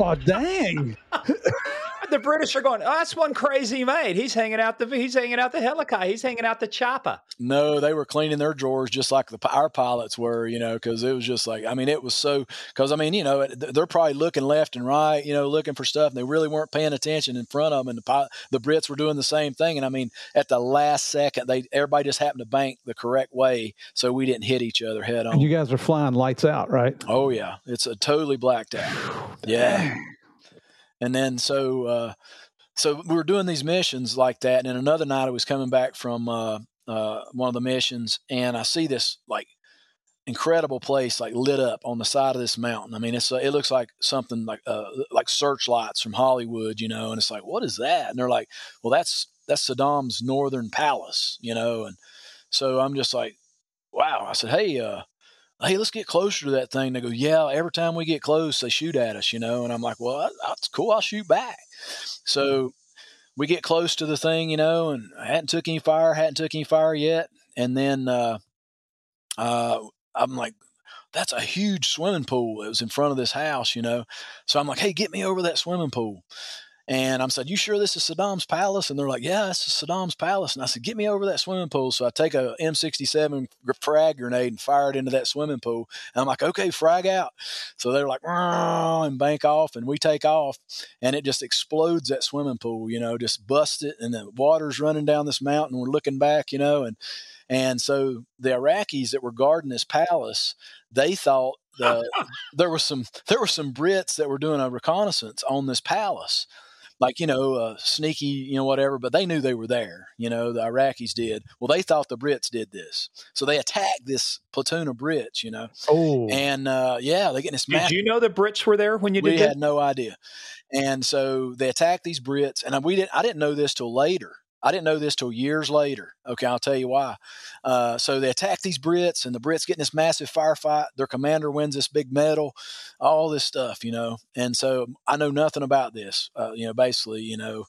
oh dang! the British are going. Oh, that's one crazy mate. He's hanging out the he's hanging out the helicopter. He's hanging out the chopper. No, they were cleaning their drawers just like the our pilots were, you know, because it was just like I mean, it was so because I mean, you know, they're probably looking left and right, you know, looking for stuff, and they really weren't paying attention in front of them, and the the Brits were doing the same thing, and I mean, at the last second, they everybody just happened to bank the correct way, so we didn't hit each other head on. And you guys are flying lights out, right? Oh yeah, it's a totally blacked out. yeah. And then so uh, so we were doing these missions like that. And then another night I was coming back from uh, uh, one of the missions, and I see this like incredible place like lit up on the side of this mountain. I mean, it's uh, it looks like something like uh, like searchlights from Hollywood, you know. And it's like, what is that? And they're like, well, that's that's Saddam's northern palace, you know. And so I'm just like, wow. I said, hey, uh, hey, let's get closer to that thing. They go, yeah, every time we get close, they shoot at us, you know? And I'm like, well, that's cool. I'll shoot back. So we get close to the thing, you know, and I hadn't took any fire, hadn't took any fire yet. And then, uh, uh, I'm like, that's a huge swimming pool. It was in front of this house, you know? So I'm like, hey, get me over that swimming pool. And I'm said, you sure this is Saddam's palace? And they're like, yeah, this is Saddam's palace. And I said, get me over that swimming pool. So I take a M67 frag grenade and fire it into that swimming pool. And I'm like, okay, frag out. So they're like, and bank off, and we take off, and it just explodes that swimming pool. You know, just bust it, and the water's running down this mountain. We're looking back, you know, and and so the Iraqis that were guarding this palace, they thought the, there was some there were some Brits that were doing a reconnaissance on this palace like you know uh, sneaky you know whatever but they knew they were there you know the iraqis did. Well they thought the brits did this. So they attacked this platoon of brits you know oh. and uh, yeah they get this did you know the brits were there when you did we had no idea. And so they attacked these brits and we didn't i didn't know this till later I didn't know this till years later. Okay, I'll tell you why. Uh, so they attack these Brits, and the Brits getting this massive firefight. Their commander wins this big medal, all this stuff, you know. And so I know nothing about this. Uh, you know, basically, you know,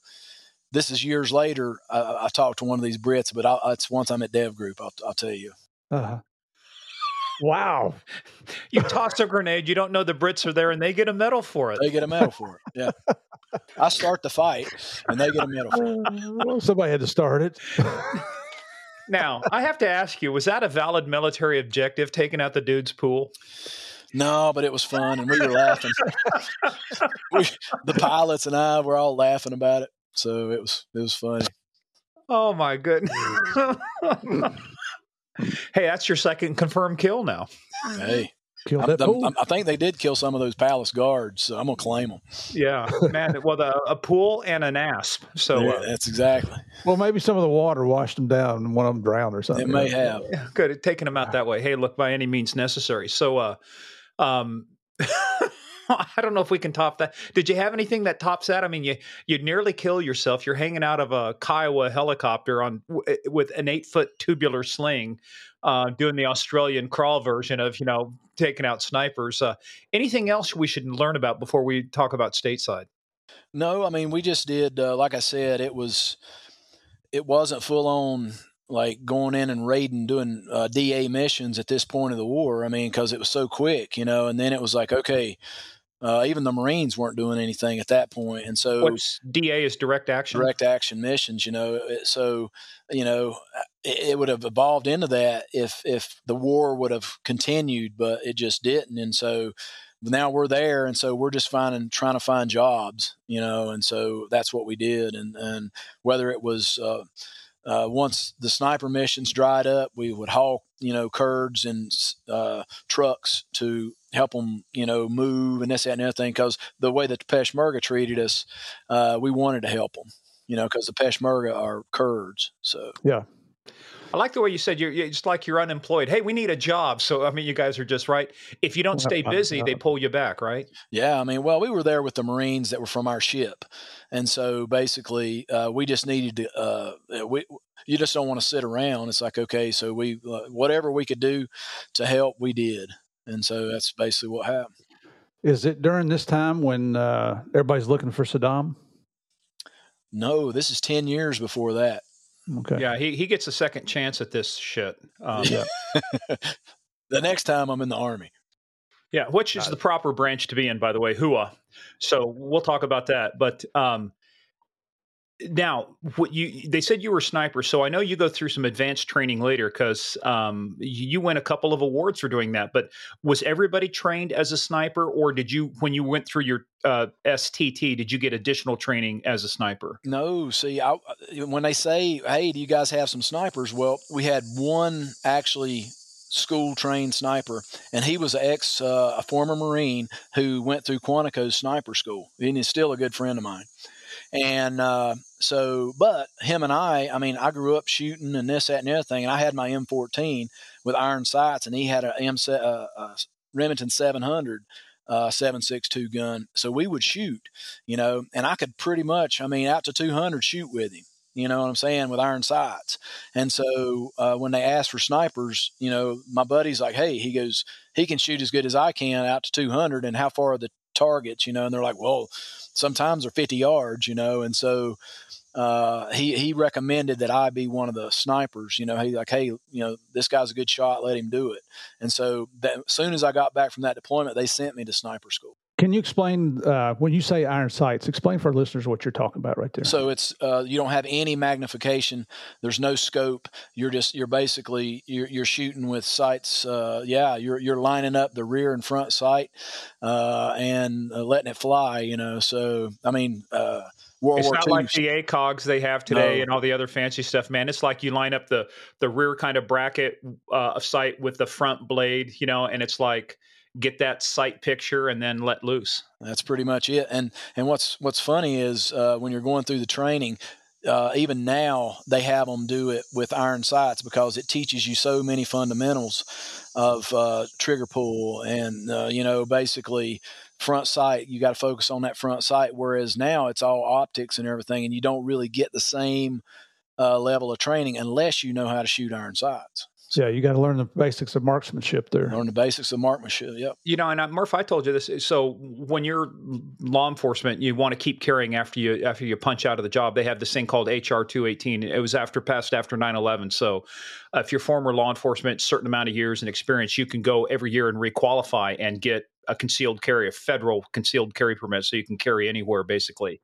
this is years later. I, I talked to one of these Brits, but I, it's once I'm at Dev Group, I'll, I'll tell you. Uh-huh. Wow. you toss a grenade, you don't know the Brits are there, and they get a medal for it. They get a medal for it. Yeah. I start the fight, and they get a medal for it. Well, somebody had to start it. now, I have to ask you: Was that a valid military objective, taking out the dude's pool? No, but it was fun, and we were laughing. we, the pilots and I were all laughing about it, so it was it was funny. Oh my goodness! hey, that's your second confirmed kill now. Hey, Kill that pool. I, I think they did kill some of those palace guards, so I'm gonna claim them. Yeah, man. Well, the, a pool and an asp. So yeah, uh, that's exactly. Well, maybe some of the water washed them down, and one of them drowned or something. It may have. Yeah, good, taking them out that way. Hey, look, by any means necessary. So, uh, um. I don't know if we can top that. Did you have anything that tops that? I mean, you you nearly kill yourself. You're hanging out of a Kiowa helicopter on with an eight foot tubular sling, uh, doing the Australian crawl version of you know taking out snipers. Uh, anything else we should learn about before we talk about stateside? No, I mean we just did. Uh, like I said, it was it wasn't full on like going in and raiding, doing uh, DA missions at this point of the war. I mean, because it was so quick, you know. And then it was like, okay, uh, even the Marines weren't doing anything at that point, and so What's DA is direct action. Direct action missions, you know. So, you know, it, it, would have evolved into that if if the war would have continued, but it just didn't, and so now we're there, and so we're just finding trying to find jobs, you know, and so that's what we did, and and whether it was. Uh, uh, once the sniper missions dried up, we would haul, you know, Kurds and uh, trucks to help them, you know, move and this, that, and the other thing. Because the way that the Peshmerga treated us, uh, we wanted to help them, you know, because the Peshmerga are Kurds. So yeah, I like the way you said you're, just like you're unemployed. Hey, we need a job. So I mean, you guys are just right. If you don't stay busy, they pull you back, right? Yeah, I mean, well, we were there with the Marines that were from our ship, and so basically, uh, we just needed to. Uh, we you just don't want to sit around. It's like okay, so we uh, whatever we could do to help, we did, and so that's basically what happened. Is it during this time when uh, everybody's looking for Saddam? No, this is ten years before that. Okay. Yeah, he, he gets a second chance at this shit. Um, yeah. the next time I'm in the army. Yeah, which is the proper branch to be in, by the way, HUA. So we'll talk about that. But um, now, what you they said you were a sniper, so I know you go through some advanced training later because um, you win a couple of awards for doing that. But was everybody trained as a sniper, or did you, when you went through your uh, STT, did you get additional training as a sniper? No, see, I, when they say, "Hey, do you guys have some snipers?" Well, we had one actually school trained sniper, and he was ex, uh, a former Marine who went through Quantico's sniper school, and he's still a good friend of mine. And uh, so, but him and I, I mean, I grew up shooting and this, that, and the other thing. And I had my M14 with iron sights, and he had a M uh, uh, Remington 700 uh, 762 gun. So we would shoot, you know, and I could pretty much, I mean, out to 200 shoot with him. You know what I'm saying with iron sights. And so uh, when they asked for snipers, you know, my buddy's like, "Hey," he goes, "He can shoot as good as I can out to 200, and how far are the targets?" You know, and they're like, "Well, sometimes they're 50 yards," you know, and so uh, he he recommended that I be one of the snipers. You know, he like, hey, you know, this guy's a good shot, let him do it. And so as soon as I got back from that deployment, they sent me to sniper school. Can you explain uh, when you say iron sights? Explain for our listeners what you're talking about right there. So it's uh, you don't have any magnification. There's no scope. You're just you're basically you're, you're shooting with sights. Uh, yeah, you're you're lining up the rear and front sight uh, and uh, letting it fly. You know, so I mean. Uh, World it's War not II. like the ACOGs they have today no. and all the other fancy stuff, man. It's like you line up the the rear kind of bracket uh, of sight with the front blade, you know, and it's like get that sight picture and then let loose. That's pretty much it. And and what's what's funny is uh, when you're going through the training, uh, even now they have them do it with iron sights because it teaches you so many fundamentals of uh, trigger pull and uh, you know basically front sight. You got to focus on that front sight. Whereas now it's all optics and everything, and you don't really get the same uh, level of training unless you know how to shoot iron sights. Yeah, you got to learn the basics of marksmanship there. Learn the basics of marksmanship. Yep. You know, and I, Murph, I told you this. So when you're law enforcement, you want to keep carrying after you after you punch out of the job. They have this thing called HR two eighteen. It was after passed after 9-11. So uh, if you're former law enforcement, certain amount of years and experience, you can go every year and requalify and get a concealed carry, a federal concealed carry permit, so you can carry anywhere basically.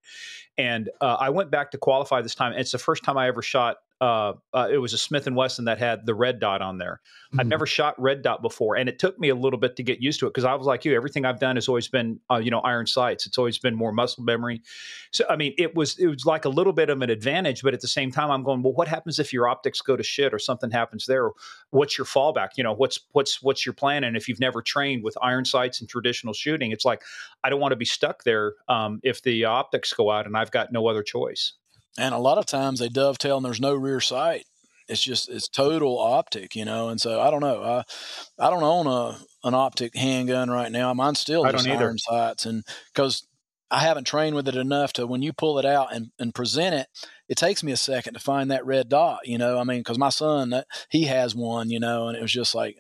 And uh, I went back to qualify this time. It's the first time I ever shot uh, uh, it was a Smith and Wesson that had the red dot on there. Mm-hmm. I've never shot red dot before, and it took me a little bit to get used to it because I was like you. Everything I've done has always been, uh, you know, iron sights. It's always been more muscle memory. So I mean, it was it was like a little bit of an advantage, but at the same time, I'm going, well, what happens if your optics go to shit or something happens there? What's your fallback? You know, what's what's what's your plan? And if you've never trained with iron sights and traditional shooting, it's like I don't want to be stuck there um, if the optics go out and I've got no other choice and a lot of times they dovetail and there's no rear sight. It's just it's total optic you know and so i don't know i i don't own a an optic handgun right now. Mine's still I just iron sights and because i haven't trained with it enough to when you pull it out and, and present it it takes me a second to find that red dot you know i mean because my son that he has one you know and it was just like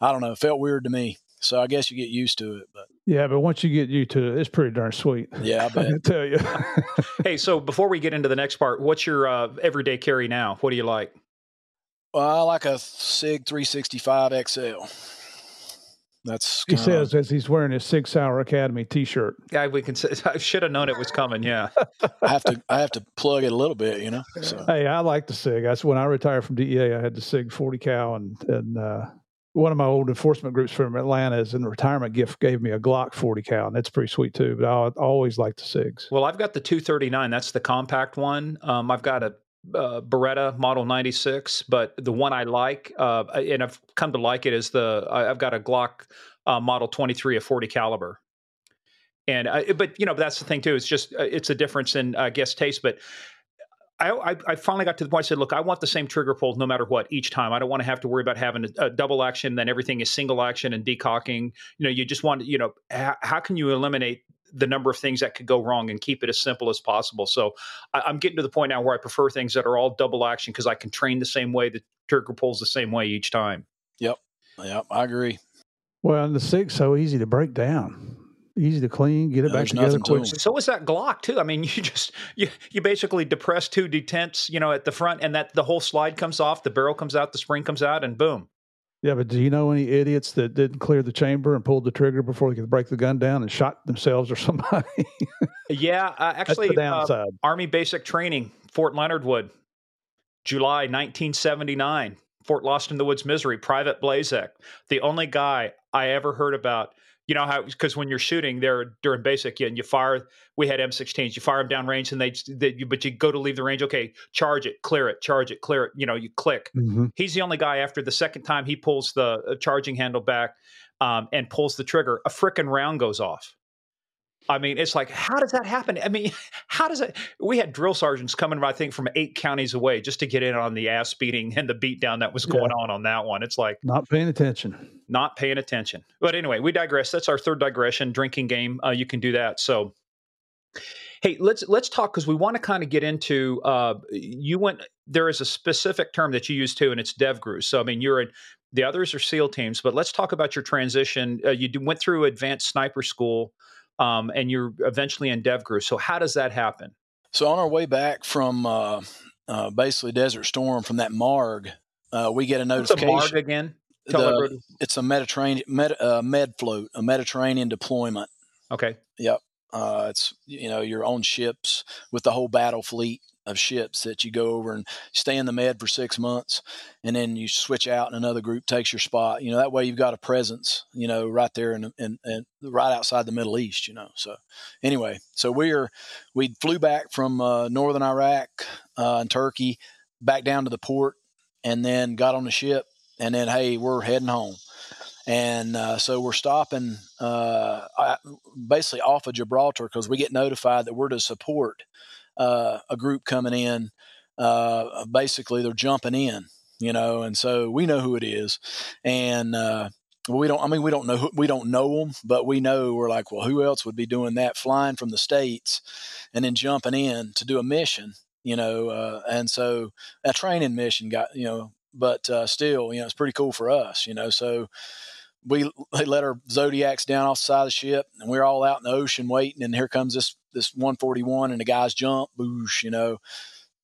i don't know it felt weird to me so I guess you get used to it. But yeah, but once you get used to it, it's pretty darn sweet. Yeah, I, bet. I tell you. hey, so before we get into the next part, what's your uh, everyday carry now? What do you like? Well, I like a Sig 365 XL. That's he says as he's wearing his Sig Sauer Academy T-shirt. Yeah, we can. Say, I should have known it was coming. Yeah, I have to. I have to plug it a little bit, you know. So. Hey, I like the Sig. That's when I retired from DEA. I had the Sig 40 cal, and and uh, one of my old enforcement groups from Atlanta is in retirement gift gave me a Glock 40 cal, and that's pretty sweet too. But I always like the SIGs. Well, I've got the 239. That's the compact one. Um, I've got a uh, Beretta Model 96, but the one I like, uh, and I've come to like it, is the I've got a Glock uh, Model 23, a 40 caliber. And but you know that's the thing too. It's just uh, it's a difference in I guess taste, but I, I, finally got to the point. I said, "Look, I want the same trigger pull no matter what each time. I don't want to have to worry about having a, a double action, then everything is single action and decocking. You know, you just want, to, you know, how, how, can you eliminate the number of things that could go wrong and keep it as simple as possible? So I, am getting to the point now where I prefer things that are all double action because I can train the same way. The trigger pulls the same way each time. Yep, yep, I agree. Well, and the six so easy to break down easy to clean, get it back together quick. To so is that Glock too. I mean, you just you you basically depress two detents, you know, at the front, and that the whole slide comes off, the barrel comes out, the spring comes out, and boom. Yeah, but do you know any idiots that didn't clear the chamber and pulled the trigger before they could break the gun down and shot themselves or somebody? yeah, uh, actually, uh, Army Basic Training, Fort Leonard Wood, July 1979. Fort Lost in the Woods, Misery, Private Blazek, the only guy I ever heard about you know how because when you're shooting there during basic and you fire we had m16s you fire them down range and they, they but you go to leave the range okay charge it clear it charge it clear it you know you click mm-hmm. he's the only guy after the second time he pulls the uh, charging handle back um, and pulls the trigger a freaking round goes off I mean, it's like, how does that happen? I mean, how does it? We had drill sergeants coming, I think, from eight counties away just to get in on the ass beating and the beatdown that was going yeah. on on that one. It's like not paying attention, not paying attention. But anyway, we digress. That's our third digression. Drinking game. Uh, you can do that. So, hey, let's let's talk because we want to kind of get into. Uh, you went. There is a specific term that you use too, and it's DevGru. So, I mean, you're in. The others are SEAL teams, but let's talk about your transition. Uh, you went through advanced sniper school um, and you're eventually in DevGru. So how does that happen? So on our way back from uh, uh, basically Desert Storm from that MARG, uh, we get a notification. What's a MARG again? The, it's a Mediterranean med, uh, med float, a Mediterranean deployment. Okay. Yep. Uh, it's you know you're on ships with the whole battle fleet of ships that you go over and stay in the med for six months and then you switch out and another group takes your spot. You know that way you've got a presence you know right there and right outside the middle east you know so anyway so we are we flew back from uh, northern iraq uh, and turkey back down to the port and then got on the ship and then hey we're heading home. And uh, so we're stopping uh, basically off of Gibraltar because we get notified that we're to support uh, a group coming in. Uh, basically, they're jumping in, you know, and so we know who it is, and uh, we don't. I mean, we don't know. Who, we don't know them, but we know we're like, well, who else would be doing that? Flying from the states and then jumping in to do a mission, you know, uh, and so a training mission got, you know, but uh, still, you know, it's pretty cool for us, you know, so we they let our zodiacs down off the side of the ship and we're all out in the ocean waiting and here comes this this 141 and the guys jump boosh you know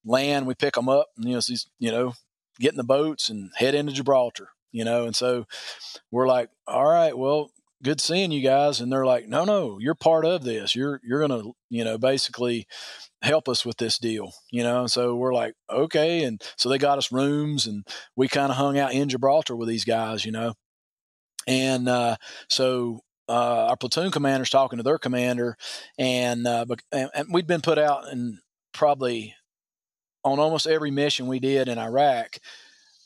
land we pick them up and you know these you know get in the boats and head into gibraltar you know and so we're like all right well good seeing you guys and they're like no no you're part of this. You're you're gonna you know basically help us with this deal you know and so we're like okay and so they got us rooms and we kind of hung out in gibraltar with these guys you know and uh, so uh, our platoon commander's talking to their commander, and, uh, and, and we'd been put out in probably on almost every mission we did in Iraq.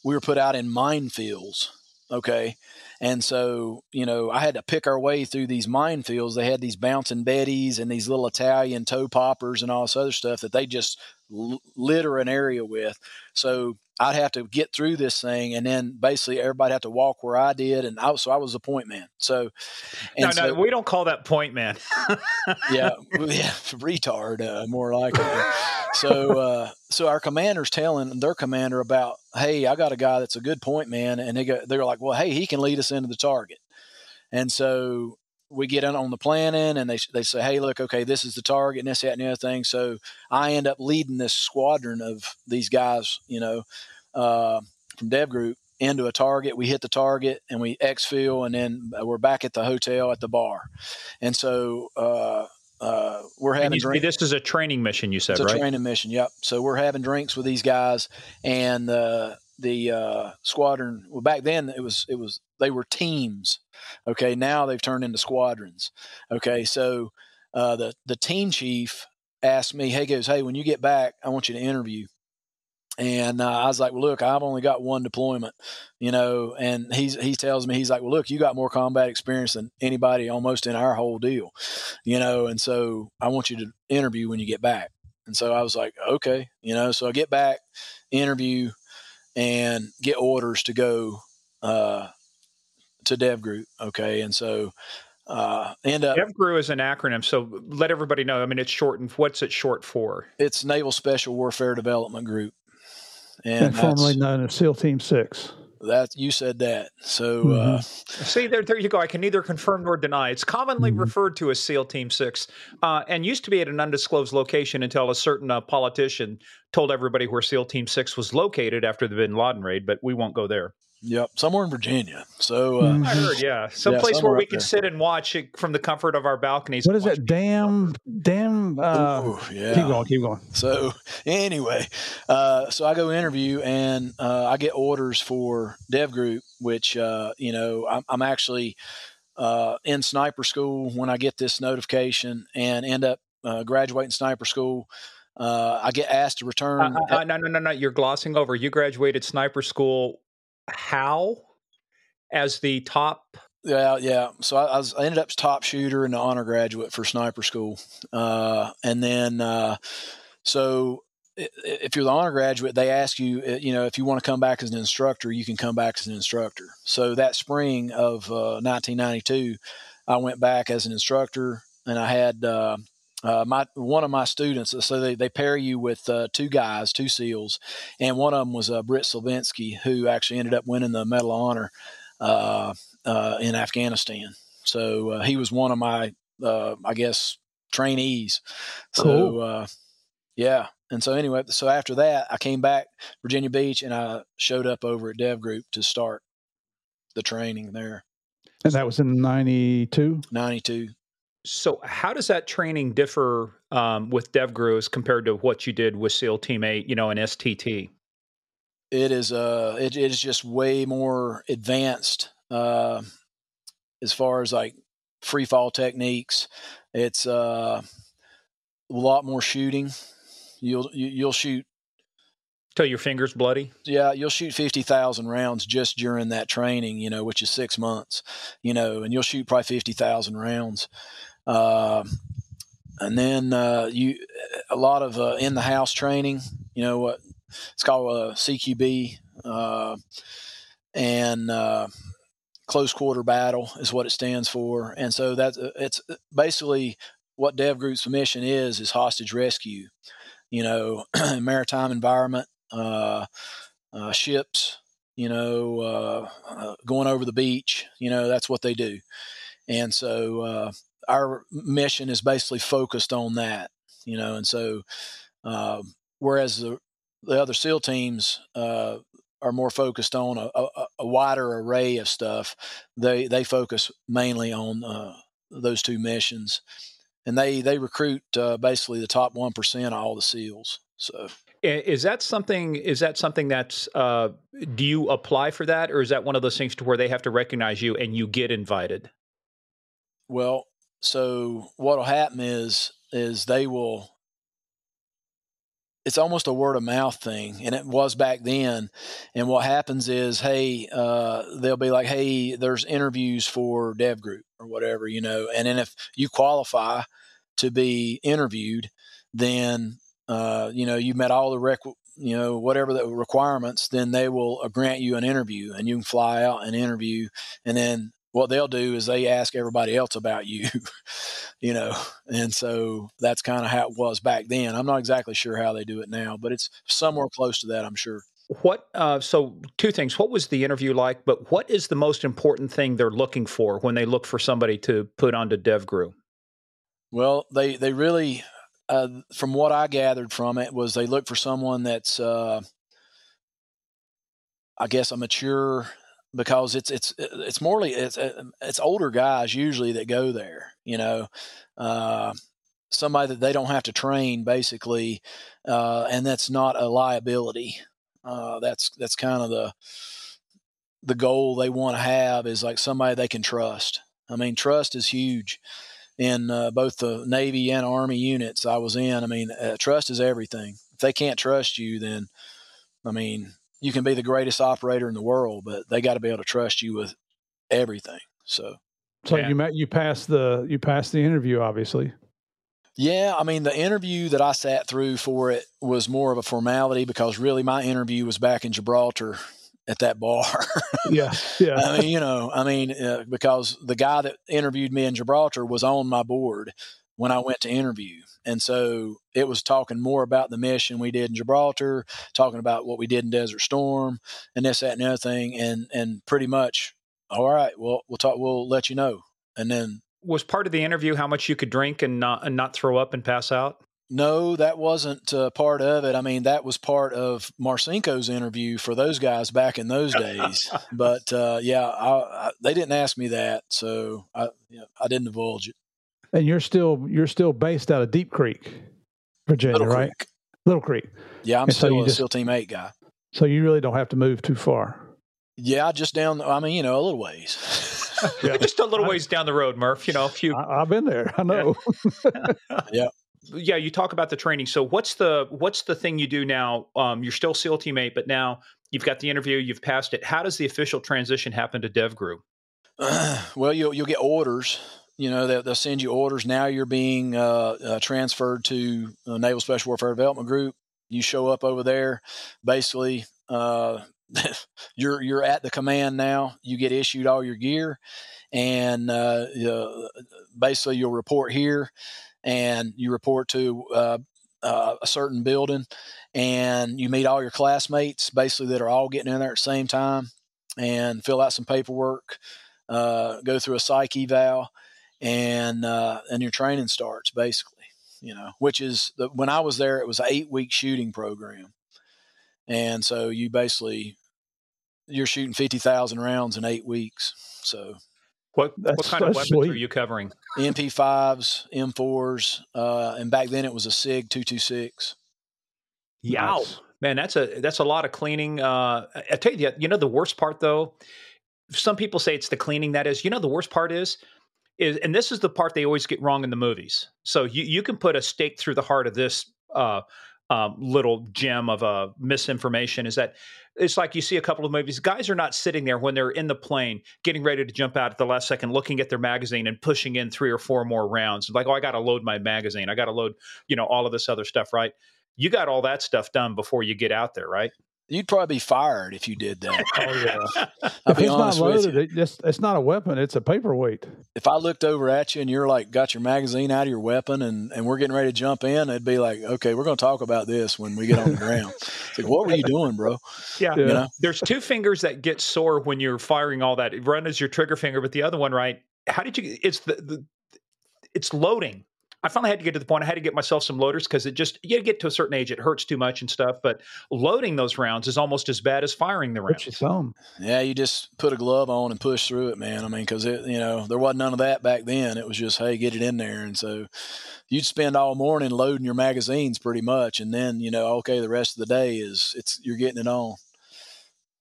We were put out in minefields. Okay. And so, you know, I had to pick our way through these minefields. They had these bouncing Bettys and these little Italian toe poppers and all this other stuff that they just litter an area with. So I'd have to get through this thing, and then basically everybody had to walk where I did, and I, was, so I was a point man. So, no, so, no, we don't call that point man. yeah, yeah, retard, uh, more like. so, uh, so our commander's telling their commander about, hey, I got a guy that's a good point man, and they go, they're like, well, hey, he can lead us into the target, and so we get in on the planning and they, they say, hey, look, okay, this is the target and this, that, and the other thing. So I end up leading this squadron of these guys, you know, uh, from Dev Group into a target. We hit the target and we exfil, and then we're back at the hotel at the bar. And so uh, uh, we're having drinks. This is a training mission, you said, it's a right? training mission. Yep. So we're having drinks with these guys, and uh, the uh, squadron. Well, back then it was it was they were teams. Okay, now they've turned into squadrons. Okay, so uh, the the team chief asked me, "Hey, goes, hey, when you get back, I want you to interview." And uh, I was like, well, look, I've only got one deployment, you know. And he's he tells me he's like, well, look, you got more combat experience than anybody almost in our whole deal, you know. And so I want you to interview when you get back. And so I was like, okay, you know. So I get back, interview, and get orders to go uh, to Dev Group. Okay, and so uh, end up DevGru is an acronym, so let everybody know. I mean, it's shortened. What's it short for? It's Naval Special Warfare Development Group, and, and formerly known as SEAL Team Six. That you said that. So uh, mm-hmm. uh, see there, there you go. I can neither confirm nor deny. It's commonly mm-hmm. referred to as SEAL Team Six, uh, and used to be at an undisclosed location until a certain uh, politician told everybody where SEAL Team Six was located after the Bin Laden raid. But we won't go there. Yep, somewhere in Virginia. So uh, mm-hmm. I heard, yeah, someplace yeah, where we can there. sit and watch it from the comfort of our balconies. What is that? Damn, damn. Uh, Ooh, yeah. Keep going, keep going. So anyway, uh, so I go interview and uh, I get orders for Dev Group, which uh, you know I'm, I'm actually uh, in sniper school when I get this notification and end up uh, graduating sniper school. I get asked to return. no, no, no, no. You're glossing over. You graduated sniper school how as the top yeah, yeah. So I, I, was I ended up top shooter and the honor graduate for sniper school, uh, and then uh, so if you're the honor graduate, they ask you, uh, you know, if you want to come back as an instructor, you can come back as an instructor. So that spring of uh, 1992, I went back as an instructor, and I had uh, uh, my one of my students. So they, they pair you with uh, two guys, two SEALs, and one of them was uh, Britt Slabinski, who actually ended up winning the Medal of Honor uh, uh, in Afghanistan. So uh, he was one of my, I guess, trainees. Cool. So yeah, and so anyway, so after that, I came back Virginia Beach, and I showed up over at Dev Group to start the training there. And that was in 92? 92. So, how does that training differ um, with DevGru as compared to what you did with SEAL Team Eight, you know, and STT? It is uh, it, it is just way more advanced uh, as far as like free fall techniques. It's uh, a lot more shooting. You'll you, will you will shoot till your fingers bloody. Yeah, you'll shoot fifty thousand rounds just during that training, you know, which is six months, you know, and you'll shoot probably fifty thousand rounds. Uh, and then uh, you a lot of uh, in the house training. You know what it's called a uh, CQB, uh, and uh, close quarter battle is what it stands for. And so that's it's basically what Dev Group's mission is is hostage rescue. You know, maritime environment, ships. You know, going over the beach. You know, that's what they do. And so our mission is basically focused on that, you know, and so uh, whereas the, the other SEAL teams uh, are more focused on a, a, a, wider array of stuff, they they focus mainly on uh, those two missions, and they they recruit uh, basically the top one percent of all the SEALs. So. Is that something? Is that something that's? Uh, do you apply for that, or is that one of those things to where they have to recognize you and you get invited? Well, so what'll happen is is they will it's almost a word of mouth thing and it was back then and what happens is hey uh, they'll be like hey there's interviews for dev group or whatever you know and then if you qualify to be interviewed then uh, you know you've met all the rec you know whatever the requirements then they will uh, grant you an interview and you can fly out and interview and then what they'll do is they ask everybody else about you, you know, and so that's kind of how it was back then. I'm not exactly sure how they do it now, but it's somewhere close to that, I'm sure. What? Uh, so, two things. What was the interview like? But what is the most important thing they're looking for when they look for somebody to put onto DevGru? Well, they they really, uh, from what I gathered from it, was they look for someone that's, uh, I guess, a mature because it's it's it's morely it's it's older guys usually that go there. You know, uh, somebody that they don't have to train basically, uh, and that's not a liability. Uh, that's that's kind of the the goal they want to have is like somebody they can trust. I mean, trust is huge in uh, both the Navy and Army units I was in. I mean, uh, trust is everything. If they can't trust you, then I mean, you can be the greatest operator in the world, but they got to be able to trust you with everything. So, so yeah. you met, you passed the, you passed the interview, obviously. Yeah, I mean, the interview that I sat through for it was more of a formality because really my interview was back in Gibraltar at that bar. yeah, yeah. I mean, you know, I mean, uh, because the guy that interviewed me in Gibraltar was on my board when I went to interview. And so it was talking more about the mission we did in Gibraltar, talking about what we did in Desert Storm, and this, that, and the other thing, and and pretty much, all right, well, we'll talk, we'll let you know, and then was part of the interview how much you could drink and not and not throw up and pass out. No, that wasn't uh, part of it. I mean, that was part of Marcinko's interview for those guys back in those days. but uh, yeah, I, I, they didn't ask me that, so I, you know, I didn't divulge it. And you're still you're still based out of Deep Creek, Virginia, Little right? Creek. Little Creek. Yeah, I'm And still you a just- SEAL Team Eight guy. So you really don't have to move too far. Yeah, just down. I mean, you know, a little ways. Yeah. Just a little ways down the road, Murph. You know, a few. I, I've been there. I know. yeah, yeah, you talk about the training. So what's the what's the thing you do now? Um, you're still SEAL teammate, but now you've got the interview, you've passed it. How does the official transition happen to Dev Group? well, you'll you'll get orders. You know, they'll, they'll send you orders. Now you're being uh, uh, transferred to Naval Special Warfare Development Group. You show up over there. Basically, uh, you're you're at the command now. You get issued all your gear, and uh, basically you'll report here, and you report to uh, a certain building, and you meet all your classmates, basically that are all getting in there at the same time, and fill out some paperwork go through a psych eval, and uh, and your training starts basically. You know, which is the, when I was there, it was an eight week shooting program, and so you basically you're shooting fifty thousand rounds in eight weeks. So What what That's- kind of that's weapons are you covering? MP fives, M fours, uh, and back then it was a Sig two two six. Yow. Nice. Man, that's a that's a lot of cleaning. Uh, I I tell you, you know the worst part though. Some people say it's the cleaning. That is, you know, the worst part is, is, and this is the part they always get wrong in the movies. So you you can put a stake through the heart of this uh, um, little gem of uh, misinformation. Is that it's like you see a couple of movies. Guys are not sitting there when they're in the plane, getting ready to jump out at the last second, looking at their magazine and pushing in three or four more rounds. Like, oh, I got to load my magazine. I got to load, you know, all of this other stuff, right? you got all that stuff done before you get out there, right? You'd probably be fired if you did that. Oh yeah. I'll if be it's not honest with loaded, you. it just, it's not a weapon. It's a paperweight. If I looked over at you and you're like got your magazine out of your weapon and, and we're getting ready to jump in, it'd be like, okay, we're going to talk about this when we get on the ground. Like, what were you doing, bro? Yeah. Yeah. You know, There's two fingers that get sore when you're firing all that. One is your trigger finger, but the other one, right? How did you? It's the, the it's loading. I finally had to get to the point. I had to get myself some loaders because it just you get to a certain age, it hurts too much and stuff. But loading those rounds is almost as bad as firing the rounds. some. yeah, you just put a glove on and push through it, man. I mean, because it, you know, there wasn't none of that back then. It was just, hey, get it in there, and so you'd spend all morning loading your magazines pretty much, and then you know, okay, the rest of the day is it's you're getting it on.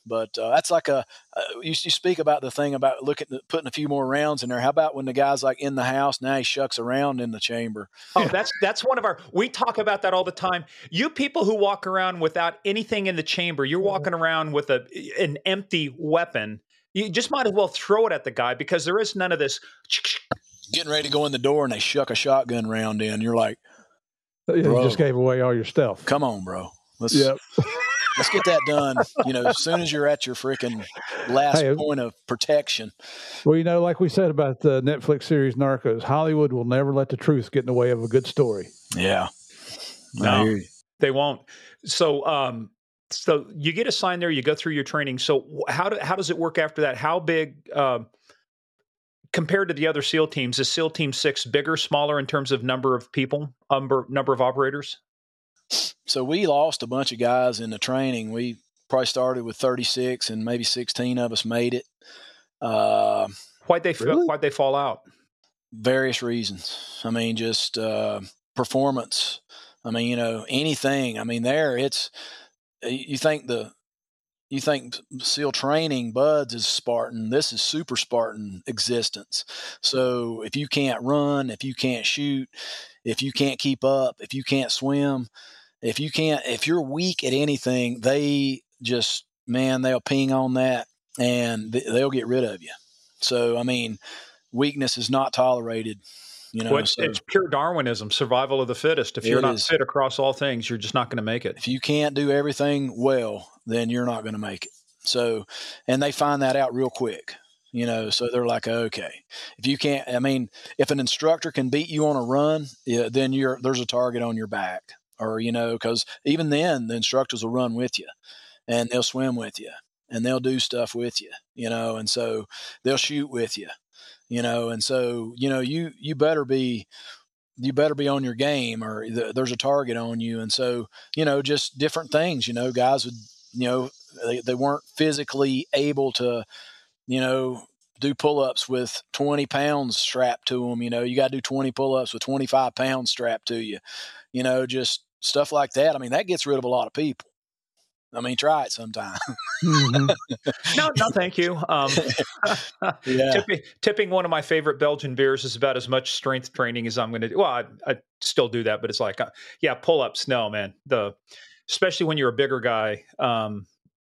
But uh, that's like a uh, you, you speak about the thing about looking at putting a few more rounds in there. How about when the guy's like in the house now he shucks around in the chamber? Oh, that's that's one of our. We talk about that all the time. You people who walk around without anything in the chamber, you're walking around with a an empty weapon. You just might as well throw it at the guy because there is none of this. Getting ready to go in the door and they shuck a shotgun round in. You're like, You just gave away all your stuff. come on, bro. Let's Yep. let's get that done. You know, as soon as you're at your freaking last Hey, point of protection. Well, you know, like we said about the Netflix series Narcos, Hollywood will never let the truth get in the way of a good story. Yeah. No. I hear you. They won't. So, um, so you get assigned there. You go through your training. So, how do, how does it work after that? How big, um, compared to the other SEAL teams, is SEAL Team Six bigger, smaller in terms of number of people, number number of operators? So we lost a bunch of guys in the training. We probably started with 36 and maybe 16 of us made it. Uh, Why'd they Really? why'd they fall out? various reasons. I mean, just uh, performance. I mean, you know, anything. I mean, there it's you think the you think SEAL training BUD/S is Spartan. This is super Spartan existence. So if you can't run, if you can't shoot, if you can't keep up, if you can't swim, if you can't, if you're weak at anything, they just man, they'll ping on that and they'll get rid of you. So I mean, weakness is not tolerated. You know, Well, it's, so it's pure Darwinism, survival of the fittest. If you're not is. fit across all things, you're just not going to make it. if you can't do everything well, then you're not going to make it. So, and they find that out real quick. You know, so they're like, okay, if you can't, I mean, if an instructor can beat you on a run, yeah, then you're there's a target on your back, or you know, because even then the instructors will run with you, and they'll swim with you, and they'll do stuff with you, you know, and so they'll shoot with you, you know, and so you know you you better be you better be on your game or th- there's a target on you. And so, you know, just different things, you know, guys would, you know, they, they weren't physically able to, you know, do pull ups with 20 pounds strapped to them. You know, you got to do 20 pull ups with 25 pounds strapped to you. You know, just stuff like that. I mean, that gets rid of a lot of people. I mean, try it sometime. mm-hmm. no, no, thank you. Um, yeah. tipping, tipping, one of my favorite Belgian beers is about as much strength training as I'm going to do. Well, I, I, still do that, but it's like, uh, yeah, pull ups. No, man. The especially when you're a bigger guy. Um,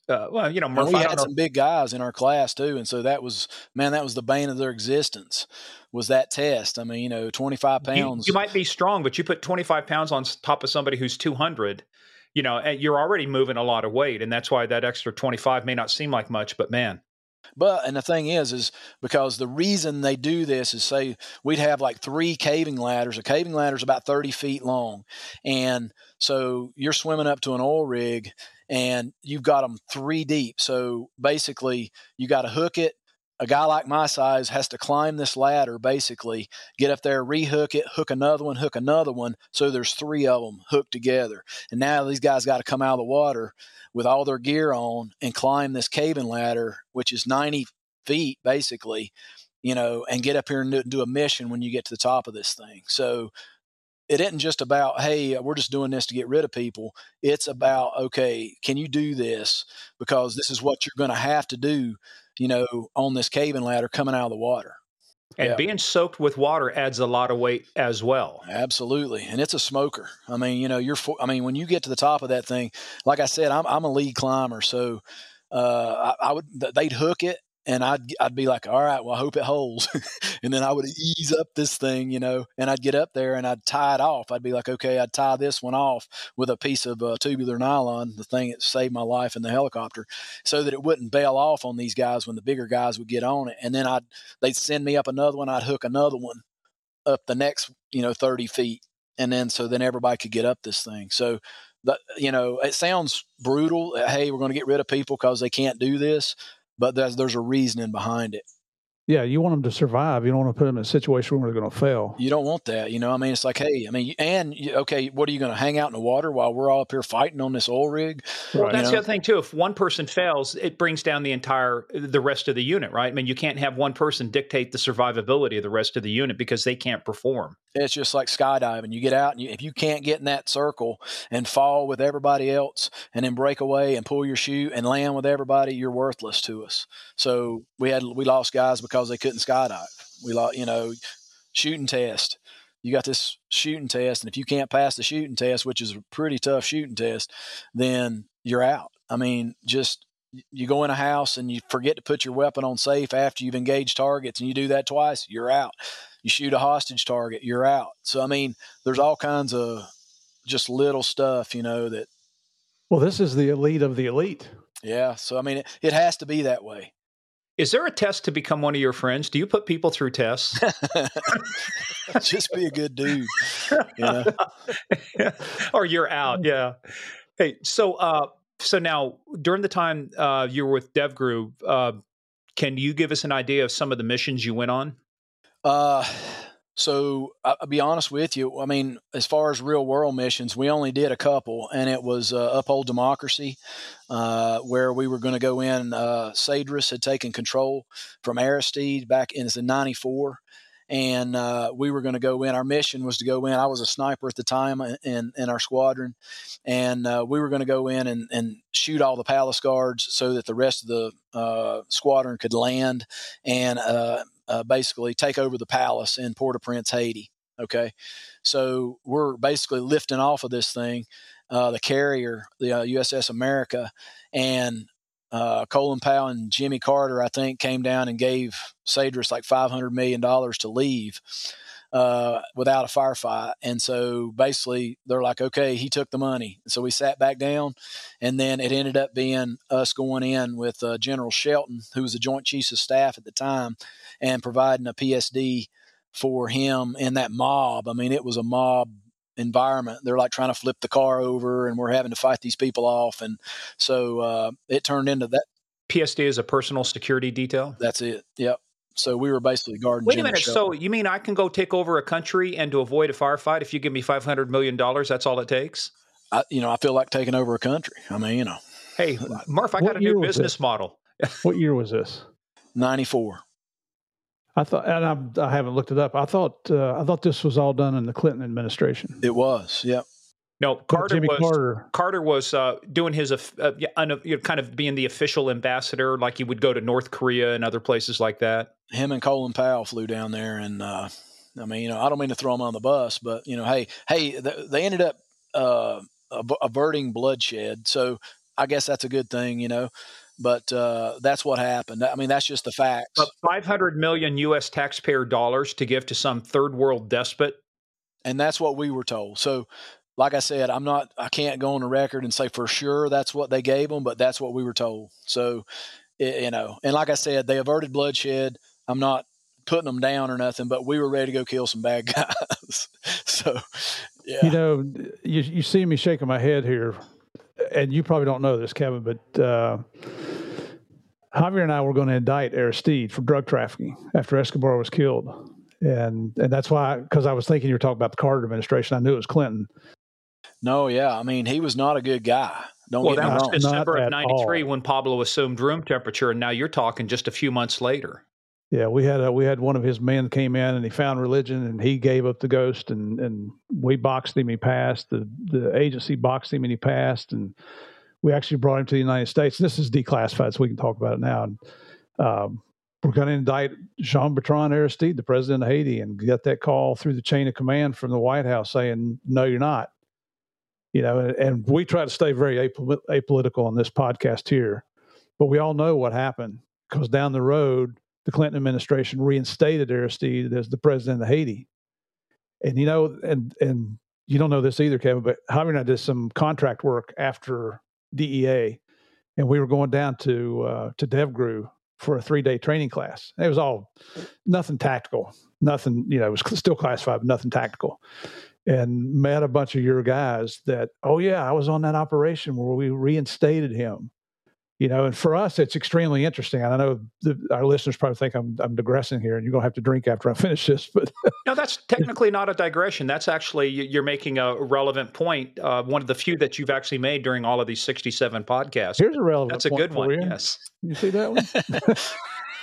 uh, well, you know, Murph, we had some big guys in our class too, and so that was man, that was the bane of their existence. Was that test? I mean, you know, twenty five pounds. You, you, might be strong, but you put twenty five pounds on top of somebody who's two hundred. You know, you're already moving a lot of weight, and that's why that extra twenty five may not seem like much, but man. But and the thing is, is because the reason they do this is say we'd have like three caving ladders. A caving ladder is about thirty feet long, and so you're swimming up to an oil rig and you've got them three deep. So basically, you got to hook it. A guy like my size has to climb this ladder, basically, get up there, rehook it, hook another one, hook another one. So there's three of them hooked together. And now these guys got to come out of the water with all their gear on and climb this caving ladder, which is 90 feet, basically, you know, and get up here and do, do a mission when you get to the top of this thing. So it isn't just about hey we're just doing this to get rid of people it's about okay can you do this because this is what you're going to have to do you know on this caving ladder coming out of the water and yeah. being soaked with water adds a lot of weight as well. Absolutely, and it's a smoker. I mean, you know, you're. I mean, when you get to the top of that thing, like I said, I'm, I'm a lead climber, so uh, I, I, would. They'd hook it, and I'd I'd be like, all right, well, I hope it holds, and then I would ease up this thing, you know, and I'd get up there and I'd tie it off. I'd be like, okay, I'd tie this one off with a piece of uh, tubular nylon, the thing that saved my life in the helicopter, so that it wouldn't bail off on these guys when the bigger guys would get on it, and then I'd they'd send me up another one, I'd hook another one up the next, you know, thirty feet, and then so then everybody could get up this thing. So but you know it sounds brutal hey we're going to get rid of people because they can't do this but there's, there's a reasoning behind it. Yeah, you want them to survive. You don't want to put them in a situation where they're going to fail. You don't want that. You know, I mean, it's like, hey, I mean, and okay, what are you going to hang out in the water while we're all up here fighting on this oil rig? Well, that's know? the other thing too. If one person fails, it brings down the entire the rest of the unit, right? I mean, you can't have one person dictate the survivability of the rest of the unit because they can't perform. It's just like skydiving. You get out, and you, if you can't get in that circle and fall with everybody else, and then break away and pull your chute and land with everybody, you're worthless to us. So we had we lost guys because they couldn't skydive. We lost, you know, shooting test. You got this shooting test, and if you can't pass the shooting test, which is a pretty tough shooting test, then you're out. I mean, just you go in a house and you forget to put your weapon on safe after you've engaged targets, and you do that twice, you're out. You shoot a hostage target, you're out. So I mean, there's all kinds of just little stuff, you know, that. Well, this is the elite of the elite. Yeah. So I mean, it, it has to be that way. Is there a test to become one of your friends? Do you put people through tests? Just be a good dude. Know? or you're out. Yeah. Hey, so uh, so now during the time uh, you were with DevGru, uh, can you give us an idea of some of the missions you went on? Uh, so I'll be honest with you. I mean, as far as real world missions, we only did a couple, and it was uh, uphold democracy, uh, where we were going to go in. Uh, Cédras had taken control from Aristide back in '94, and uh, we were going to go in. Our mission was to go in. I was a sniper at the time in in our squadron, and uh, we were going to go in and, and shoot all the palace guards so that the rest of the uh, squadron could land and uh, basically take over the palace in Port-au-Prince, Haiti. Okay, so we're basically lifting off of this thing, uh, the carrier, the USS uh, America, and uh, Colin Powell and Jimmy Carter, I think, came down and gave Cédras like five hundred million dollars to leave. Uh, without a firefight. And so basically, they're like, okay, he took the money. So we sat back down, and then it ended up being us going in with uh, General Shelton, who was the Joint Chiefs of Staff at the time, and providing a PSD for him in that mob. I mean, it was a mob environment. They're like trying to flip the car over, and we're having to fight these people off. And so uh, it turned into that. PSD is a personal security detail. That's it. Yep. So we were basically guarding. Wait a minute. So you mean I can go take over a country and to avoid a firefight, if you give me five hundred million dollars, that's all it takes? I, you know, I feel like taking over a country. I mean, you know. Hey, Murph, I got a new business model. what year was this? Ninety four. I thought, and I, I, haven't looked it up. I thought, uh, I thought this was all done in the Clinton administration. It was, yep. No, Carter was Carter. Carter was uh, doing his uh, uh, kind of being the official ambassador, like he would go to North Korea and other places like that. Him and Colin Powell flew down there, and uh, I mean, you know, I don't mean to throw him on the bus, but you know, hey, hey, they ended up uh, averting bloodshed, so I guess that's a good thing, you know. But uh, that's what happened. I mean, that's just the facts. But 500 million U.S. taxpayer dollars to give to some third world despot and that's what we were told. So like I said, I'm not, I can't go on the record and say for sure that's what they gave them, but that's what we were told. So, it, you know, and like I said, they averted bloodshed. I'm not putting them down or nothing, but we were ready to go kill some bad guys. so, yeah. You know, you, you see me shaking my head here, and you probably don't know this, Kevin, but uh, Javier and I were going to indict Aristide for drug trafficking after Escobar was killed. And and that's why, because I was thinking you were talking about the Carter administration. I knew it was Clinton. No, yeah. I mean, he was not a good guy. Don't well, get that me was wrong. December of '93 when Pablo assumed room temperature, and now you're talking just a few months later. Yeah, we had a, we had one of his men came in and he found religion and he gave up the ghost and and we boxed him. He passed. The the agency boxed him and he passed. And we actually brought him to the United States. This is declassified, so we can talk about it now. And um, we're going to indict Jean Bertrand Aristide, the president of Haiti, and get that call through the chain of command from the White House saying, "No, you're not." You know, and, and we try to stay very apolitical on this podcast here, but we all know what happened because down the road, the Clinton administration reinstated Aristide as the president of Haiti. And you know, and and you don't know this either, Kevin, but Javier and I did some contract work after DEA, and we were going down to uh, to DevGru for a three day training class. It was all nothing tactical, nothing you know, it was still classified, but nothing tactical and met a bunch of your guys that, oh, yeah, I was on that operation where we reinstated him. You know, and for us, it's extremely interesting. And I know the, our listeners probably think I'm, I'm digressing here, and you're going to have to drink after I finish this. But no, that's technically not a digression. That's actually you're making a relevant point. Uh, one of the few that you've actually made during all of these 67 podcasts. Here's a relevant. That's a good one. You. Yes, you see that one.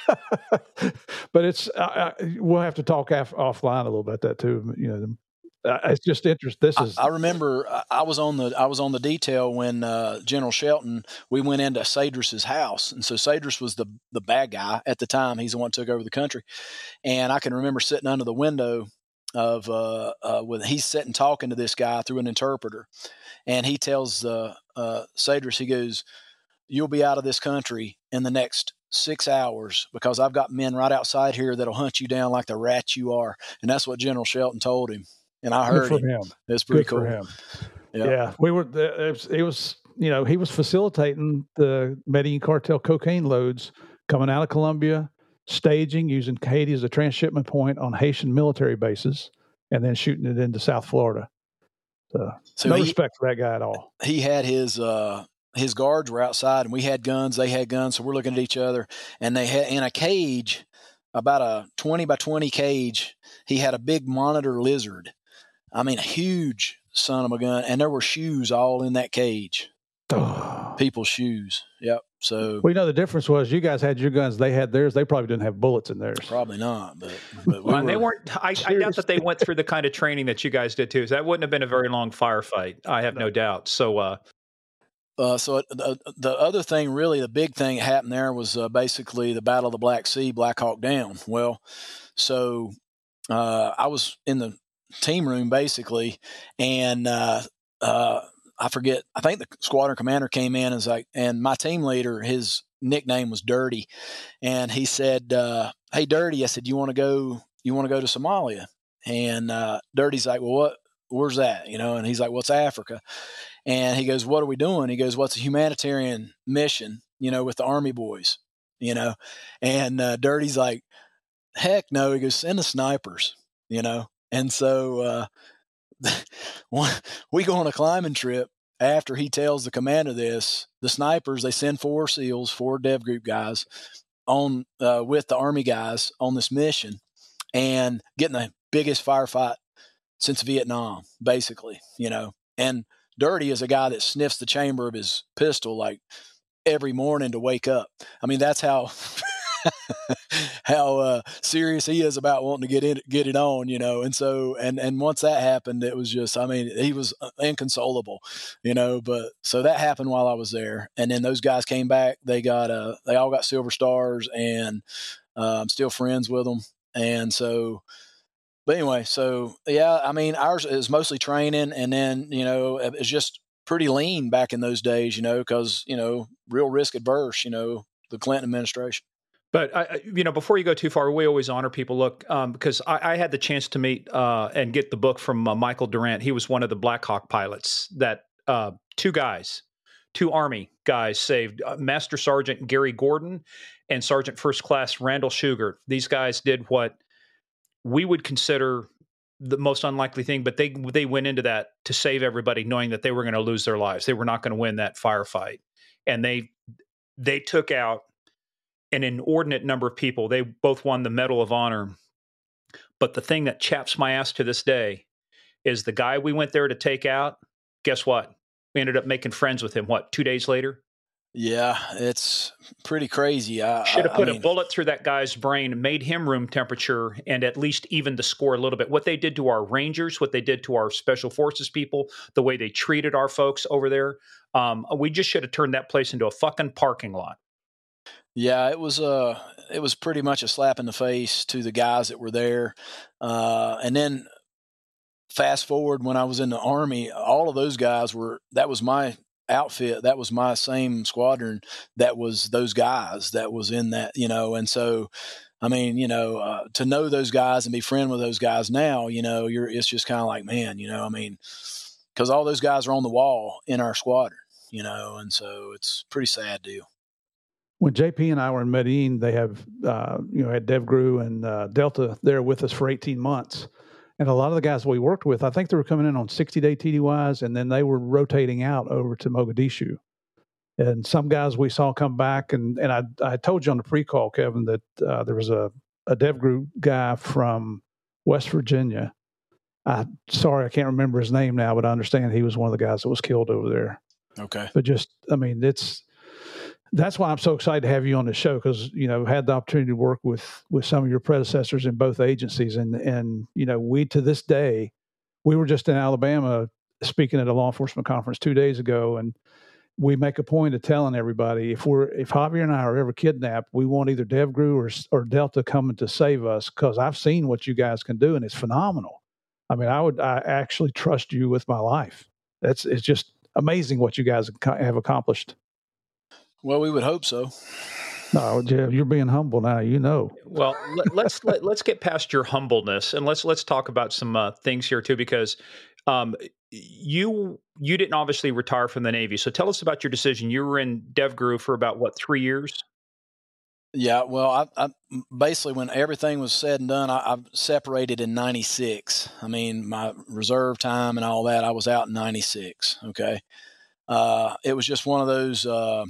but it's uh, we'll have to talk af- offline a little bit that too. You know, uh, it's just interesting. This is. I, I, remember I was on the I was on the detail when uh, General Shelton. We went into Cédras's house, and so Cédras was the the bad guy at the time. He's the one who took over the country, and I can remember sitting under the window of uh, uh, when he's sitting talking to this guy through an interpreter, and he tells uh, uh, Cédras, he goes, "You'll be out of this country in the next." Six hours because I've got men right outside here that'll hunt you down like the rat you are. And that's what General Shelton told him and I heard Good for him. him. It's pretty Good cool. For him. Yep. Yeah, we were. It was, it was, you know, he was facilitating the Medellin cartel cocaine loads coming out of Colombia, staging using Haiti as a transshipment point on Haitian military bases, and then shooting it into South Florida. So, so no he, respect for that guy at all. He had his uh, his guards were outside, and we had guns. They had guns, so we're looking at each other, and they had in a cage, about a twenty by twenty cage. He had a big monitor lizard I mean, a huge son of a gun, and there were shoes all in that cage. Oh. People's shoes. Yep. So we know the difference was you guys had your guns, they had theirs. They probably didn't have bullets in theirs. Probably not, but, but we well, were, they weren't. I, I, doubt that they went through the kind of training that you guys did too. So that wouldn't have been a very long firefight. I have no, no doubt. So, uh, uh, so uh, the, the other thing, really, the big thing that happened there was uh, basically the Battle of the Black Sea, Black Hawk Down. Well, so uh, I was in the team room basically, and uh, uh, I forget. I think the squadron commander came in and was like, and my team leader, his nickname was Dirty, and he said, uh, "Hey, Dirty," I said, "You want to go? You want to go to Somalia?" And uh, Dirty's like, "Well, what? Where's that?" You know, and he's like, "What's well, Africa?" And he goes, "What are we doing?" He goes, "What's a humanitarian mission?" You know, with the army boys. You know, and uh, Dirty's like, "Heck no!" He goes, "Send the snipers." You know, and so uh, we go on a climbing trip after he tells the commander this. The snipers, they send four SEALs, four Dev Group guys, on uh, with the army guys on this mission and getting the biggest firefight since Vietnam, basically, you know. And Dirty is a guy that sniffs the chamber of his pistol like every morning to wake up. I mean, that's how how uh, serious he is about wanting to get in, get it on, you know. And so, and and once that happened, it was just, I mean, he was uh, inconsolable, you know. But so that happened while I was there, and then those guys came back. They got uh, they all got silver stars, and uh, I'm still friends with them. And so, but anyway, so yeah, I mean, ours is mostly training, and then you know, it's just pretty lean back in those days, you know, because you know, real risk adverse, you know, the Clinton administration. But I, you know, before you go too far, we always honor people. Look, um, because I, I, had the chance to meet uh, and get the book from uh, Michael Durant. He was one of the Black Hawk pilots that uh, two guys, two Army guys saved uh, Master Sergeant Gary Gordon and Sergeant First Class Randall Shughart. These guys did what we would consider the most unlikely thing, but they they went into that to save everybody, knowing that they were going to lose their lives. They were not going to win that firefight, and they they took out an inordinate number of people. They both won the Medal of Honor. But the thing that chaps my ass to this day is the guy we went there to take out. Guess what? We ended up making friends with him. What two days later? Yeah, it's pretty crazy. I should have put I mean, a bullet through that guy's brain, made him room temperature, and at least even the score a little bit. What they did to our Rangers, what they did to our Special Forces people, the way they treated our folks over there, um, we just should have turned that place into a fucking parking lot. Yeah, it was uh it was pretty much a slap in the face to the guys that were there. Uh, and then fast forward when I was in the army, all of those guys were that was my outfit, that was my same squadron that was those guys that was in that, you know, and so I mean, you know, uh, to know those guys and be friend with those guys now, you know, you're it's just kind of like, man, you know, I mean, because all those guys are on the wall in our squadron, you know, and so it's pretty sad deal when JP and I were in Medellin, they have uh, you know had DevGru and uh, Delta there with us for 18 months, and a lot of the guys we worked with, I think they were coming in on 60 day TDYs, and then they were rotating out over to Mogadishu. And some guys we saw come back, and and I I told you on the pre call, Kevin, that uh, there was a a DevGru guy from West Virginia. I sorry I can't remember his name now, but I understand he was one of the guys that was killed over there. Okay, but just I mean it's that's why I'm so excited to have you on the show because you know had the opportunity to work with with some of your predecessors in both agencies and and you know we to this day we were just in Alabama speaking at a law enforcement conference two days ago and we make a point of telling everybody if we're if Javier and I are ever kidnapped we want either DevGru or or Delta coming to save us because I've seen what you guys can do and it's phenomenal. I mean I would I actually trust you with my life. That's it's just amazing what you guys have accomplished. Well, we would hope so. No, Jeff, you're being humble now. You know. Well, let, us let, us let us get past your humbleness and let's let's talk about some uh, things here too, because um, you you didn't obviously retire from the Navy. So tell us about your decision. You were in DevGru for about what three years? Yeah, well, I, I, basically when everything was said and done, I, I separated in '96. I mean, my reserve time and all that, I was out in '96. Okay, uh, it was just one of those. Uh,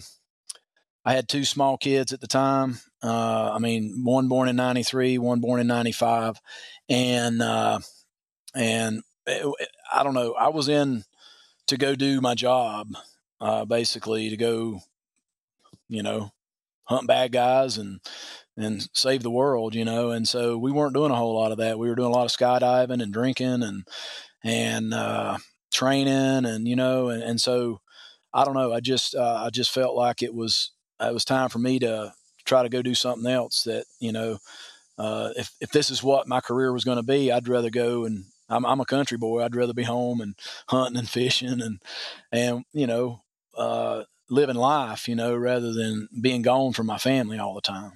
I had two small kids at the time. Uh, I mean, one born in '93, one born in '95, and uh, and it, I don't know. I was in to go do my job, uh, basically to go, you know, hunt bad guys and and save the world, you know. And so we weren't doing a whole lot of that. We were doing a lot of skydiving and drinking and and uh, training, and you know, and, and so I don't know. I just uh, I just felt like it was it was time for me to try to go do something else that you know uh, if if this is what my career was going to be, I'd rather go and I'm, I'm a country boy. I'd rather be home and hunting and fishing and and you know uh, living life, you know, rather than being gone from my family all the time.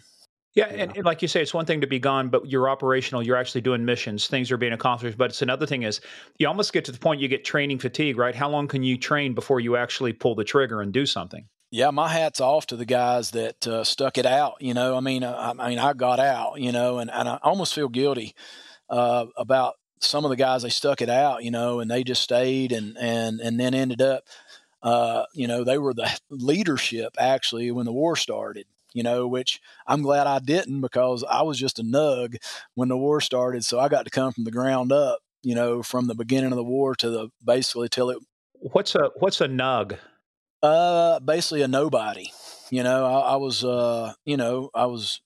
Yeah, and, and, like you say, it's one thing to be gone, but you're operational. You're actually doing missions. Things are being accomplished. But it's another thing is you almost get to the point you get training fatigue, right? How long can you train before you actually pull the trigger and do something? Yeah, my hat's off to the guys that uh, stuck it out. You know, I mean, uh, I, I, mean, I got out. You know, and, and I almost feel guilty uh, about some of the guys they stuck it out. You know, and they just stayed and and and then ended up. Uh, you know, they were the leadership actually when the war started. you know, which I'm glad I didn't because I was just a nug when the war started. So I got to come from the ground up, you know, from the beginning of the war to the basically till it. What's a what's a nug? Uh, basically a nobody. You know, I, I was, uh, you know, I was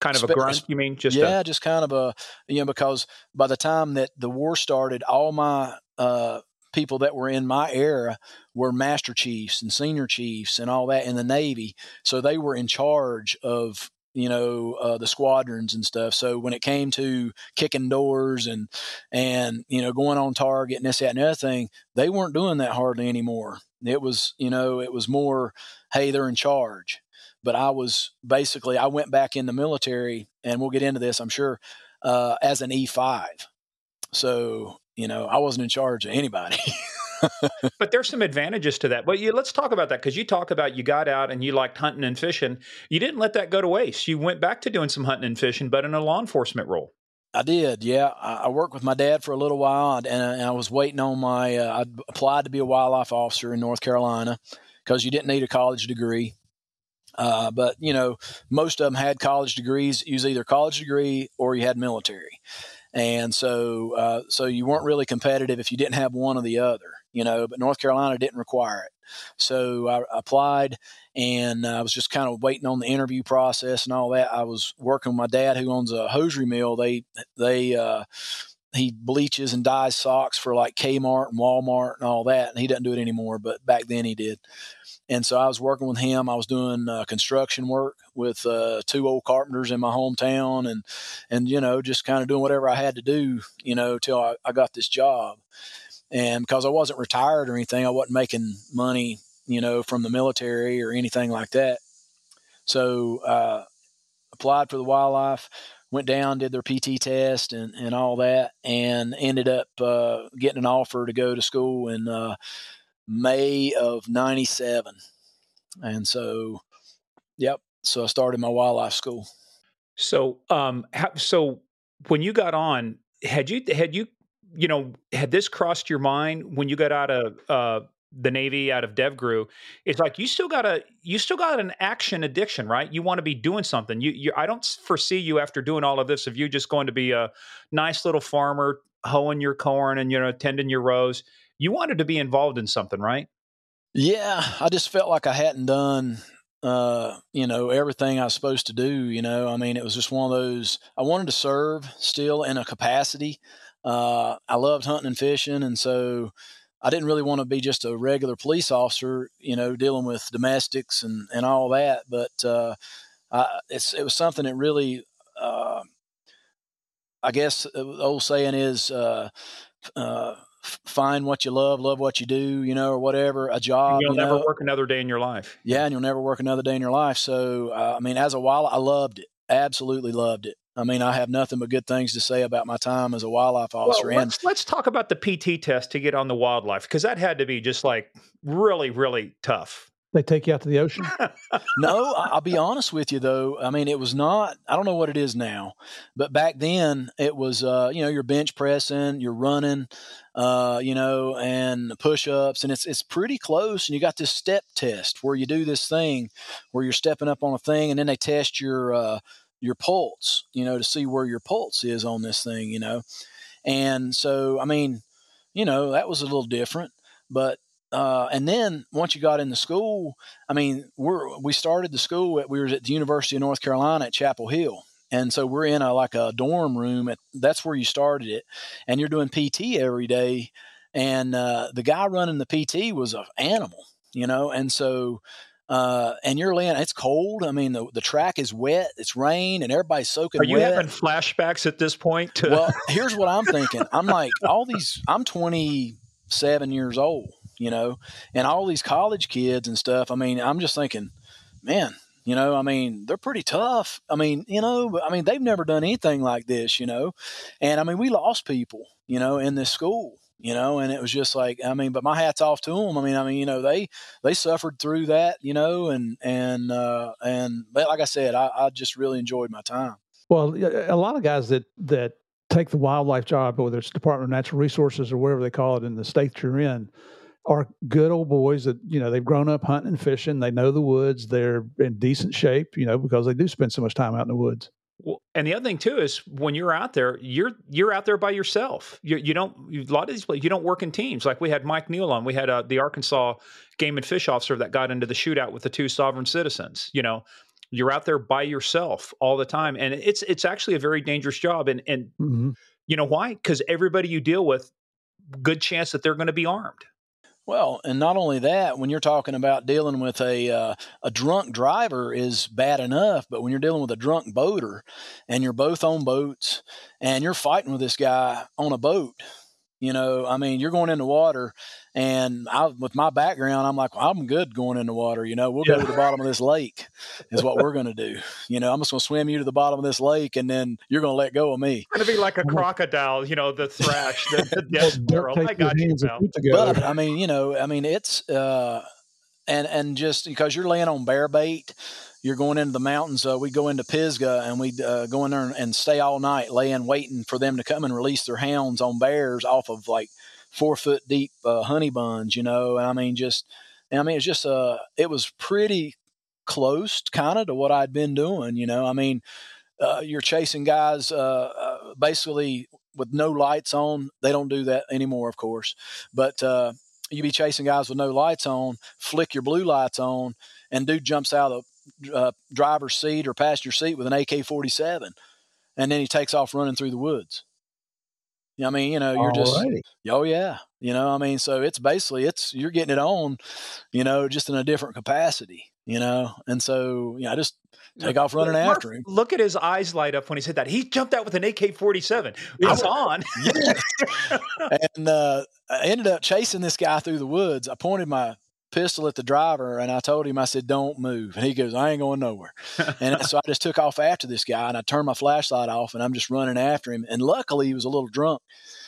kind of a grunt. You mean just yeah, a- just kind of a you know because by the time that the war started, all my uh, people that were in my era were master chiefs and senior chiefs and all that in the Navy. So they were in charge of you know uh, the squadrons and stuff. So when it came to kicking doors and and you know going on target and this that and the other thing, they weren't doing that hardly anymore. It was you know it was more, hey, they're in charge. But I was basically I went back in the military, and we'll get into this, I'm sure, uh, as an E five. So you know, I wasn't in charge of anybody. but there's some advantages to that. But you, let's talk about that because you talk about you got out and you liked hunting and fishing. You didn't let that go to waste. You went back to doing some hunting and fishing, but in a law enforcement role. I did, yeah. I, worked with my dad for a little while, and, and I was waiting on my. Uh, I applied to be a wildlife officer in North Carolina because you didn't need a college degree. Uh, but you know, most of them had college degrees. You was either college degree or you had military and so uh, so you weren't really competitive if you didn't have one or the other, you know. But North Carolina didn't require it, so I applied, and I was just kind of waiting on the interview process and all that. I was working with my dad, who owns a hosiery mill. They they uh, he bleaches and dyes socks for like Kmart and Walmart and all that, and he doesn't do it anymore. But back then he did. And so I was working with him. I was doing uh, construction work with uh, two old carpenters in my hometown, and and you know just kind of doing whatever I had to do, you know, till I, I got this job. And because I wasn't retired or anything, I wasn't making money, you know, from the military or anything like that. So uh, applied for the wildlife, went down, did their PT test and, and all that, and ended up uh, getting an offer to go to school in uh, May of 97. And so, yep. So I started my wildlife school. So, um, so when you got on, had you, had you, you know, had this crossed your mind when you got out of, uh, the Navy out of DevGru, it's like you still got a you still got an action addiction, right? You want to be doing something. You, you I don't foresee you after doing all of this of you just going to be a nice little farmer hoeing your corn and you know tending your rows you wanted to be involved in something, right? Yeah, I just felt like I hadn't done uh, you know, everything I was supposed to do, you know. I mean, it was just one of those I wanted to serve still in a capacity. Uh, I loved hunting and fishing and so I didn't really want to be just a regular police officer, you know, dealing with domestics and, and all that. But uh, I, it's it was something that really, uh, I guess the old saying is, uh, uh find what you love, love what you do, you know, or whatever, a job. you'll you never know. work another day in your life. Yeah, and you'll never work another day in your life. So, uh, I mean, as a while, I loved it. Absolutely loved it. I mean, I have nothing but good things to say about my time as a wildlife officer. Well, let's, let's talk about the PT test to get on the wildlife because that had to be just like really, really tough. They take you out to the ocean? no, I'll be honest with you though. I mean, it was not. I don't know what it is now, but back then it was. Uh, you know, you're bench pressing, you're running, uh, you know, and push ups, and it's it's pretty close. And you got this step test where you do this thing where you're stepping up on a thing, and then they test your uh, your pulse, you know, to see where your pulse is on this thing, you know. And so, I mean, you know, that was a little different, but uh, and then once you got into school, I mean, we're we started the school at we were at the University of North Carolina at Chapel Hill, and so we're in a like a dorm room. At that's where you started it, and you're doing PT every day. And uh, the guy running the PT was an animal, you know, and so. Uh, and you're laying, it's cold. I mean, the, the track is wet. It's rain, and everybody's soaking. Are you wet. having flashbacks at this point? To- well, here's what I'm thinking. I'm like, all these. I'm 27 years old you know, and all these college kids and stuff. I mean, I'm just thinking, man, you know, I mean, they're pretty tough. I mean, you know, I mean, they've never done anything like this, you know, and I mean, we lost people, you know, in this school, you know, and it was just like, I mean, but my hat's off to them. I mean, I mean, you know, they they suffered through that, you know, and and uh, and but like I said, I, I just really enjoyed my time. Well, a lot of guys that that take the wildlife job, whether it's Department of Natural Resources or whatever they call it in the state you're in, are good old boys that you know they've grown up hunting and fishing. They know the woods. They're in decent shape, you know, because they do spend so much time out in the woods. Well, and the other thing too is when you're out there, you're you're out there by yourself. You, you don't you, a lot of these places you don't work in teams. Like we had Mike Neal on. We had uh, the Arkansas Game and Fish officer that got into the shootout with the two sovereign citizens. You know, you're out there by yourself all the time, and it's it's actually a very dangerous job. And and mm-hmm. you know why? Because everybody you deal with, good chance that they're going to be armed. Well, and not only that, when you're talking about dealing with a uh, a drunk driver is bad enough, but when you're dealing with a drunk boater, and you're both on boats, and you're fighting with this guy on a boat, you know, I mean, you're going in the water, and I, with my background, I'm like, well, I'm good going in the water. You know, we'll yeah. go to the bottom of this lake, is what we're going to do. You know, I'm just going to swim you to the bottom of this lake, and then you're going to let go of me. Going to be like a crocodile, you know, the thrash, the, the death squirrel. I got you. But I mean, you know, I mean, it's uh, and and just because you're laying on bear bait you're going into the mountains. Uh, we go into Pisgah and we uh, go in there and, and, stay all night, laying, waiting for them to come and release their hounds on bears off of like four foot deep uh, honey buns, you know. And I mean, just, I mean, it's just, uh, it was pretty close kind of to what I'd been doing, you know. I mean, uh, you're chasing guys uh, uh, basically with no lights on. They don't do that anymore, of course, but uh, you be chasing guys with no lights on, flick your blue lights on, and dude jumps out of uh, driver's seat or passenger seat with an AK 47. And then he takes off running through the woods. I mean, you know, you're just, oh yeah, you know, I mean, so it's basically it's you're getting it on, you know, just in a different capacity, you know, and so you know, I just take off running after him. Look at his eyes light up when he said that. He jumped out with an AK 47. It's on. and uh, I ended up chasing this guy through the woods. I pointed my pistol at the driver and I told him, I said, don't move. And he goes, I ain't going nowhere. and so I just took off after this guy and I turned my flashlight off and I'm just running after him. And luckily he was a little drunk.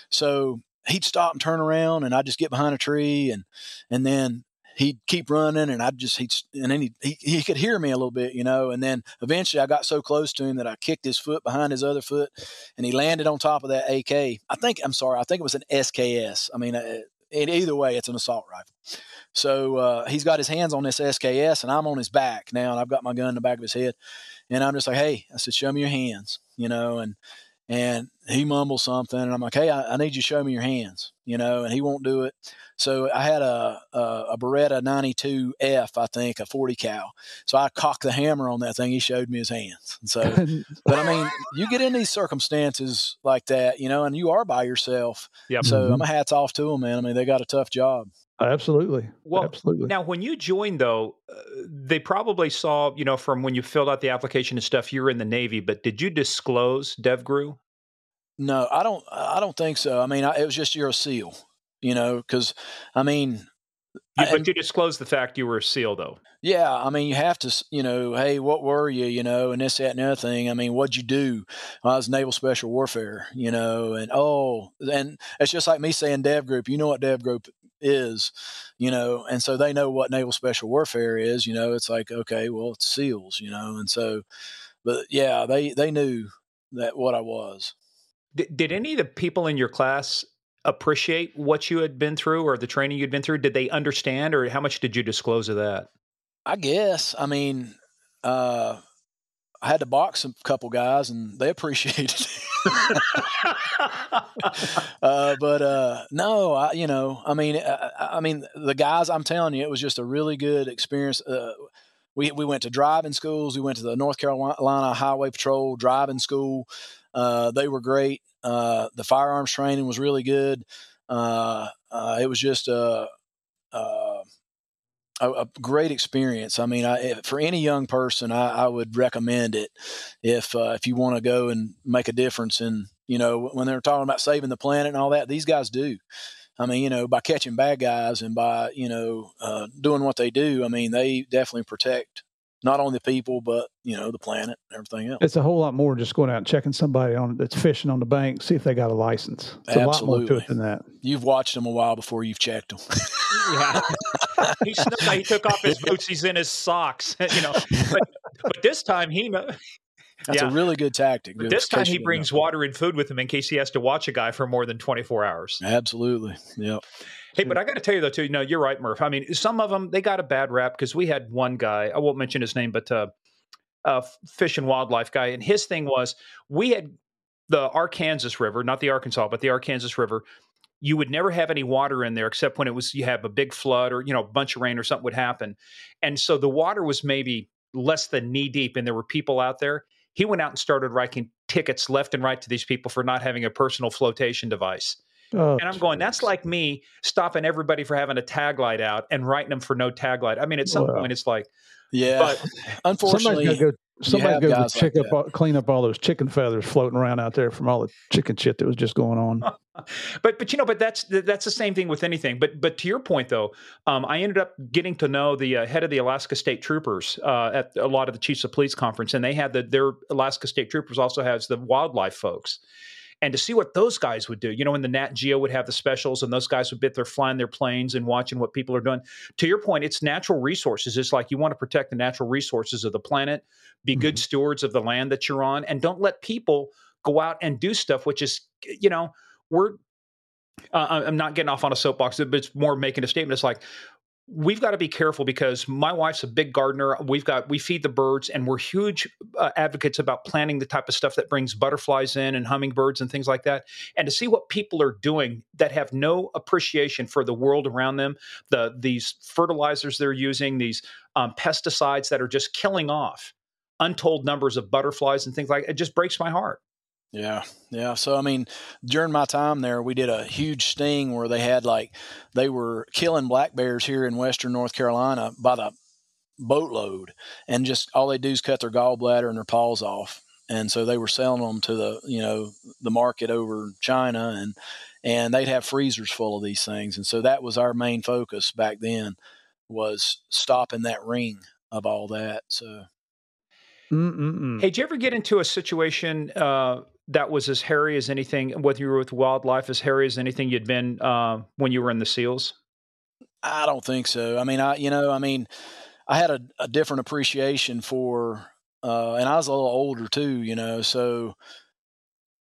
So he'd stop and turn around and I'd just get behind a tree and, and then he'd keep running and I'd just, he'd, and then he, he, he could hear me a little bit, you know, and then eventually I got so close to him that I kicked his foot behind his other foot and he landed on top of that AK. I think, I'm sorry, I think it was an SKS. I mean, uh, either way, it's an assault rifle. So uh, he's got his hands on this SKS, and I'm on his back now, and I've got my gun in the back of his head, and I'm just like, "Hey," I said, "Show me your hands," you know, and and he mumbles something, and I'm like, "Hey, I, I need you to show me your hands," you know, and he won't do it. So I had a a, a Beretta 92F, I think, a 40 cal. So I cocked the hammer on that thing. He showed me his hands. And so, but I mean, you get in these circumstances like that, you know, and you are by yourself. Yeah. So mm-hmm. I'm a hats off to them, man. I mean, they got a tough job. Absolutely. Well, absolutely. Now, when you joined, though, uh, they probably saw, you know, from when you filled out the application and stuff, you were in the Navy. But did you disclose DevGru? No, I don't. I don't think so. I mean, I, it was just you're a SEAL, you know, because I mean, you, but you disclosed the fact you were a SEAL, though. Yeah, I mean, you have to, you know, hey, what were you, you know, and this, that, and the other thing. I mean, what'd you do? Well, I was Naval Special Warfare, you know, and oh, and it's just like me saying Dev Group. You know what Dev Group is, you know, and so they know what naval special warfare is, you know, it's like, okay, well, it's SEALs, you know, and so, but yeah, they, they knew that what I was. Did, did any of the people in your class appreciate what you had been through or the training you'd been through? Did they understand or how much did you disclose of that? I guess. I mean, uh, I had to box a couple guys and they appreciated it. uh, but uh, no, I, you know, I mean, I, uh, I, mean, the guys. I'm telling you, it was just a really good experience. Uh, we we went to driving schools. We went to the North Carolina Highway Patrol driving school. Uh, they were great. Uh, the firearms training was really good. it was just a a, a great experience. I mean, I, for any young person, I, I would recommend it if uh, if you want to go and make a difference. And you know, when they're talking about saving the planet and all that, these guys do. I mean, you know, by catching bad guys and by you know uh, doing what they do, I mean, they definitely protect not only the people but you know the planet and everything else. It's a whole lot more just going out and checking somebody on that's fishing on the bank, see if they got a license. It's Absolutely. a lot more to it than that. You've watched them a while before you've checked them. yeah, he snuck. He took off his boots. He's in his socks. You know, but, but this time he. That's yeah. a really good tactic. This time he brings water and food with him in case he has to watch a guy for more than 24 hours. Absolutely. Yep. Hey, but I got to tell you though, too. You know, you're right, Murph. I mean, some of them they got a bad rap because we had one guy. I won't mention his name, but uh, uh, fish and wildlife guy, and his thing was we had the Arkansas River, not the Arkansas, but the Arkansas River. You would never have any water in there except when it was you have a big flood or you know a bunch of rain or something would happen, and so the water was maybe less than knee deep, and there were people out there. He went out and started writing tickets left and right to these people for not having a personal flotation device. Oh, and I'm going, that's like me stopping everybody for having a tag light out and writing them for no tag light. I mean, at some well, point, it's like, yeah. But unfortunately, somebody's got to go, somebody's got to like up, clean up all those chicken feathers floating around out there from all the chicken shit that was just going on. but but you know, but that's that's the same thing with anything. But but to your point though, um, I ended up getting to know the uh, head of the Alaska State Troopers uh, at a lot of the chiefs of police conference, and they had the their Alaska State Troopers also has the wildlife folks and to see what those guys would do. You know, when the Nat Geo would have the specials and those guys would be there flying their planes and watching what people are doing. To your point, it's natural resources. It's like you want to protect the natural resources of the planet, be mm-hmm. good stewards of the land that you're on, and don't let people go out and do stuff which is, you know, we're uh, I'm not getting off on a soapbox, but it's more making a statement. It's like we've got to be careful because my wife's a big gardener. We've got we feed the birds, and we're huge uh, advocates about planting the type of stuff that brings butterflies in and hummingbirds and things like that. And to see what people are doing that have no appreciation for the world around them, the these fertilizers they're using, these um, pesticides that are just killing off untold numbers of butterflies and things like it, just breaks my heart. Yeah, yeah. So I mean, during my time there, we did a huge sting where they had like they were killing black bears here in western North Carolina by the boatload, and just all they do is cut their gallbladder and their paws off, and so they were selling them to the you know the market over China, and and they'd have freezers full of these things, and so that was our main focus back then was stopping that ring of all that. So. Mm-mm-mm. Hey, did you ever get into a situation uh, that was as hairy as anything, whether you were with wildlife, as hairy as anything you'd been uh, when you were in the SEALs? I don't think so. I mean, I you know, I mean, I had a, a different appreciation for, uh, and I was a little older too, you know, so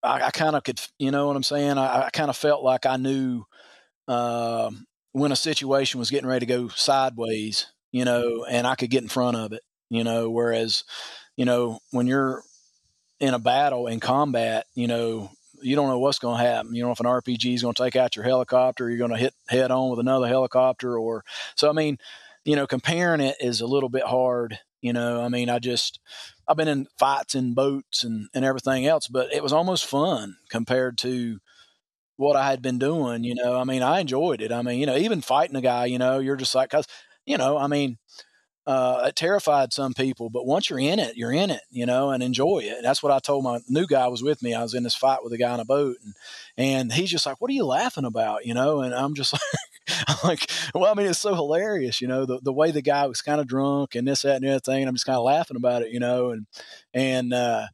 I, I kind of could, you know what I'm saying? I, I kind of felt like I knew uh, when a situation was getting ready to go sideways, you know, and I could get in front of it, you know, whereas, you know, when you're in a battle in combat, you know, you don't know what's going to happen. You know, if an RPG is going to take out your helicopter, you're going to hit head on with another helicopter, or so. I mean, you know, comparing it is a little bit hard. You know, I mean, I just I've been in fights in boats and and everything else, but it was almost fun compared to what I had been doing. You know, I mean, I enjoyed it. I mean, you know, even fighting a guy, you know, you're just like, cause you know, I mean uh, it terrified some people, but once you're in it, you're in it, you know, and enjoy it. That's what I told my new guy was with me. I was in this fight with a guy on a boat, and and he's just like, "What are you laughing about?" You know, and I'm just like. Like, well, I mean, it's so hilarious, you know, the, the way the guy was kind of drunk and this, that, and the other thing. And I'm just kind of laughing about it, you know, and, and, uh,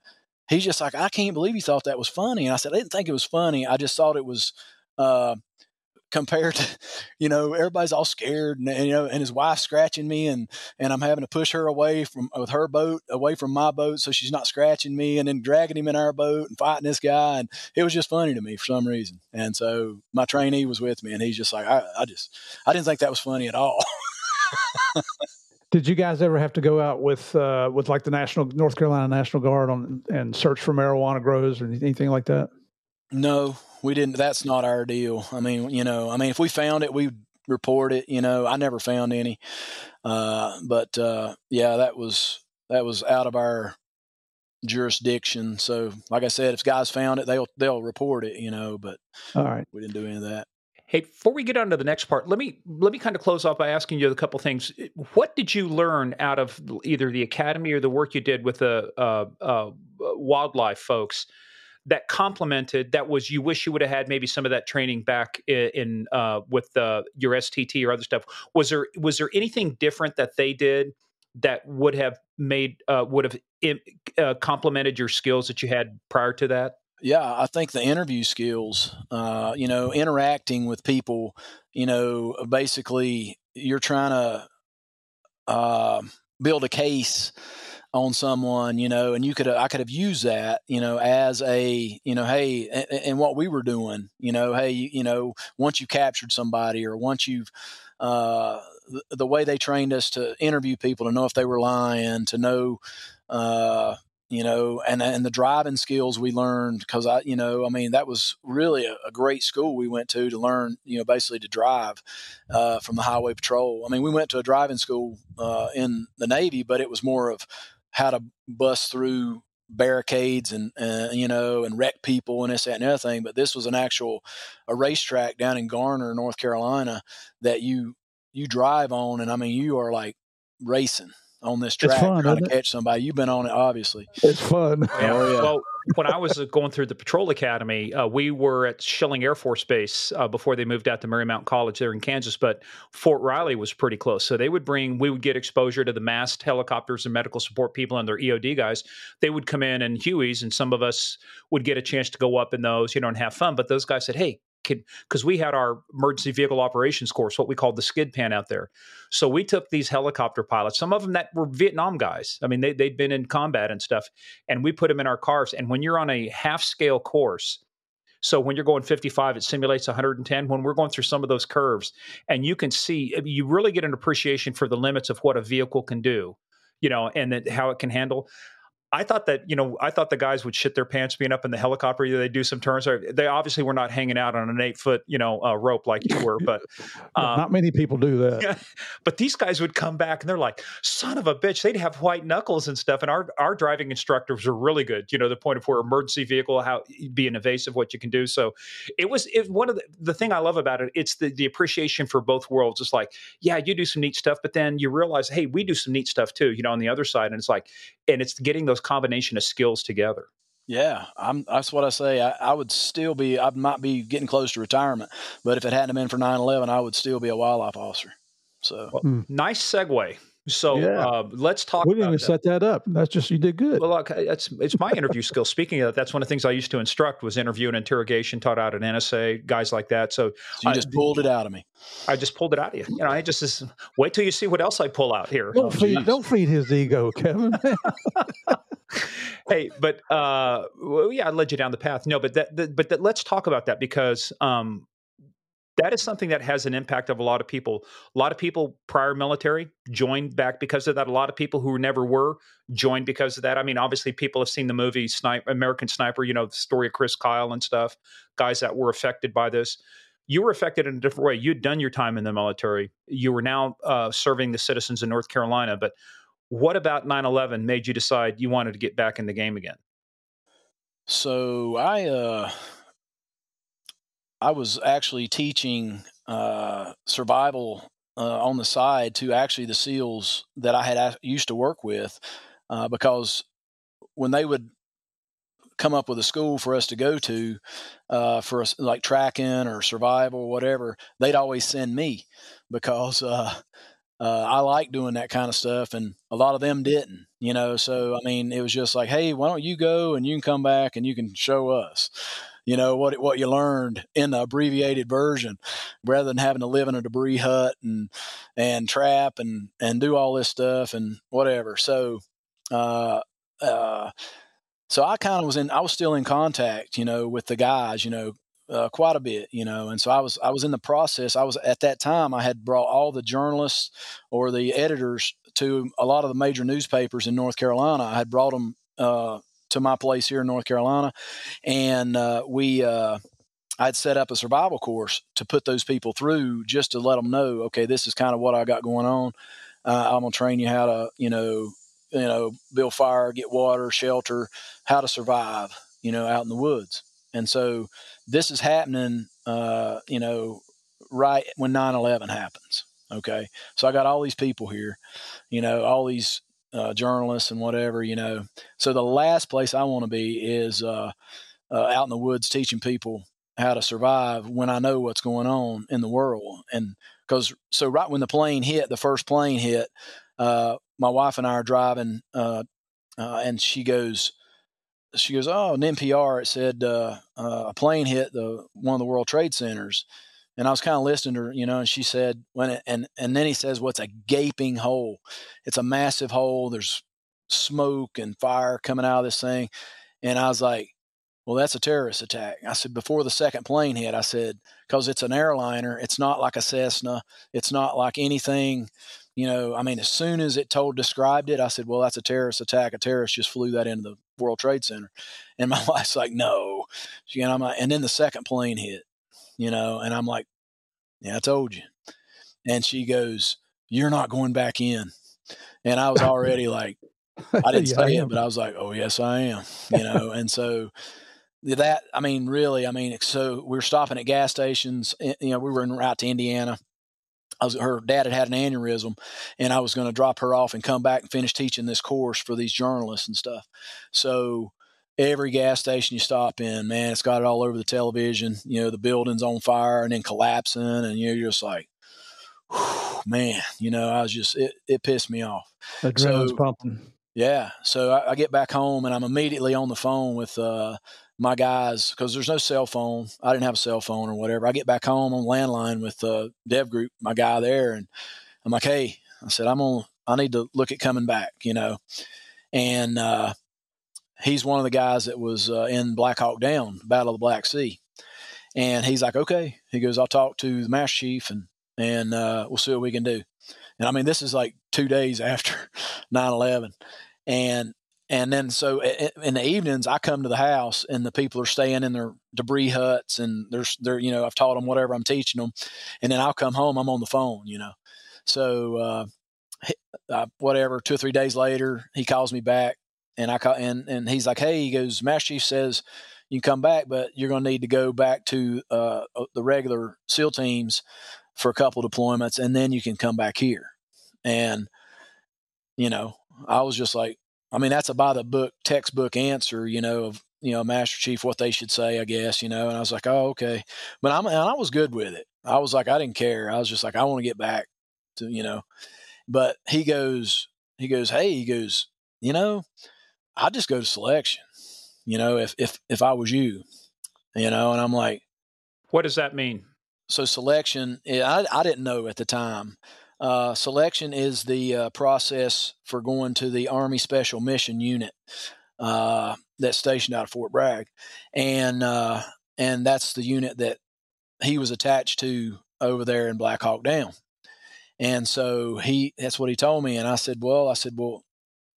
he's just like, I can't believe you thought that was funny. And I said, I didn't think it was funny. I just thought it was, uh, compared to, you know, everybody's all scared and, and, you know, and his wife scratching me and, and I'm having to push her away from, with her boat, away from my boat. So she's not scratching me and then dragging him in our boat and fighting this guy. And it was just funny to me for some reason. And so my trainee was with me and he's just like, I, I just, I didn't think that was funny at all. Did you guys ever have to go out with uh, with like the National North Carolina National Guard on and search for marijuana grows or anything like that? No, we didn't. That's not our deal. I mean, you know, I mean, if we found it, we report it. You know, I never found any, uh, but uh, yeah, that was that was out of our jurisdiction. So, like I said, if guys found it, they'll they'll report it. You know, but all right, we didn't do any of that. Hey, before we get on to the next part, let me let me kind of close off by asking you a couple things. What did you learn out of either the academy or the work you did with the uh, uh, wildlife folks that complemented that was you wish you would have had maybe some of that training back in, in uh, with the, your STT or other stuff. Was there was there anything different that they did that would have made uh, would have uh, complemented your skills that you had prior to that? Yeah, I think the interview skills, uh, you know, interacting with people, you know, basically you're trying to uh, build a case on someone, you know, and you could I could have used that, you know, as a, you know, hey, and, what we were doing, you know, hey, you, you, know, once you captured somebody or once you've uh, the, the, way they trained us to interview people to know if they were lying, to know uh, you know, and and the driving skills we learned because I, you know, I mean that was really a, a, great school we went to to learn, you know, basically to drive uh, from the highway patrol. I mean, we went to a driving school uh, in the Navy, but it was more of how to bust through barricades and uh, you know and wreck people and this that and the other thing. But this was an actual a racetrack down in Garner, North Carolina, that you you drive on, and I mean you are like racing on this track fun, trying to catch somebody. You've been on it, obviously. It's fun. Yeah. Oh, yeah. Well, when I was uh, going through the patrol academy, uh, we were at Schilling Air Force Base uh, before they moved out to Marymount College there in Kansas. But Fort Riley was pretty close, so they would bring. We would get exposure to the MAST helicopters and medical support people and their EOD guys. They would come in in Hueys, and some of us would get a chance to go up in those, you know, and have fun. But those guys said, "Hey, because we had our emergency vehicle operations course, what we called the skid pan out there. So we took these helicopter pilots, some of them that were Vietnam guys. I mean, they, they'd been in combat and stuff, and we put them in our cars. And when you're on a half scale course, so when you're going 55, it simulates 110. When we're going through some of those curves, and you can see, eh, you really get an appreciation for the limits of what a vehicle can do, you know, and that how it can handle. I thought that you know I thought the guys would shit their pants being up in the helicopter. They do some turns. They obviously were not hanging out on an eight foot you know uh, rope like you were, but um, not many people do that. but these guys would come back and they're like, "Son of a bitch!" They'd have white knuckles and stuff. And our our driving instructors were really good. You know, the point of where emergency vehicle how being evasive, what you can do. So it was it one of the the thing I love about it. It's the the appreciation for both worlds. It's like, yeah, you do some neat stuff, but then you realize, hey, we do some neat stuff too. You know, on the other side, and it's like, and it's getting those those combination of skills together. Yeah, I'm, that's what I say. I, I, would still be, I might be getting close to retirement, but if it hadn't been for 9 11, I would still be a wildlife officer. So, well, hmm. nice segue. So yeah. uh, let's talk. We didn't even that. set that up. That's just you did good. Well, look, it's it's my interview skill. Speaking of that, that's one of the things I used to instruct was interview and interrogation. Taught out at NSA, guys like that. So, so you I, just pulled it out of me. I just pulled it out of you. You know, I just, just wait till you see what else I pull out here. Don't, oh, feed, don't feed his ego, Kevin. hey, but uh, well, yeah, I led you down the path. No, but that, that but that, let's talk about that because um, that is something that has an impact of a lot of people. A lot of people prior military joined back because of that. A lot of people who never were joined because of that. I mean, obviously, people have seen the movie American Sniper. You know, the story of Chris Kyle and stuff. Guys that were affected by this. You were affected in a different way. You'd done your time in the military. You were now uh, serving the citizens in North Carolina, but what about 9/11 made you decide you wanted to get back in the game again? So I uh, I was actually teaching uh, survival uh, on the side to actually the SEALs that I had used to work with, uh, because when they would come up with a school for us to go to uh, for us like tracking or survival or whatever, they'd always send me because uh, uh, I like doing that kind of stuff, and a lot of them didn't, you know. So I mean, it was just like, hey, why don't you go and you can come back and you can show us, you know, what what you learned in the abbreviated version, rather than having to live in a debris hut and and trap and and do all this stuff and whatever. So, uh, uh, so I kind of was in, I was still in contact, you know, with the guys, you know, uh, quite a bit, you know. And so I was I was in the process. I was at that time. I had brought all the journalists or the editors to a lot of the major newspapers in North Carolina. I had brought them uh, to my place here in North Carolina, and uh, we. Uh, I'd set up a survival course to put those people through just to let them know, okay, this is kind of what I got going on. Uh, I'm gonna train you how to, you know, you know, build fire, get water, shelter, how to survive, you know, out in the woods. And so this is happening, uh, you know, right when 9 11 happens. Okay. So I got all these people here, you know, all these uh, journalists and whatever, you know. So the last place I want to be is uh, uh, out in the woods teaching people how to survive when I know what's going on in the world. And because, so right when the plane hit, the first plane hit, uh, my wife and I are driving, uh, uh, and she goes, she goes, oh, in NPR it said a plane hit the one of the World Trade Centers, and I was kind of listening to her, you know, and she said when and and then he says, what's well, a gaping hole? It's a massive hole. There's smoke and fire coming out of this thing. And I was like, well, that's a terrorist attack. I said, before the second plane hit, I said, because it's an airliner, it's not like a Cessna, it's not like anything. You know, I mean, as soon as it told described it, I said, "Well, that's a terrorist attack. A terrorist just flew that into the World Trade Center." And my wife's like, "No," you know, I'm like, and then the second plane hit, you know, and I'm like, "Yeah, I told you." And she goes, "You're not going back in." And I was already like, I didn't yeah, say it, but I was like, "Oh yes, I am," you know. and so that, I mean, really, I mean, so we were stopping at gas stations. Eh, you know, we were en route to Indiana I was her dad had had an aneurysm, and I was going to drop her off and come back and finish teaching this course for these journalists and stuff. So every gas station you stop in, man, it's got it all over the television. You know, the building's on fire and then collapsing, and you're just like, man, you know, I was just it, it pissed me off. Adrenaline's so, pumping. Yeah. So I, I, get back home and I'm immediately on the phone with uh, my guys because there's no cell phone. I didn't have a cell phone or whatever. I get back home on landline with uh, Dev Group, my guy there, and I'm like, hey, I said I'm on. I need to look at coming back, you know, and uh, he's one of the guys that was uh, in Black Hawk Down, Battle of the Black Sea, and he's like, okay. He goes, I'll talk to the Master Chief and and uh, we'll see what we can do. And I mean, this is like two days after 9/11, and and then so in the evenings, I come to the house and the people are staying in their debris huts and they're, they're, you know, I've taught them whatever I'm teaching them. And then I'll come home, I'm on the phone, you know. So, uh, uh, whatever, two or three days later, he calls me back and I call, and, and he's like, Hey, he goes, Master Chief says you can come back, but you're going to need to go back to, uh, uh, the regular SEAL teams for a couple deployments and then you can come back here. And, you know, I was just like, I mean, that's a by the book textbook answer, you know, of you know, Master Chief what they should say, I guess, you know. And I was like, oh, okay. But I'm and I was good with it. I was like, I didn't care. I was just like, I want to get back to, you know. But he goes, he goes, hey, he goes, you know, I just go to selection, you know, if if if I was you, you know. And I'm like, what does that mean? So selection, I I didn't know at the time. Uh, selection is the uh, process for going to the Army Special Mission Unit uh, that's stationed out of Fort Bragg, and uh, and that's the unit that he was attached to over there in Black Hawk Down. And so he that's what he told me, and I said, well, I said, well,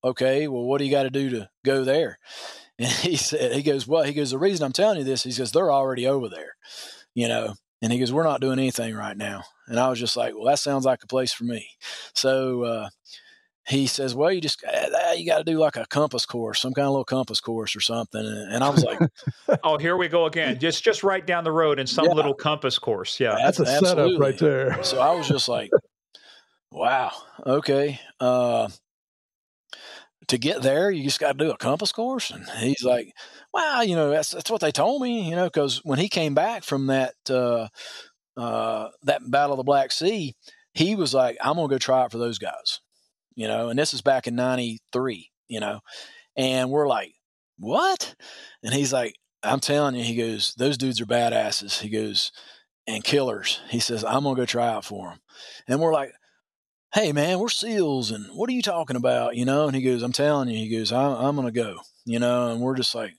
okay, well, what do you got to do to go there? And he said, he goes, well, he goes, the reason I'm telling you this, he says they're already over there, you know. And he goes, We're not doing anything right now. And I was just like, Well, that sounds like a place for me. So uh, he says, Well, you just, uh, you got to do like a compass course, some kind of little compass course or something. And I was like, Oh, here we go again. Just, just right down the road in some yeah. little compass course. Yeah. That's, that's a absolutely. setup right there. So I was just like, Wow. Okay. Uh, to get there, you just got to do a compass course. And he's like, well, you know, that's, that's what they told me, you know, because when he came back from that, uh, uh, that Battle of the Black Sea, he was like, I'm going to go try it for those guys, you know, and this is back in 93, you know, and we're like, what? And he's like, I'm telling you, he goes, those dudes are badasses. He goes, and killers. He says, I'm going to go try out for them. And we're like, hey man, we're SEALs, and what are you talking about? You know? And he goes, I'm telling you. He goes, I'm, I'm going to go. You know? And we're just like,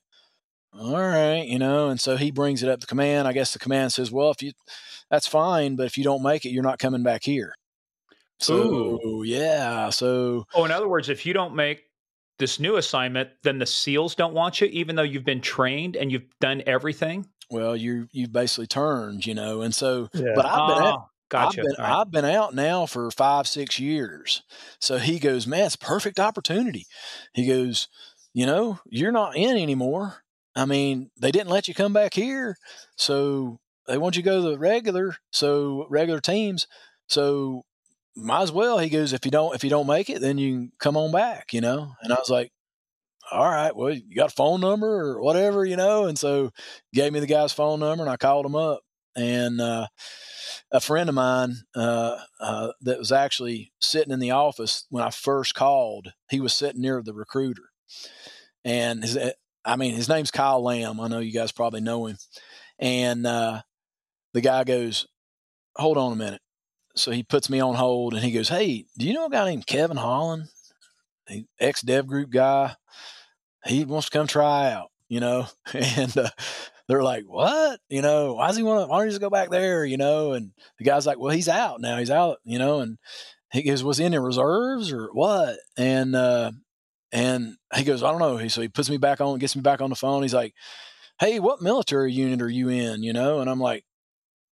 all right, you know. And so he brings it up to command. I guess the command says, well, if you, that's fine, but if you don't make it, you're not coming back here. So Ooh. yeah. So oh, in other words, if you don't make this new assignment, then the SEALs don't want you, even though you've been trained and you've done everything. Well, you you've basically turned, you know, and so. Yeah. But I've been. Uh, Gotcha. I've been, right. I've been out now for five, six years. So he goes, man, it's perfect opportunity. He goes, you know, you're not in anymore. I mean, they didn't let you come back here. So they want you to go to the regular, so regular teams. So might as well. He goes, if you don't, if you don't make it, then you can come on back, you know? And I was like, all right, well, you got a phone number or whatever, you know? And so gave me the guy's phone number and I called him up. And, uh, a friend of mine uh, uh, that was actually sitting in the office when I first called. He was sitting near the recruiter, and his, eh, I mean, his name's Kyle Lamb. I know you guys probably know him. And uh, the guy goes, "Hold on a minute." So he puts me on hold, and he goes, "Hey, do you know a guy named Kevin Holland?" ex dev group guy. He wants to come try out, you know, and uh, they're like, what? You know, why does he want to, why don't he just go back there, you know? And the guy's like, well, he's out now. He's out, you know, and he goes, was he in the reserves or what? And, uh, and he goes, I don't know. He, so he puts me back on, gets me back on the phone. He's like, Hey, what military unit are you in? You know? And I'm like,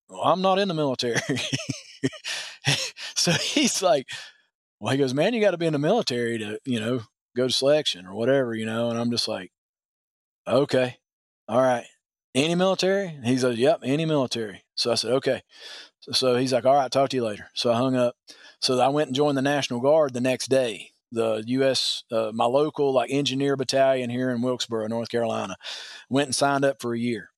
well, I'm not in the military. so he's like, well, he goes, man, you got to be in the military to, you know, go to selection or whatever, you know? And I'm just like, okay, all right. Any military? He says, yep, any military. So I said, okay. So, so he's like, all right, talk to you later. So I hung up. So I went and joined the National Guard the next day the U.S. Uh, my local like engineer battalion here in Wilkesboro, North Carolina. Went and signed up for a year.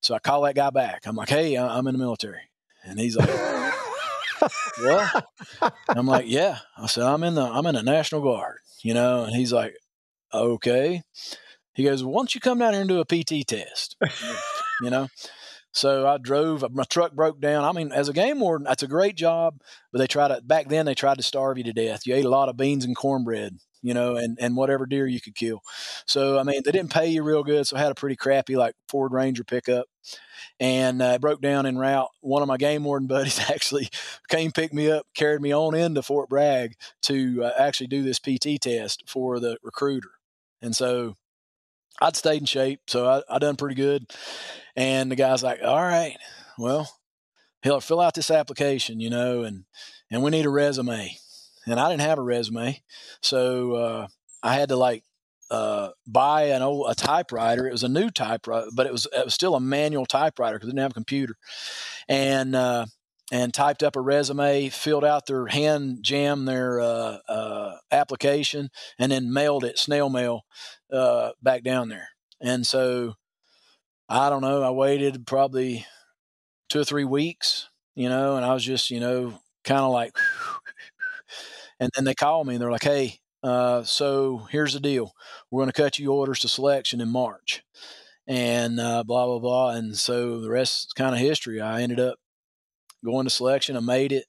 So I call that guy back. I'm like, "Hey, I'm in the military," and he's like, "What?" I'm like, "Yeah." I said, "I'm in the I'm in the National Guard," you know, and he's like, "Okay." He goes, "Why don't you come down here and do a PT test?" you know. So I drove. My truck broke down. I mean, as a game warden, that's a great job. But they tried to back then. They tried to starve you to death. You ate a lot of beans and cornbread, you know, and and whatever deer you could kill. So I mean, they didn't pay you real good. So I had a pretty crappy like Ford Ranger pickup, and uh, broke down en route. One of my game warden buddies actually came pick me up, carried me on into Fort Bragg to uh, actually do this PT test for the recruiter. And so I'd stayed in shape, so I, I done pretty good. And the guy's like, "All right, well, he'll fill out this application, you know, and and we need a resume." And I didn't have a resume, so uh, I had to like uh, buy an old a typewriter. It was a new typewriter, but it was it was still a manual typewriter because it didn't have a computer. And uh, and typed up a resume, filled out their hand jam their uh, uh, application, and then mailed it snail mail uh, back down there. And so I don't know. I waited probably two or three weeks, you know, and I was just, you know, kind of like, and then they called me and they're like, hey, uh, so here's the deal. We're going to cut you orders to selection in March and uh, blah, blah, blah. And so the rest is kind of history. I ended up going to selection. I made it.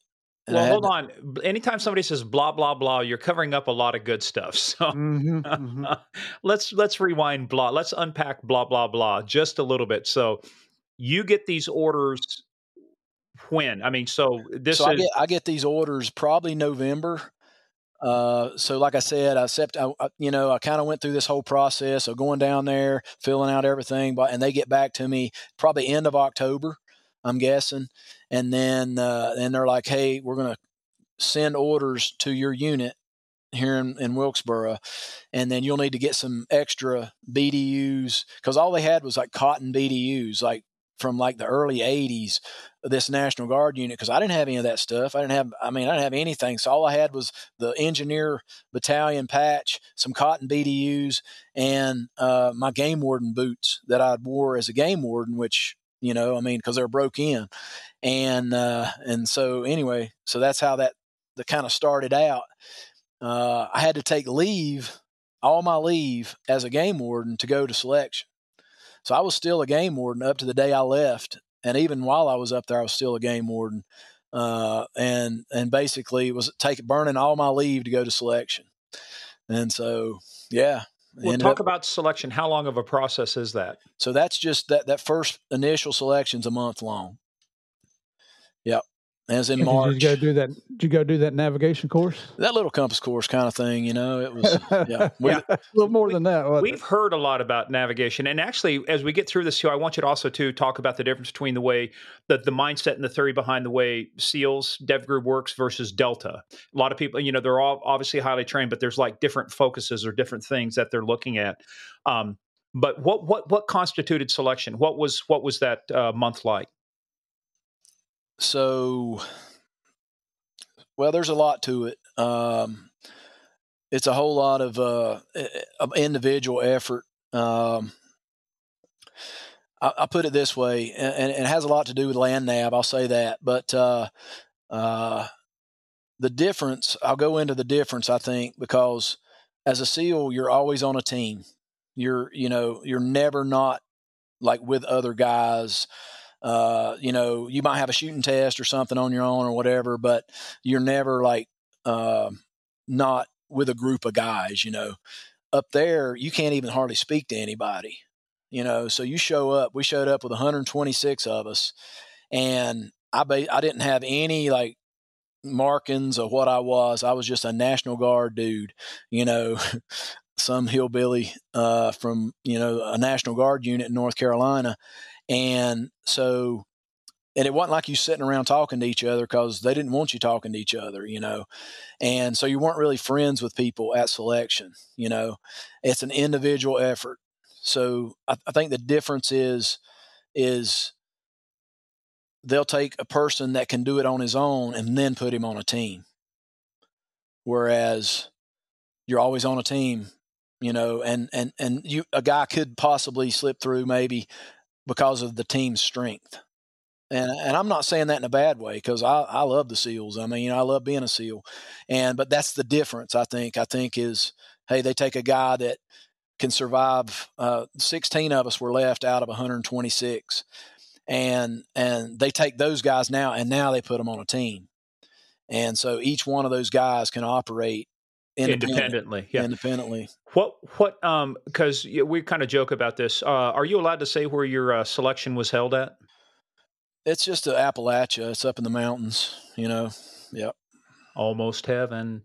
Well, hold on. Anytime somebody says blah blah blah, you're covering up a lot of good stuff. So mm-hmm, mm-hmm. let's let's rewind blah. Let's unpack blah blah blah just a little bit. So you get these orders when? I mean, so this so is I get, I get these orders probably November. Uh, so like I said, I, accept, I, you know, I kind of went through this whole process of going down there, filling out everything, but, and they get back to me probably end of October, I'm guessing and then uh, and they're like, hey, we're going to send orders to your unit here in, in Wilkesboro, and then you'll need to get some extra BDUs because all they had was like cotton BDUs, like from like the early 80s this national guard unit because i didn't have any of that stuff. I didn't have i mean i didn't have anything. So all i had was the engineer battalion patch some cotton bdus and uh, my game warden boots that i wore as a game warden which you know i mean because they're broke in and uh, and so anyway, so that's how that the kind of started out. Uh, I had to take leave, all my leave as a game warden to go to selection. So I was still a game warden up to the day I left, and even while I was up there, I was still a game warden. Uh, and and basically was take burning all my leave to go to selection. And so yeah, We'll talk up, about selection. How long of a process is that? So that's just that that first initial selection's a month long. Yep. As in March. Did you go do that? Did you go do that navigation course? That little compass course kind of thing, you know. It was yeah, we, yeah. a little more we, than that. We've it? heard a lot about navigation, and actually, as we get through this too, I want you to also to talk about the difference between the way that the mindset and the theory behind the way SEALs Dev Group works versus Delta. A lot of people, you know, they're all obviously highly trained, but there's like different focuses or different things that they're looking at. Um, but what what what constituted selection? What was what was that uh, month like? So, well, there's a lot to it. Um, it's a whole lot of uh, individual effort. Um, I, put it this way, and, and, it has a lot to do with land nav. I'll say that, but uh, uh, the difference. I'll go into the difference. I think because as a SEAL, you're always on a team. You're you know you're never not like with other guys uh, you know, you might have a shooting test or something on your own or whatever, but you're never like uh, not with a group of guys, you know. Up there, you can't even hardly speak to anybody, you know. So you show up. We showed up with 126 of us, and I ba- I didn't have any like markings of what I was. I was just a National Guard dude, you know, some hillbilly uh, from you know a National Guard unit in North Carolina, and so and it wasn't like you sitting around talking to each other because they didn't want you talking to each other, you know, and so you weren't really friends with people at selection, you know. It's an individual effort, so I, I think the difference is is they'll take a person that can do it on his own and then put him on a team. Whereas you're always on a team, you know, and and and you a guy could possibly slip through maybe because of the team's strength. And and I'm not saying that in a bad way because I I love the SEALs. I mean, I love being a SEAL. And but that's the difference. I think. I think is hey, they take a guy that can survive. Uh, 16 of us were left out of 126 and and they take those guys now and now they put them on a team and so each one of those guys can operate independently. Yeah. Independently. What what um because we kind of joke about this uh are you allowed to say where your uh, selection was held at? It's just a appalachia it's up in the mountains you know yep. Almost heaven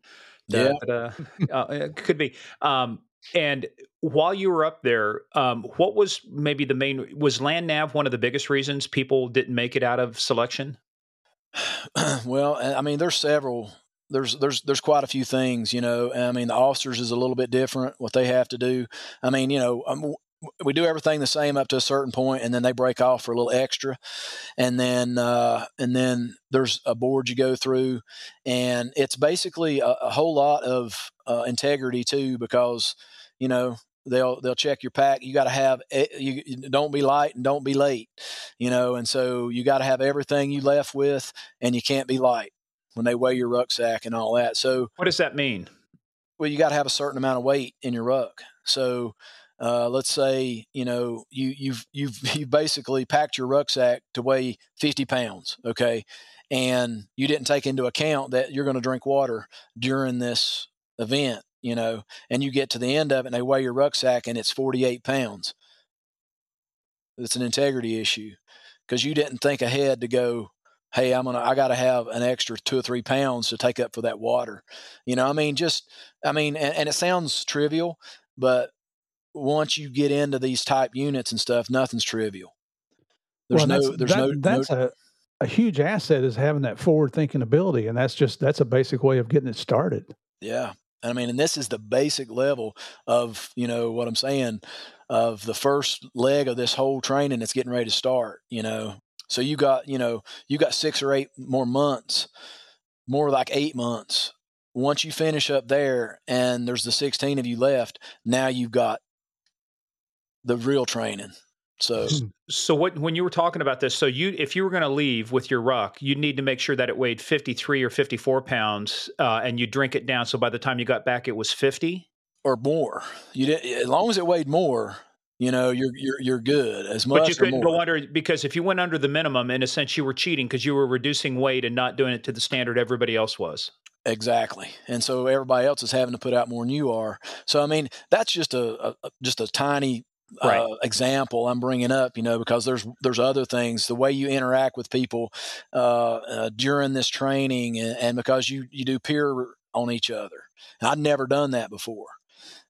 yeah. uh, it could be. Um and while you were up there, um, what was maybe the main was land nav one of the biggest reasons people didn't make it out of selection? well, I mean, there's several. There's there's there's quite a few things, you know. I mean, the officers is a little bit different what they have to do. I mean, you know, um, we do everything the same up to a certain point, and then they break off for a little extra, and then uh, and then there's a board you go through, and it's basically a, a whole lot of uh, integrity too, because you know they'll they'll check your pack. You got to have you don't be light and don't be late, you know, and so you got to have everything you left with, and you can't be light when they weigh your rucksack and all that. So what does that mean? Well, you got to have a certain amount of weight in your ruck. So uh, let's say you know you you've you've you basically packed your rucksack to weigh 50 pounds okay and you didn't take into account that you're going to drink water during this event you know and you get to the end of it and they weigh your rucksack and it's 48 pounds it's an integrity issue because you didn't think ahead to go hey i'm gonna i gotta have an extra two or three pounds to take up for that water you know i mean just i mean and, and it sounds trivial but once you get into these type units and stuff, nothing's trivial. There's well, no, there's that, no, that's no, a, a huge asset is having that forward thinking ability. And that's just, that's a basic way of getting it started. Yeah. I mean, and this is the basic level of, you know, what I'm saying of the first leg of this whole training that's getting ready to start, you know. So you got, you know, you got six or eight more months, more like eight months. Once you finish up there and there's the 16 of you left, now you've got the real training. So, so what when you were talking about this, so you if you were going to leave with your ruck, you'd need to make sure that it weighed fifty three or fifty four pounds, uh, and you drink it down. So by the time you got back, it was fifty or more. You did as long as it weighed more. You know, you're you're you're good as much. But you couldn't go under because if you went under the minimum, in a sense, you were cheating because you were reducing weight and not doing it to the standard everybody else was. Exactly, and so everybody else is having to put out more than you are. So I mean, that's just a, a just a tiny right. uh, example I'm bringing up, you know, because there's there's other things. The way you interact with people uh, uh, during this training, and, and, because you you do peer on each other. And I'd never done that before.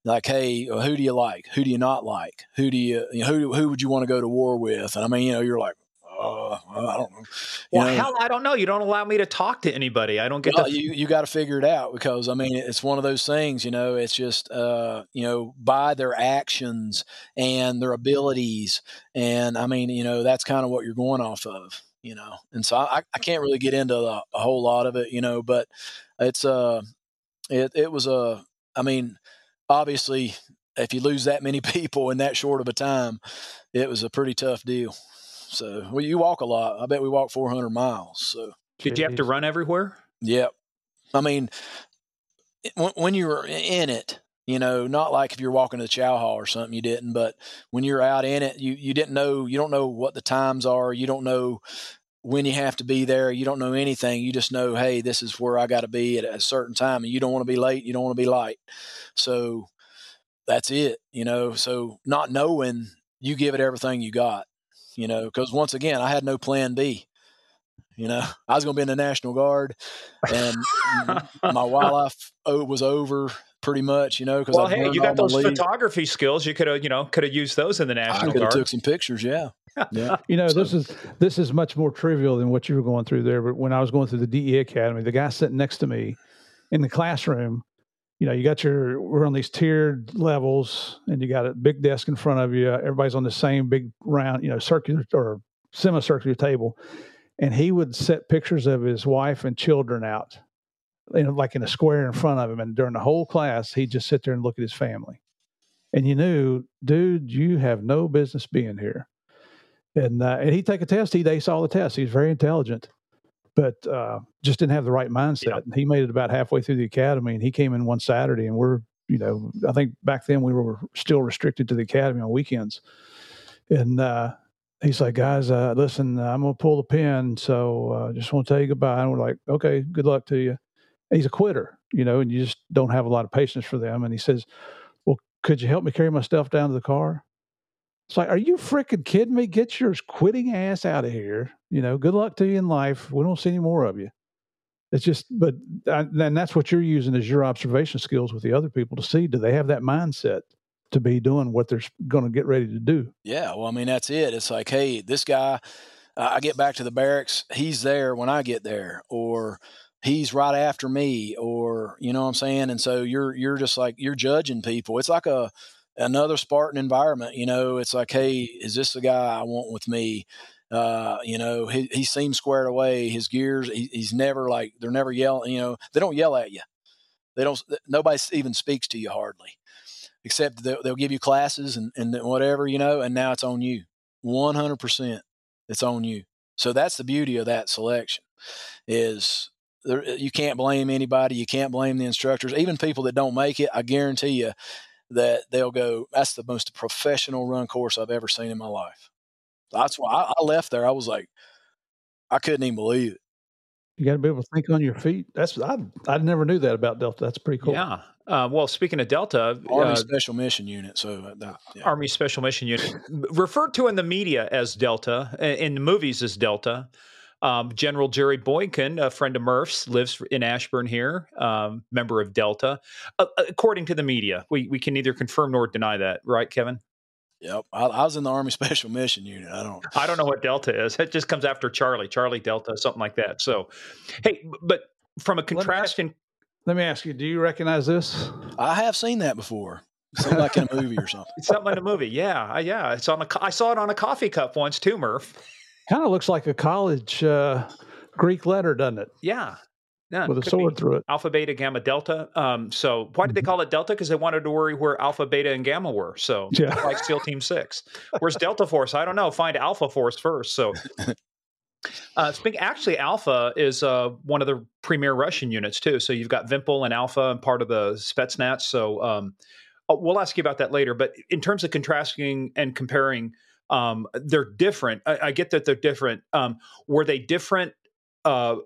Like, hey, who do you like? Who do you not like? Who do you, you know, who who would you want to go to war with? And I mean, you know, you're like, uh, I don't know. You well, know, hell, I don't know. You don't allow me to talk to anybody. I don't get well, to. You you got to figure it out because I mean it's one of those things. You know, it's just uh, you know by their actions and their abilities, and I mean you know that's kind of what you're going off of. You know, and so I, I can't really get into a, a whole lot of it. You know, but it's uh it it was a uh, I mean obviously if you lose that many people in that short of a time, it was a pretty tough deal. So well, you walk a lot. I bet we walk 400 miles. So did you have to run everywhere? Yep. I mean, when, when you were in it, you know, not like if you're walking to the chow hall or something, you didn't. But when you're out in it, you you didn't know. You don't know what the times are. You don't know when you have to be there. You don't know anything. You just know, hey, this is where I got to be at a certain time, and you don't want to be late. You don't want to be light. So that's it, you know. So not knowing, you give it everything you got, you know. Because once again, I had no plan B. You know, I was going to be in the National Guard, and my wildlife was over pretty much. You know, because well, hey, you got those photography skills. You could have, you know, could have used those in the National I Guard. Took some pictures. Yeah, yeah. You know, so. this is this is much more trivial than what you were going through there. But when I was going through the DEA Academy, the guy sitting next to me in the classroom, you know, you got your we're on these tiered levels, and you got a big desk in front of you. Everybody's on the same big round, you know, circular or semicircular table and he would set pictures of his wife and children out, you know, like in a square in front of him. And during the whole class, he'd just sit there and look at his family. And you knew, dude, you have no business being here. And uh, and he'd take a test. He'd ace all the tests. He's very intelligent, but uh, just didn't have the right mindset. Yep. And he made it about halfway through the academy. And he came in one Saturday, and we're, you know, I think back then we were still restricted to the academy on weekends. And uh, he's like, guys, uh, listen, I'm gonna pull the pin, so uh, just want to tell you goodbye. And we're like, okay, good luck to you. He's a quitter, you know, and you just don't have a lot of patience for them. And he says, well, could you help me carry my stuff down to the car? It's like, are you freaking kidding me? Get your quitting ass out of here. You know, good luck to you in life. We don't see any more of you. It's just, but then that's what you're using as your observation skills with the other people to see do they have that mindset to be doing what they're going to get ready to do. Yeah, well, I mean that's it. It's like, hey, this guy, I get back to the barracks, he's there when I get there, or he's right after me, or you know what I'm saying. And so you're you're just like you're judging people. It's like a another Spartan environment. You know, it's like, hey, is this the guy I want with me? Uh, you know, he, he seems squared away. His gears, he, he's never like they're never yelling. You know, they don't yell at you. They don't. Nobody even speaks to you hardly except they'll, they'll give you classes and, and whatever, you know, and now it's on you. 100% it's on you. So that's the beauty of that selection is there, you can't blame anybody. You can't blame the instructors, even people that don't make it. I guarantee you that they'll go, that's the most professional run course I've ever seen in my life. That's why I, I left there. I was like, I couldn't even believe it. You got to be able to think on your feet. That's I I never knew that about Delta. That's pretty cool. Yeah. Uh, well, speaking of Delta, Army uh, Special Mission Unit. So that, yeah. Army Special Mission Unit, referred to in the media as Delta, in the movies as Delta. Um, General Jerry Boykin, a friend of Murph's, lives in Ashburn here, um, member of Delta. Uh, according to the media, we we can neither confirm nor deny that, right, Kevin? Yep, I, I, was in the Army Special Mission Unit. I don't. I don't know what Delta is. It just comes after Charlie, Charlie Delta, something like that. So, hey, but from a contrasting. Let me ask you: Do you recognize this? I have seen that before. Seemed like in a movie or something. something in a movie, yeah, yeah. It's on a. I saw it on a coffee cup once too, Murph. Kind of looks like a college uh, Greek letter, doesn't it? Yeah, yeah, with a sword through it. Alpha, beta, gamma, delta. Um, so why did they mm-hmm. call it delta? Because they wanted to worry where alpha, beta, and gamma were. So yeah. like SEAL Team Six. Where's Delta Force? I don't know. Find Alpha Force first. So. Uh, speaking, actually, Alpha is uh, one of the premier Russian units too. So you've got Vimpel and Alpha and part of the Spetsnaz. So um, uh, we'll ask you about that later. But in terms of contrasting and comparing, um, they're different. I, I, get that they're different. Um, were they different uh,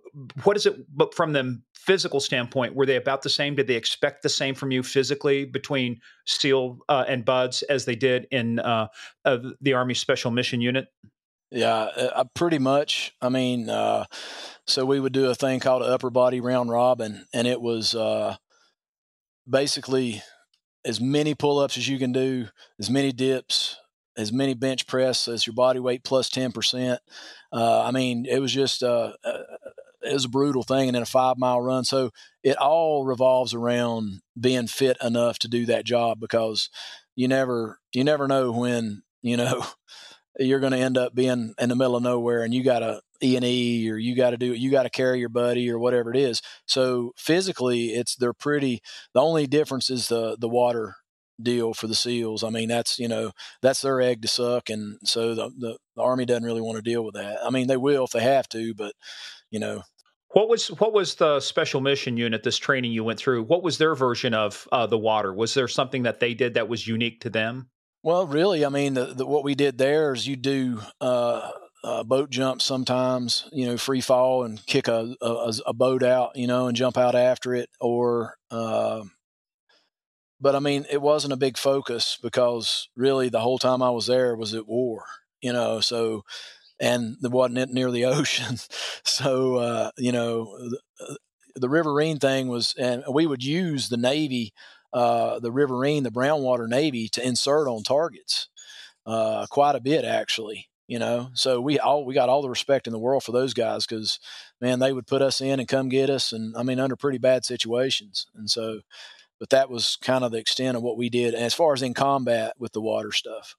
what is it but from the physical standpoint were they about the same did they expect the same from you physically between seal uh, and buds as they did in uh, uh the army special mission unit yeah uh, uh, pretty much i mean so we would do a thing called an upper body round robin and it was basically as many pull-ups as you can do as many dips as many bench press as your body weight plus 10%. Uh, I mean, it was just, uh, uh, it was a brutal thing. And then a five mile run. So it all revolves around being fit enough to do that job because you never, you never know when, you know, you're going to end up being in the middle of nowhere and you got to E and E or you got to do you got to carry your buddy or whatever it is. So physically, it's they're pretty. The only difference is the the water deal for the SEALs. I mean, that's you know that's their egg to suck, and so the, the, the Army doesn't really want to deal with that. I mean, they will if they have to, but you know. What was what was the special mission unit? This training you went through. What was their version of uh, the water? Was there something that they did that was unique to them? Well, really, I mean, the, the, what we did there is you do uh, uh, boat jumps sometimes, you know, free fall and kick a, a, a, boat out, you know, and jump out after it. Or, uh, but I mean, it wasn't a big focus because really the whole time I was there was at war, you know, so, and there wasn't near the ocean. so, uh, you know, the, uh, the Riverine thing was, and we would use the Navy, uh, the Riverine, the Brownwater Navy to insert on targets uh, quite a bit actually you know so we all we got all the respect in the world for those guys because man they would put us in and come get us and i mean under pretty bad situations and so but that was kind of the extent of what we did as far as in combat with the water stuff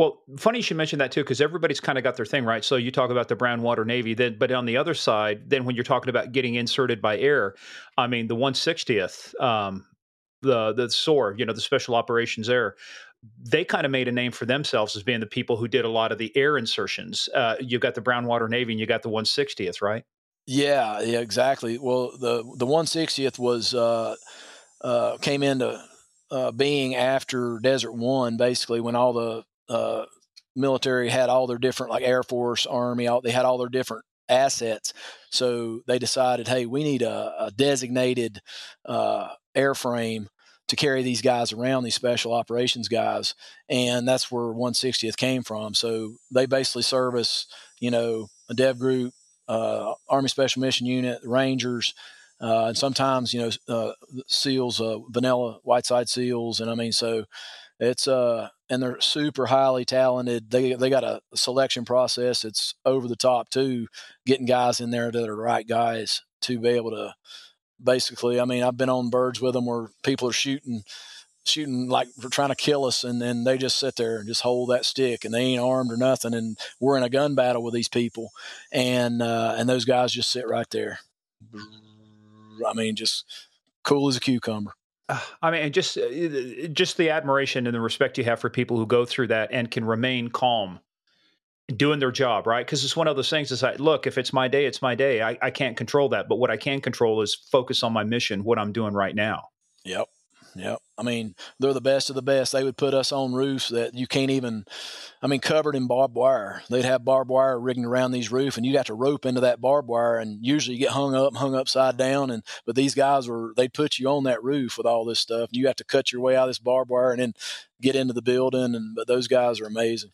well, funny you should mention that too, because everybody's kind of got their thing right. So you talk about the brown water navy, then, but on the other side, then when you're talking about getting inserted by air, I mean the 160th, um, the the SOAR, you know, the Special Operations Air, they kind of made a name for themselves as being the people who did a lot of the air insertions. Uh, you've got the Brownwater Navy and you got the 160th, right? Yeah, yeah, exactly. Well, the the 160th was uh, uh, came into uh, being after Desert One, basically when all the uh, military had all their different, like Air Force, Army, all they had all their different assets. So they decided, hey, we need a, a designated uh, airframe to carry these guys around, these special operations guys, and that's where 160th came from. So they basically service, you know, a dev group, uh, Army Special Mission Unit, Rangers, uh, and sometimes you know uh, SEALs, uh, vanilla Whiteside SEALs, and I mean so it's uh and they're super highly talented. They they got a selection process. It's over the top too, getting guys in there that are the right guys to be able to basically. I mean, I've been on birds with them where people are shooting, shooting like for trying to kill us, and then they just sit there and just hold that stick, and they ain't armed or nothing, and we're in a gun battle with these people, and uh, and those guys just sit right there. I mean, just cool as a cucumber. I mean, just uh, just the admiration and the respect you have for people who go through that and can remain calm doing their job, right? Because it's one of those things. Is like, look, if it's my day, it's my day. I, I can't control that, but what I can control is focus on my mission, what I'm doing right now. Yep, yep. I mean, they're the best of the best. They would put us on roofs that you can't even. I mean, covered in barbed wire. They'd have barbed wire rigging around these roofs, and you'd have to rope into that barbed wire, and usually you get hung up, hung upside down. And but these guys were they'd put you on that roof with all this stuff. You have to cut your way out of this barbed wire and then get into the building. And but those guys are amazing.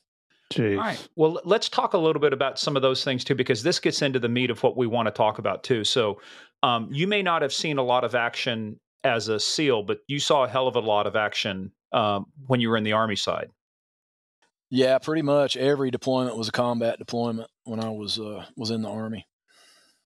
Jeez. All right. Well, let's talk a little bit about some of those things too, because this gets into the meat of what we want to talk about too. So, um, you may not have seen a lot of action as a SEAL, but you saw a hell of a lot of action um, when you were in the Army side. Yeah, pretty much every deployment was a combat deployment when I was uh, was in the Army.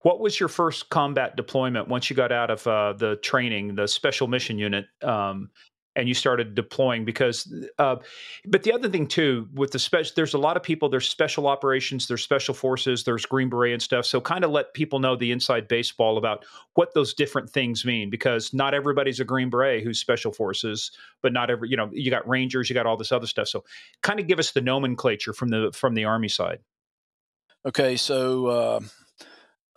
What was your first combat deployment once you got out of uh, the training, the Special Mission Unit? Um, and you started deploying because uh, but the other thing too with the special there's a lot of people there's special operations there's special forces there's green beret and stuff. So kind of let people know the inside baseball about what those different things mean because not everybody's a green beret who's special forces but not every you know you got rangers you got all this other stuff. So kind of give us the nomenclature from the from the army side. Okay so uh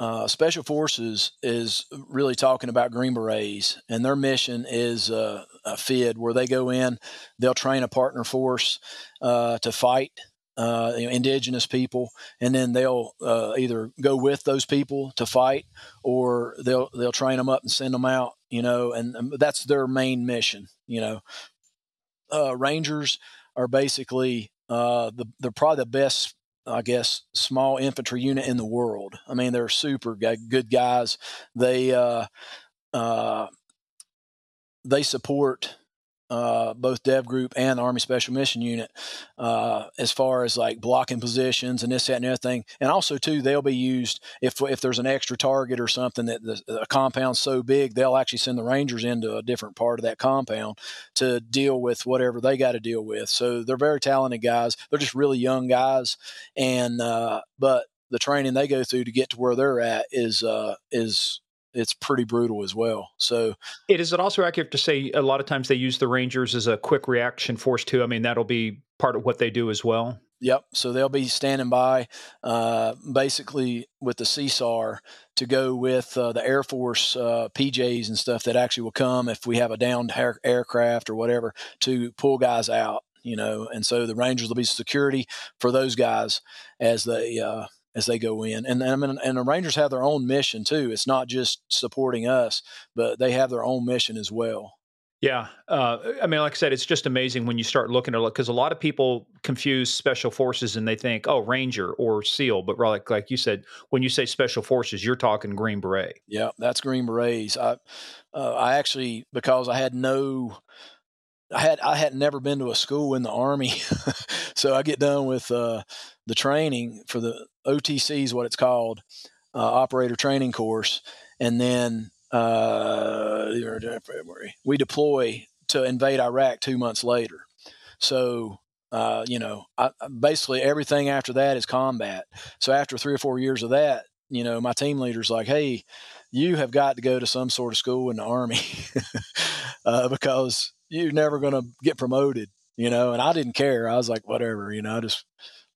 uh, Special Forces is really talking about Green Berets, and their mission is uh, a FID where they go in, they'll train a partner force uh, to fight uh, you know, indigenous people, and then they'll uh, either go with those people to fight, or they'll they'll train them up and send them out. You know, and, and that's their main mission. You know, uh, Rangers are basically the they're probably the best I guess, small infantry unit in the world. I mean, they're super good guys. They uh, uh, they support uh, both Dev Group and the Army Special Mission Unit uh, as far as like blocking positions and this, that, and everything. And also, too, they'll be used if if there's an extra target or something that the, a compound's so big, they'll actually send the Rangers into a different part of that compound to deal with whatever they got to deal with. So they're very talented guys. They're just really young guys, and uh, but the training they go through to get to where they're at is uh, is it's pretty brutal as well. So, it is it also accurate to say a lot of times they use the Rangers as a quick reaction force too. I mean, that'll be part of what they do as well. Yep. So they'll be standing by, uh, basically with the CSAR to go with uh, the Air Force uh, PJs and stuff that actually will come if we have a downed air- aircraft or whatever to pull guys out you know, and so the Rangers will be security for those guys as they uh, as they go in. And I mean, and the Rangers have their own mission too. It's not just supporting us, but they have their own mission as well. Yeah, uh, I mean, like I said, it's just amazing when you start looking at it because a lot of people confuse special forces and they think, oh, Ranger or SEAL, but like like you said, when you say special forces, you're talking Green Beret. Yeah, that's Green Berets. I uh, I actually because I had no I had I had never been to a school in the army, so I get done with uh, the training for the OTC is what it's called, uh, operator training course, and then uh, we deploy to invade Iraq two months later. So uh, you know, I, basically everything after that is combat. So after three or four years of that, you know, my team leader's like, "Hey, you have got to go to some sort of school in the army uh, because you're never going to get promoted, you know. And I didn't care. I was like, whatever, you know, I just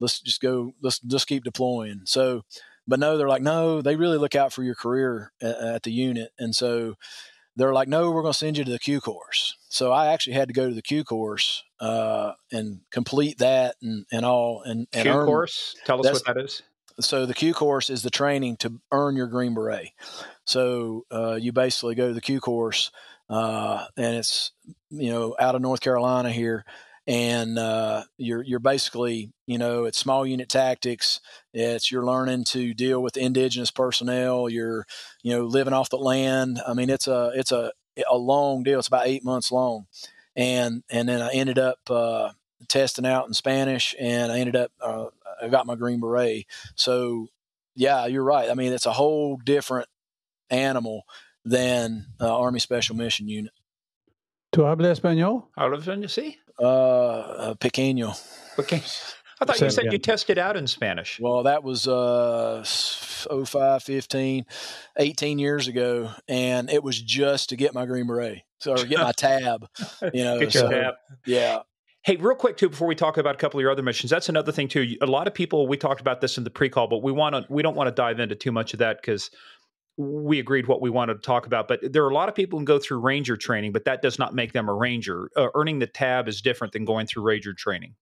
let's just go, let's just keep deploying. So, but no, they're like, no, they really look out for your career at, at the unit. And so they're like, no, we're going to send you to the Q course. So I actually had to go to the Q course uh, and complete that and, and all. And, and Q earn, course, tell us what that is. So the Q course is the training to earn your Green Beret. So uh, you basically go to the Q course uh, and it's you know out of North Carolina here, and uh, you're you're basically you know it's small unit tactics. It's you're learning to deal with indigenous personnel. You're you know living off the land. I mean it's a it's a a long deal. It's about eight months long, and and then I ended up uh, testing out in Spanish, and I ended up uh, I got my Green Beret. So yeah, you're right. I mean it's a whole different animal than uh, Army Special Mission Unit. ¿Tú hablas español? ¿Hablas español? Sí. Uh, uh, pequeño. Pequeño. I thought you said you tested out in Spanish. Well, that was uh, 05, 15, 18 years ago, and it was just to get my Green Beret, so or get my tab. You know, get so, tab. Yeah. Hey, real quick too, before we talk about a couple of your other missions, that's another thing too. A lot of people we talked about this in the pre-call, but we want to we don't want to dive into too much of that because we agreed what we wanted to talk about. But there are a lot of people who go through ranger training, but that does not make them a ranger. Uh, earning the tab is different than going through ranger training.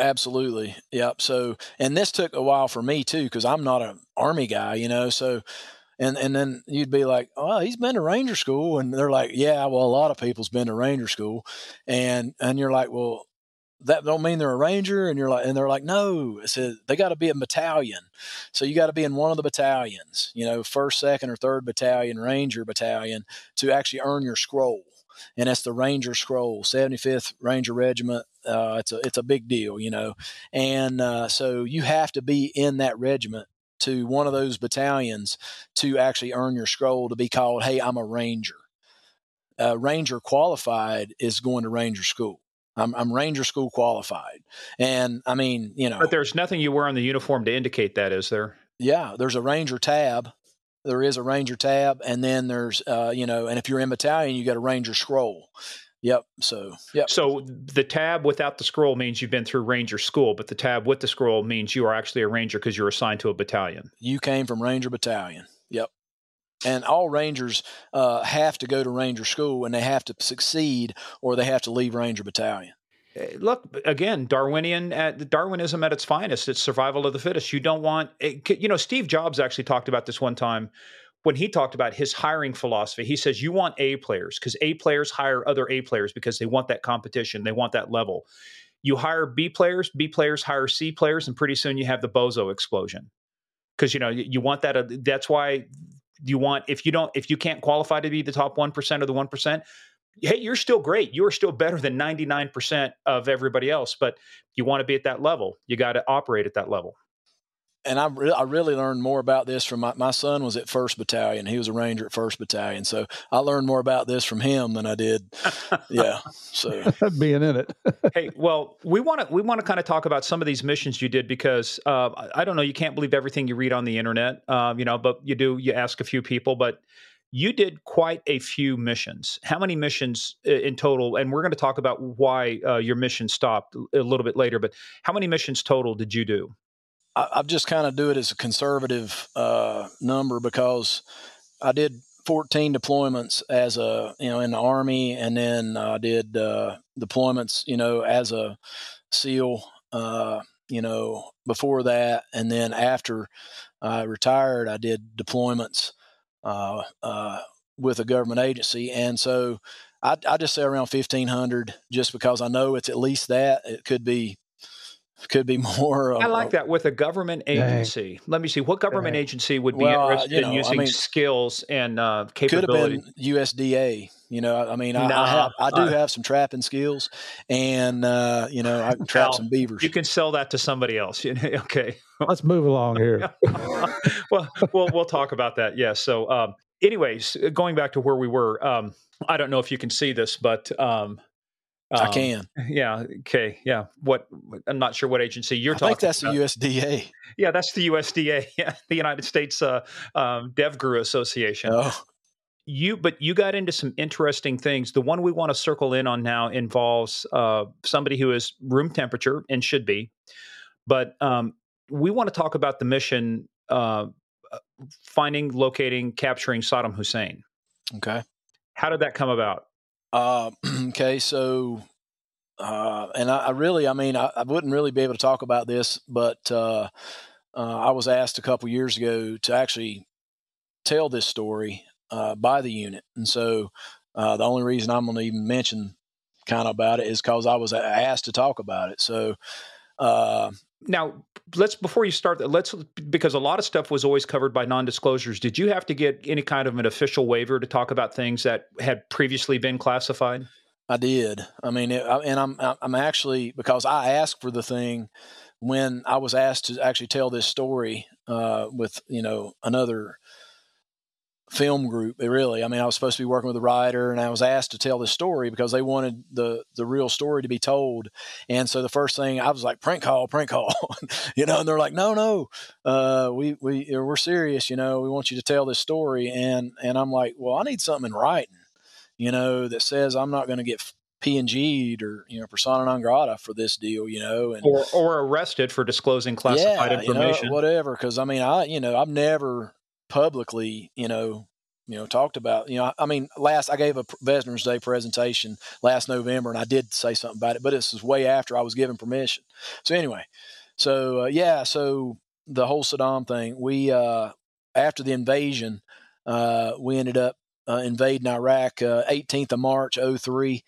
Absolutely. Yep. So, and this took a while for me too, because I'm not an army guy, you know. So, and and then you'd be like, "Oh, he's been to Ranger school," and they're like, "Yeah, well, a lot of people's been to Ranger school," and and you're like, "Well, that don't mean they're a ranger and you're like and they're like no it said they got to be a battalion. So you got to be in one of the battalions you know first second or third battalion ranger battalion to actually earn your scroll. And that's the ranger scroll 75th ranger regiment uh, it's a it's a big deal you know. And uh, so you have to be in that regiment to one of those battalions to actually earn your scroll to be called hey i'm a ranger. Uh, ranger qualified is going to ranger school I'm, I'm Ranger School qualified, and I mean, you know, but there's nothing you wear on the uniform to indicate that, is there? Yeah, there's a Ranger tab. There is a Ranger tab, and then there's, uh, you know, and if you're in battalion, you got a Ranger scroll. Yep. So, yep. So the tab without the scroll means you've been through Ranger school, but the tab with the scroll means you are actually a Ranger because you're assigned to a battalion. You came from Ranger Battalion. Yep and all rangers uh, have to go to ranger school and they have to succeed or they have to leave ranger battalion. Eh, look again darwinian at darwinism at its finest it's survival of the fittest. You don't want it, you know steve jobs actually talked about this one time when he talked about his hiring philosophy. He says you want a players because a players hire other a players because they want that competition they want that level. You hire b players b players hire c players and pretty soon you have the bozo explosion. Because you know you want that uh, that's why you want if you don't if you can't qualify to be the top 1% or the 1% hey you're still great. You're still better than 99% of everybody else but you want to be at that level. You got to operate at that level and I, re- I really learned more about this from my, my son was at first battalion he was a ranger at first battalion so i learned more about this from him than i did yeah so being in it hey well we want to we want to kind of talk about some of these missions you did because uh, i don't know you can't believe everything you read on the internet um, you know but you do you ask a few people but you did quite a few missions. How many missions uh, in total? And we're going to talk about why uh, your mission stopped a little bit later. But how many missions total did you do? I, have just kind of do it as a conservative uh, number because I did 14 deployments as a you know in the army, and then I did uh, deployments you know as a SEAL. Uh, you know before that, and then after I retired, I did deployments uh, uh, with a government agency, and so I, I just say around 1500, just because I know it's at least that. It could be could be more. I like that with a government agency. Dang. Let me see what government dang. agency would be well, interested you know, in using I mean, skills and uh, capability. Could have been USDA. You know, I mean, I, nah, I, have, I do uh, have some trapping skills, and uh, you know, I can trap well, some beavers. You can sell that to somebody else. okay, let's move along here. well, we'll we'll talk about that. Yes. Yeah, so, um, anyways, going back to where we were, um, I don't know if you can see this, but um, I um, can. Yeah. Okay. Yeah. What? I'm not sure what agency you're I talking. I think that's about. the USDA. Yeah, that's the USDA. Yeah, the United States uh, um, DevGru Association. Oh. You, but you got into some interesting things. The one we want to circle in on now involves uh, somebody who is room temperature and should be, but um, we want to talk about the mission uh, uh finding, locating, capturing Saddam Hussein. Okay. How did that come about? Uh, okay, so uh, and I, I, really, I mean, I, I, wouldn't really be able to talk about this, but uh, uh I was asked a couple years ago to actually tell this story uh, by the unit, and so the only reason I'm going to even mention kind of about it is because I was asked to talk about it. So now let's before you start let's because a lot of stuff was always covered by non-disclosures. Did you have to get any kind of an official waiver to talk about things that had previously been classified? I did. I mean it, and i'm i'm actually because i asked for the thing when i was asked to actually tell this story uh, with you know another film group. Really, I mean, I was supposed to be working with a writer, and I was asked to tell this story because they wanted the the real story to be told. And so the first thing I was like, prank call, prank call, you know. And they're like, no, no, uh, we we we're serious, you know. We want you to tell this story. And and I'm like, well, I need something in writing, you know, that says I'm not going to get PNG'd or you know persona non grata for this deal, you know, and or, or arrested for disclosing classified yeah, information, you know, whatever. Because I mean, I you know I've never publicly, you know, you know, talked about, you know, I mean, last I gave a Veterans Day presentation last November, and I did say something about it, but this was way after I was given permission. So anyway, so uh, yeah, so the whole Saddam thing, we uh, after the invasion, uh, we ended up uh, invading Iraq 18th uh, of March 03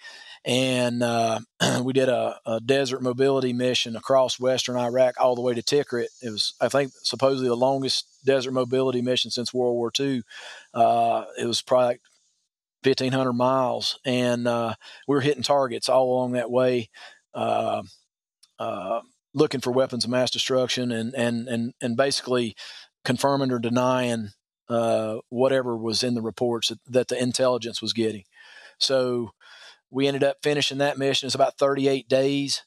and uh, we did a, a, desert mobility mission across western Iraq all the way to Tikrit. It was, I think, supposedly the longest desert mobility mission since World War II. Uh, it was probably like 1,500 miles, and uh, we were hitting targets all along that way, uh, uh, looking for weapons of mass destruction, and and and and basically confirming or denying uh, whatever was in the reports that, that the intelligence was getting. So we ended up finishing that mission. It's about 38 days,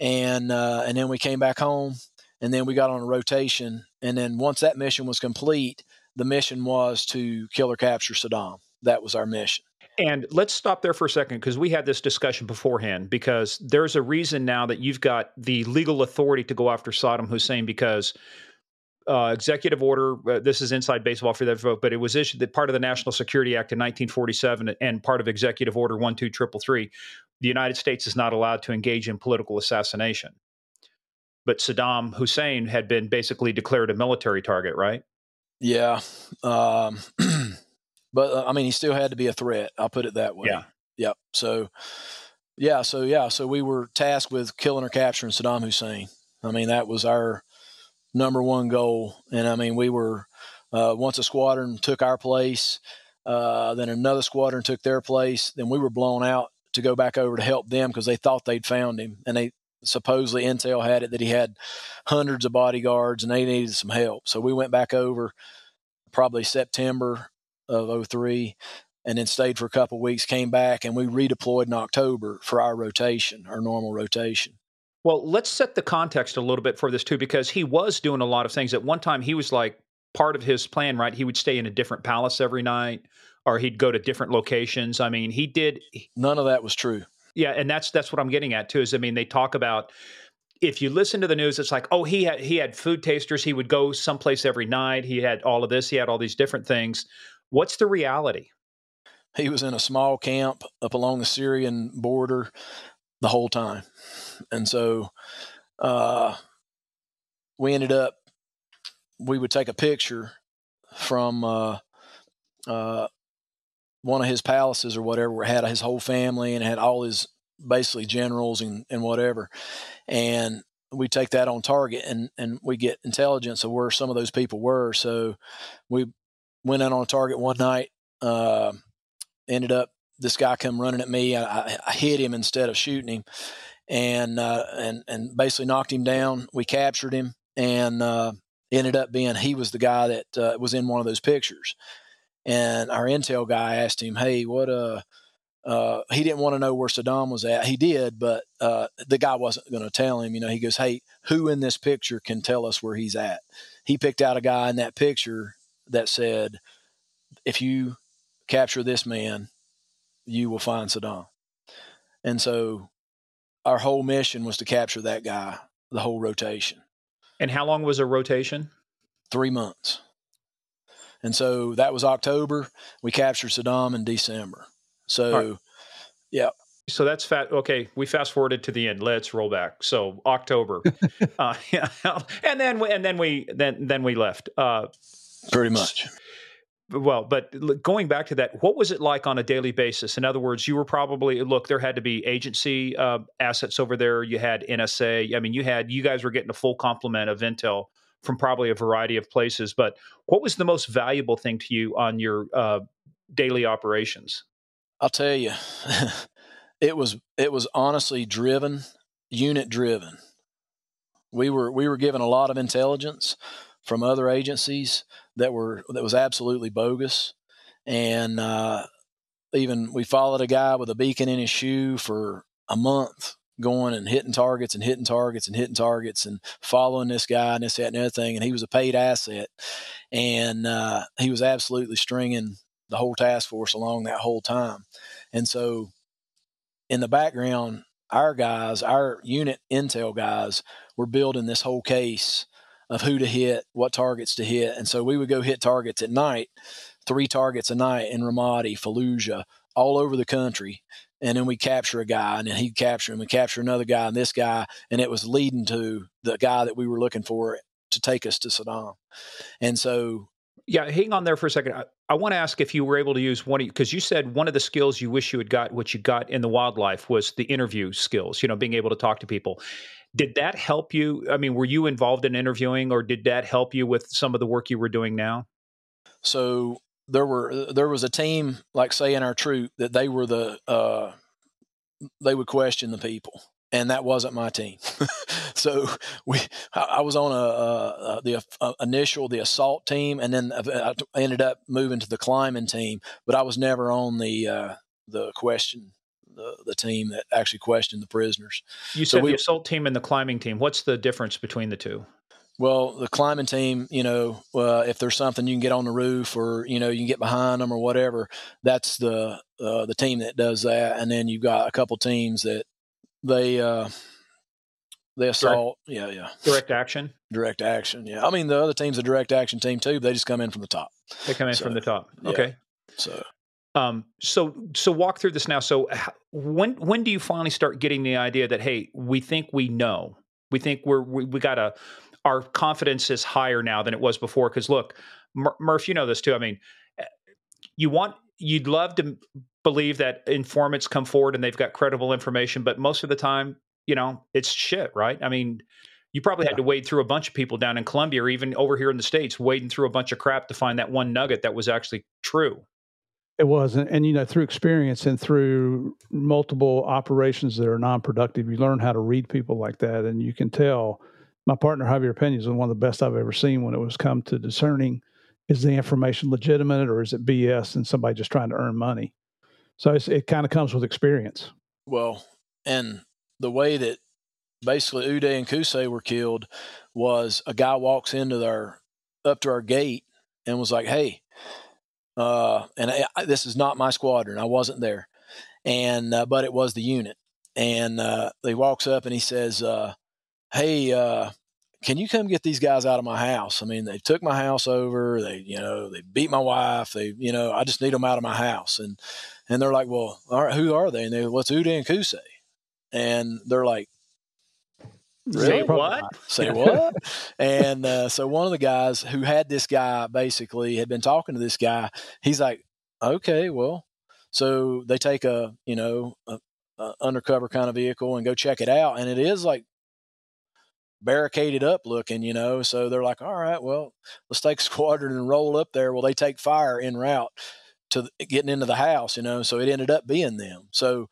and uh, and then we came back home, and then we got on a rotation. And then once that mission was complete, the mission was to kill or capture Saddam. That was our mission. And let's stop there for a second because we had this discussion beforehand. Because there's a reason now that you've got the legal authority to go after Saddam Hussein because uh, executive order. Uh, this is inside baseball for that vote, but it was issued that part of the National Security Act in 1947 and part of Executive Order 12333. The United States is not allowed to engage in political assassination. But Saddam Hussein had been basically declared a military target, right? Yeah. Um, but uh, I mean, he still had to be a threat. I'll put it that way. Yeah. Yep. So, yeah. So, yeah. So we were tasked with killing or capturing Saddam Hussein. I mean, that was our number one goal. And I mean, we were uh, once a squadron took our place, uh, then another squadron took their place. Then we were blown out to go back over to help them because they thought they'd found him, and they supposedly intel had it that he had hundreds of bodyguards and they needed some help. So we went back over probably September of 03 and then stayed for a couple weeks, came back, and we redeployed in October for our rotation, our normal rotation. Well, let's set the context a little bit for this too, because he was doing a lot of things. At one time, he was like part of his plan, right? He would stay in a different palace every night, or he'd go to different locations. I mean, he did. None of that was true. Yeah, and that's that's what I'm getting at too. Is I mean, they talk about if you listen to the news, it's like, oh, he had he had food tasters. He would go someplace every night. He had all of this. He had all these different things. What's the reality? He was in a small camp up along the Syrian border the whole time. And so uh, we ended up, we would take a picture from uh, uh, one of his palaces or whatever, had his whole family and had all his basically generals and, and whatever. And we take that on target and, and we get intelligence of where some of those people were. So we went out on a target one night, uh, ended up this guy come running at me. I, I hit him instead of shooting him and, uh, and, and basically knocked him down. We captured him and, uh, ended up being, he was the guy that, uh, was in one of those pictures. And our intel guy asked him, Hey, what, uh, uh, he didn't want to know where Saddam was at. He did, but uh, the guy wasn't going to tell him. You know, he goes, "Hey, who in this picture can tell us where he's at?" He picked out a guy in that picture that said, "If you capture this man, you will find Saddam." And so, our whole mission was to capture that guy, the whole rotation. And how long was a rotation? Three months. And so that was October. We captured Saddam in December. So, right. yeah. So that's fat. Okay, we fast forwarded to the end. Let's roll back. So October, uh, yeah, and then we, and then we then then we left. Uh, Pretty much. Well, but going back to that, what was it like on a daily basis? In other words, you were probably look. There had to be agency uh, assets over there. You had NSA. I mean, you had you guys were getting a full complement of intel from probably a variety of places. But what was the most valuable thing to you on your uh, daily operations? I'll tell you, it was it was honestly driven, unit driven. We were we were given a lot of intelligence from other agencies that were that was absolutely bogus, and uh, even we followed a guy with a beacon in his shoe for a month going and hitting targets and hitting targets and hitting targets and following this guy and this, that, and the other thing. And he was a paid asset. And uh, he was absolutely stringing the whole task force along that whole time. And so in the background, our guys, our unit intel guys, were building this whole case of who to hit, what targets to hit. And so we would go hit targets at night, three targets a night in Ramadi, Fallujah, all over the country. And then we capture a guy, and then he'd capture him, and capture another guy, and this guy, and it was leading to the guy that we were looking for to take us to Saddam. And so yeah, hang on there for a second. I, I want to ask if you were able to use one of because you said one of the skills you wish you had got, what you got in the wildlife, was the interview skills. You know, being able to talk to people. Did that help you? I mean, were you involved in interviewing, or did that help you with some of the work you were doing now? So there were there was a team, like say in our troop, that they were the uh, they would question the people and that wasn't my team. so we, I was on a, a, a the a, initial the assault team, and then I ended up moving to the climbing team. But I was never on the uh, the question the the team that actually questioned the prisoners. You said so we, the assault team and the climbing team. What's the difference between the two? Well, the climbing team, you know, uh, if there's something you can get on the roof or you know you can get behind them or whatever, that's the uh, the team that does that. And then you've got a couple teams that they uh they assault. Direct, yeah yeah. direct action? Direct action yeah. I mean the other team's a direct action team too they just come in from the top. They come in so, from the top. okay. Yeah. so. Um so so walk through this now. So when when do you finally start getting the idea that hey we think we know? We think we're we, we got a our confidence is higher now than it was before because look Mur- murph you know this too i mean eh, you want you'd love to believe that informants come forward and they've got credible information, but most of the time, you know, it's shit, right? I mean, you probably yeah. had to wade through a bunch of people down in Colombia or even over here in the States, wading through a bunch of crap to find that one nugget that was actually true. It was. And, and, you know, through experience and through multiple operations that are non productive, you learn how to read people like that. And you can tell my partner, Javier Pena, is one of the best I've ever seen when it was come to discerning is the information legitimate or is it BS and somebody just trying to earn money? So it kind of comes with experience. Well, and the way that basically Uday and Qusay were killed was a guy walks into our up to our gate and was like, "Hey," uh, and I, this is not my squadron. I wasn't there, and uh, but it was the unit. And uh, he walks up and he says, uh, "Hey, uh, can you come get these guys out of my house? I mean, they took my house over. They, you know, they beat my wife. They, you know, I just need them out of my house. And, and they're like, well, all right, who are they? And they, what's Uday and Qusay? And they're like, really? Say what? Say what? and uh, so one of the guys who had this guy basically had been talking to this guy. He's like, okay, well, so they take a, you know, a, a undercover kind of vehicle and go check it out. And it is like barricaded up looking, you know. So they're like, all right, well, let's take squadron and roll up there. Well, they take fire en route to getting into the house, you know. So it ended up being them. So,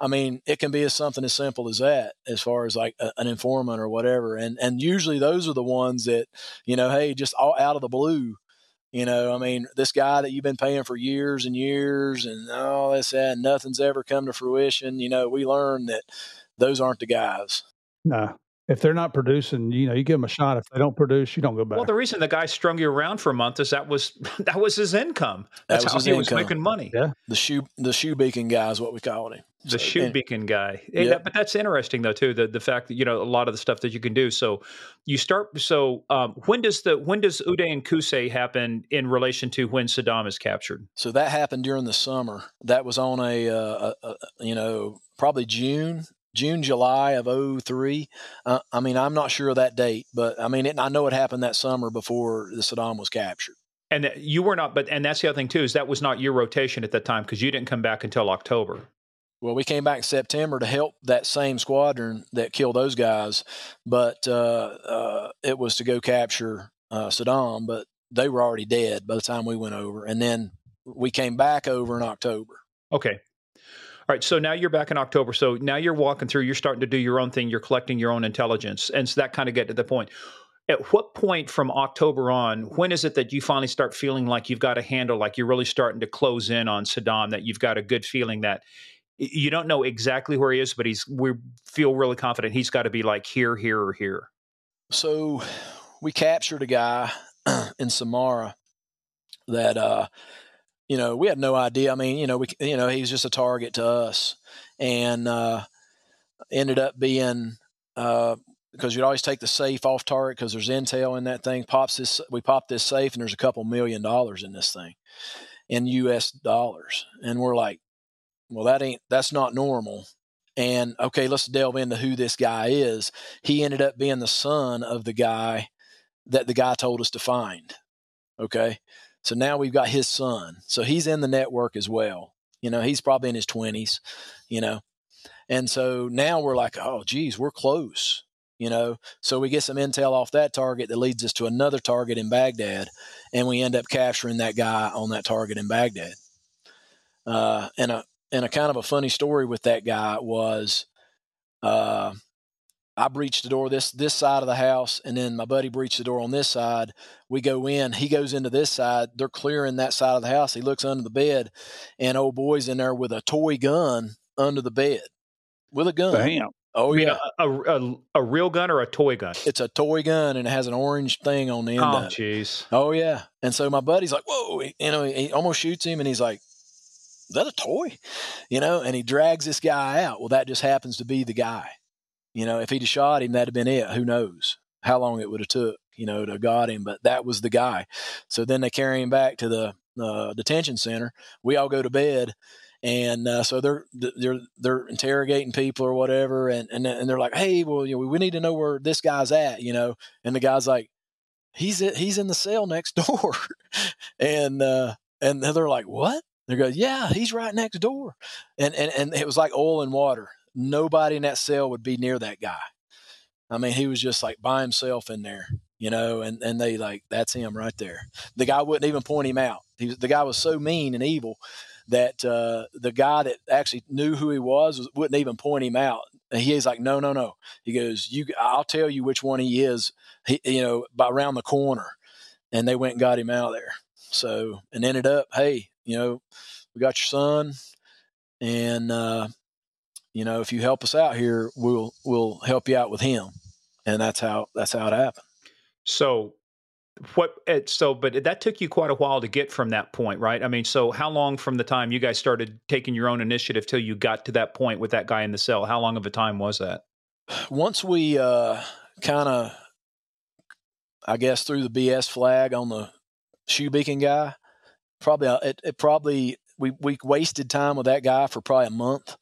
I mean, it can be as something as simple as that, as far as like a, an informant or whatever. And and usually those are the ones that, you know, hey, just all out of the blue. You know, I mean, this guy that you've been paying for years and years and all this, that, and nothing's ever come to fruition. You know, we learned that those aren't the guys. No, if they're not producing, you know, you give them a shot. If they don't produce, you don't go back. Well, the reason the guy strung you around for a month is that was that was his income. That's how he income. was making money. Yeah, the shoe the shoe beacon guy is what we called him. The so, shoe and, beacon guy. Hey, yep. that, but that's interesting though too. The the fact that you know a lot of the stuff that you can do. So you start. So um, when does the when does Uday and Qusay happen in relation to when Saddam is captured? So that happened during the summer. That was on a, uh, a, a you know probably June June, July of 03. Uh, I mean, I'm not sure of that date, but I mean, it, I know it happened that summer before the Saddam was captured. And you were not, but and that's the other thing too is that was not your rotation at that time because you didn't come back until October. Well, we came back in September to help that same squadron that killed those guys, but uh, uh, it was to go capture uh, Saddam. But they were already dead by the time we went over, and then we came back over in October. Okay, all right, so now you're back in October. So now you're walking through, you're starting to do your own thing, you're collecting your own intelligence. And so that kind of get to the point. At what point from October on, when is it that you finally start feeling like you've got a handle, like you're really starting to close in on Saddam, that you've got a good feeling that you don't know exactly where he is, but he's we feel really confident he's got to be like here, here, or here. So we captured a guy in Samarra that uh you know, we had no idea. I mean, you know, we, you know, he was just a target to us, and uh, ended up being uh, because you'd always take the safe off target because there's intel in that thing. Pops this, we pop this safe, and there's a couple million dollars in this thing, in U.S. dollars, and we're like, well, that ain't that's not normal. And okay, let's delve into who this guy is. He ended up being the son of the guy that the guy told us to find. Okay. So now we've got his son. So he's in the network as well. You know, he's probably in his 20s, you know. And so now we're like, oh, geez, we're close, you know. So we get some intel off that target that leads us to another target in Baghdad, and we end up capturing that guy on that target in Baghdad. Uh, and a and a kind of a funny story with that guy was, uh, I breached the door this this side of the house, and then my buddy breached the door on this side. We go in, he goes into this side. They're clearing that side of the house. He looks under the bed, and old boy's in there with a toy gun under the bed with a gun. Damn. Oh yeah, a, a, a, real gun or a toy gun? It's a toy gun, and it has an orange thing on the end. Oh jeez. Oh yeah. And so my buddy's like, "Whoa!" you know, he almost shoots him, and he's like, "Is that a toy?" You know, and he drags this guy out. Well, that just happens to be the guy. You know, if he'd have shot him, that'd have been it. Who knows how long it would have took, you know, to got him. But that was the guy. So then they carry him back to the uh, detention center. We all go to bed, and uh, so they're they're they're interrogating people or whatever, and and and they're like, hey, well, you know, we need to know where this guy's at, you know. And the guy's like, he's he's in the cell next door, and uh, and they're like, what? They go, yeah, he's right next door, and and and it was like oil and water nobody in that cell would be near that guy. I mean, he was just like by himself in there, you know, and, and they like, that's him right there. The guy wouldn't even point him out. He, the guy was so mean and evil that uh, the guy that actually knew who he was, was wouldn't even point him out. And he's like, no, no, no. He goes, you, I'll tell you which one he is, he, you know, by around the corner. And they went and got him out there. So, and ended up, hey, you know, we got your son and, uh, you know, if you help us out here, we'll we'll help you out with him, and that's how that's how it happened. So, what? It, so, but that took you quite a while to get from that point, right? I mean, so how long from the time you guys started taking your own initiative till you got to that point with that guy in the cell? How long of a time was that? Once we uh, kind of I guess threw the BS flag on the shoe beacon guy. Probably uh, it, it probably we we wasted time with that guy for probably a month,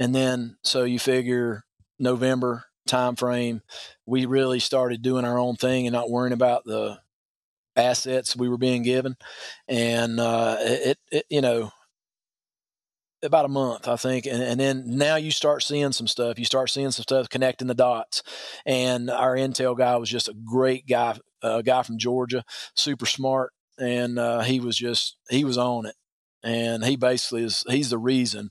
and then so you figure November time frame, we really started doing our own thing and not worrying about the assets we were being given, and uh, it, it you know about a month, I think, and, and then now you start seeing some stuff. You start seeing some stuff connecting the dots, and our intel guy was just a great guy, a guy from Georgia, super smart, and uh, he was just he was on it, and he basically is he's the reason.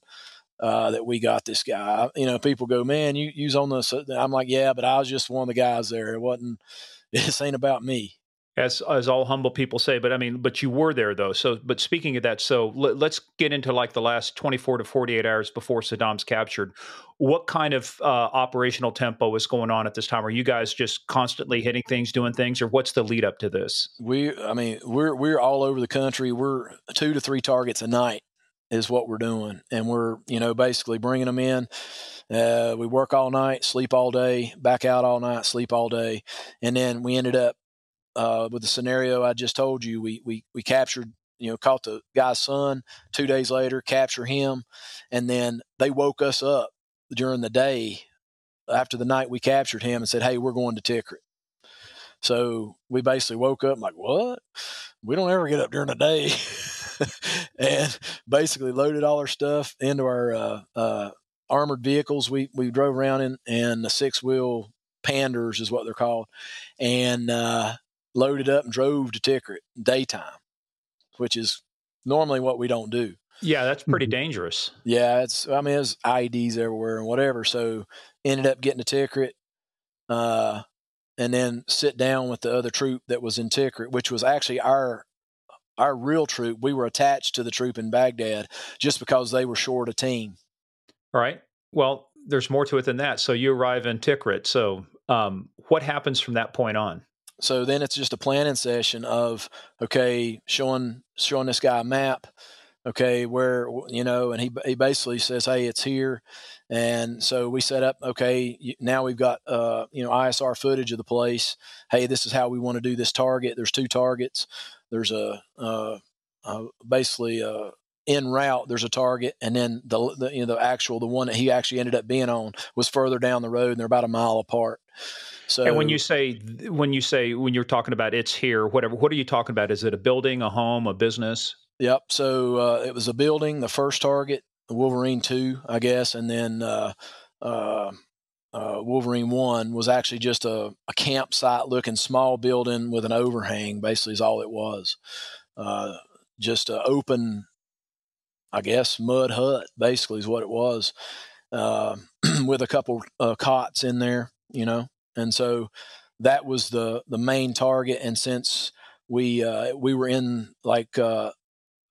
Uh, that we got this guy. You know, people go, man, you use on this. I'm like, yeah, but I was just one of the guys there. It wasn't. This ain't about me as as all humble people say but i mean but you were there though so but speaking of that so let, us get into like the last 24 to 48 hours before saddam's captured what kind of uh, operational tempo is going on at this time are you guys just constantly hitting things doing things or what's the lead up to this we i mean we're we're all over the country we're two to three targets a night is what we're doing and we're you know basically bringing them in uh, we work all night sleep all day back out all night sleep all day and then we ended up uh, with the scenario I just told you, we we we captured you know caught the guy's son two days later, capture him, and then they woke us up during the day after the night we captured him and said, "Hey, we're going to Tikrit." So we basically woke up like, "What? We don't ever get up during the day." and basically loaded all our stuff into our uh, uh, armored vehicles. We we drove around in and the six wheel Pandurs is what they're called, and uh, loaded up and drove to Tikrit daytime, which is normally what we don't do. Yeah, that's pretty mm-hmm. dangerous. Yeah, it's I mean there's IEDs everywhere and whatever. So ended up getting to Tikrit, uh, and then sit down with the other troop that was in Tikrit, which was actually our our real troop. We were attached to the troop in Baghdad just because they were short a team. All right. Well, there's more to it than that. So you arrive in Tikrit. So um, what happens from that point on? So then it's just a planning session of okay, showing showing this guy a map, okay, where you know, and he he basically says, hey, it's here, and so we set up okay. Now we've got uh, you know ISR footage of the place. Hey, this is how we want to do this target. There's two targets. There's a, uh, uh, basically a in route there's a target and then the, the, you know the actual the one that he actually ended up being on was further down the road and they're about a mile apart. So and when you say when you say when you're talking about it's here whatever what are you talking about? Is it a building a home a business? Yep so uh, it was a building the first target wolverine 2 i guess and then uh, uh, uh Wolverine One was actually just a, a, campsite looking small building with an overhang, basically, is all it was. Uh, just an open I guess, mud hut, basically, is what it was, uh, with a couple uh, cots in there, you know. And so that was the the main target. And since we uh, we were in like uh,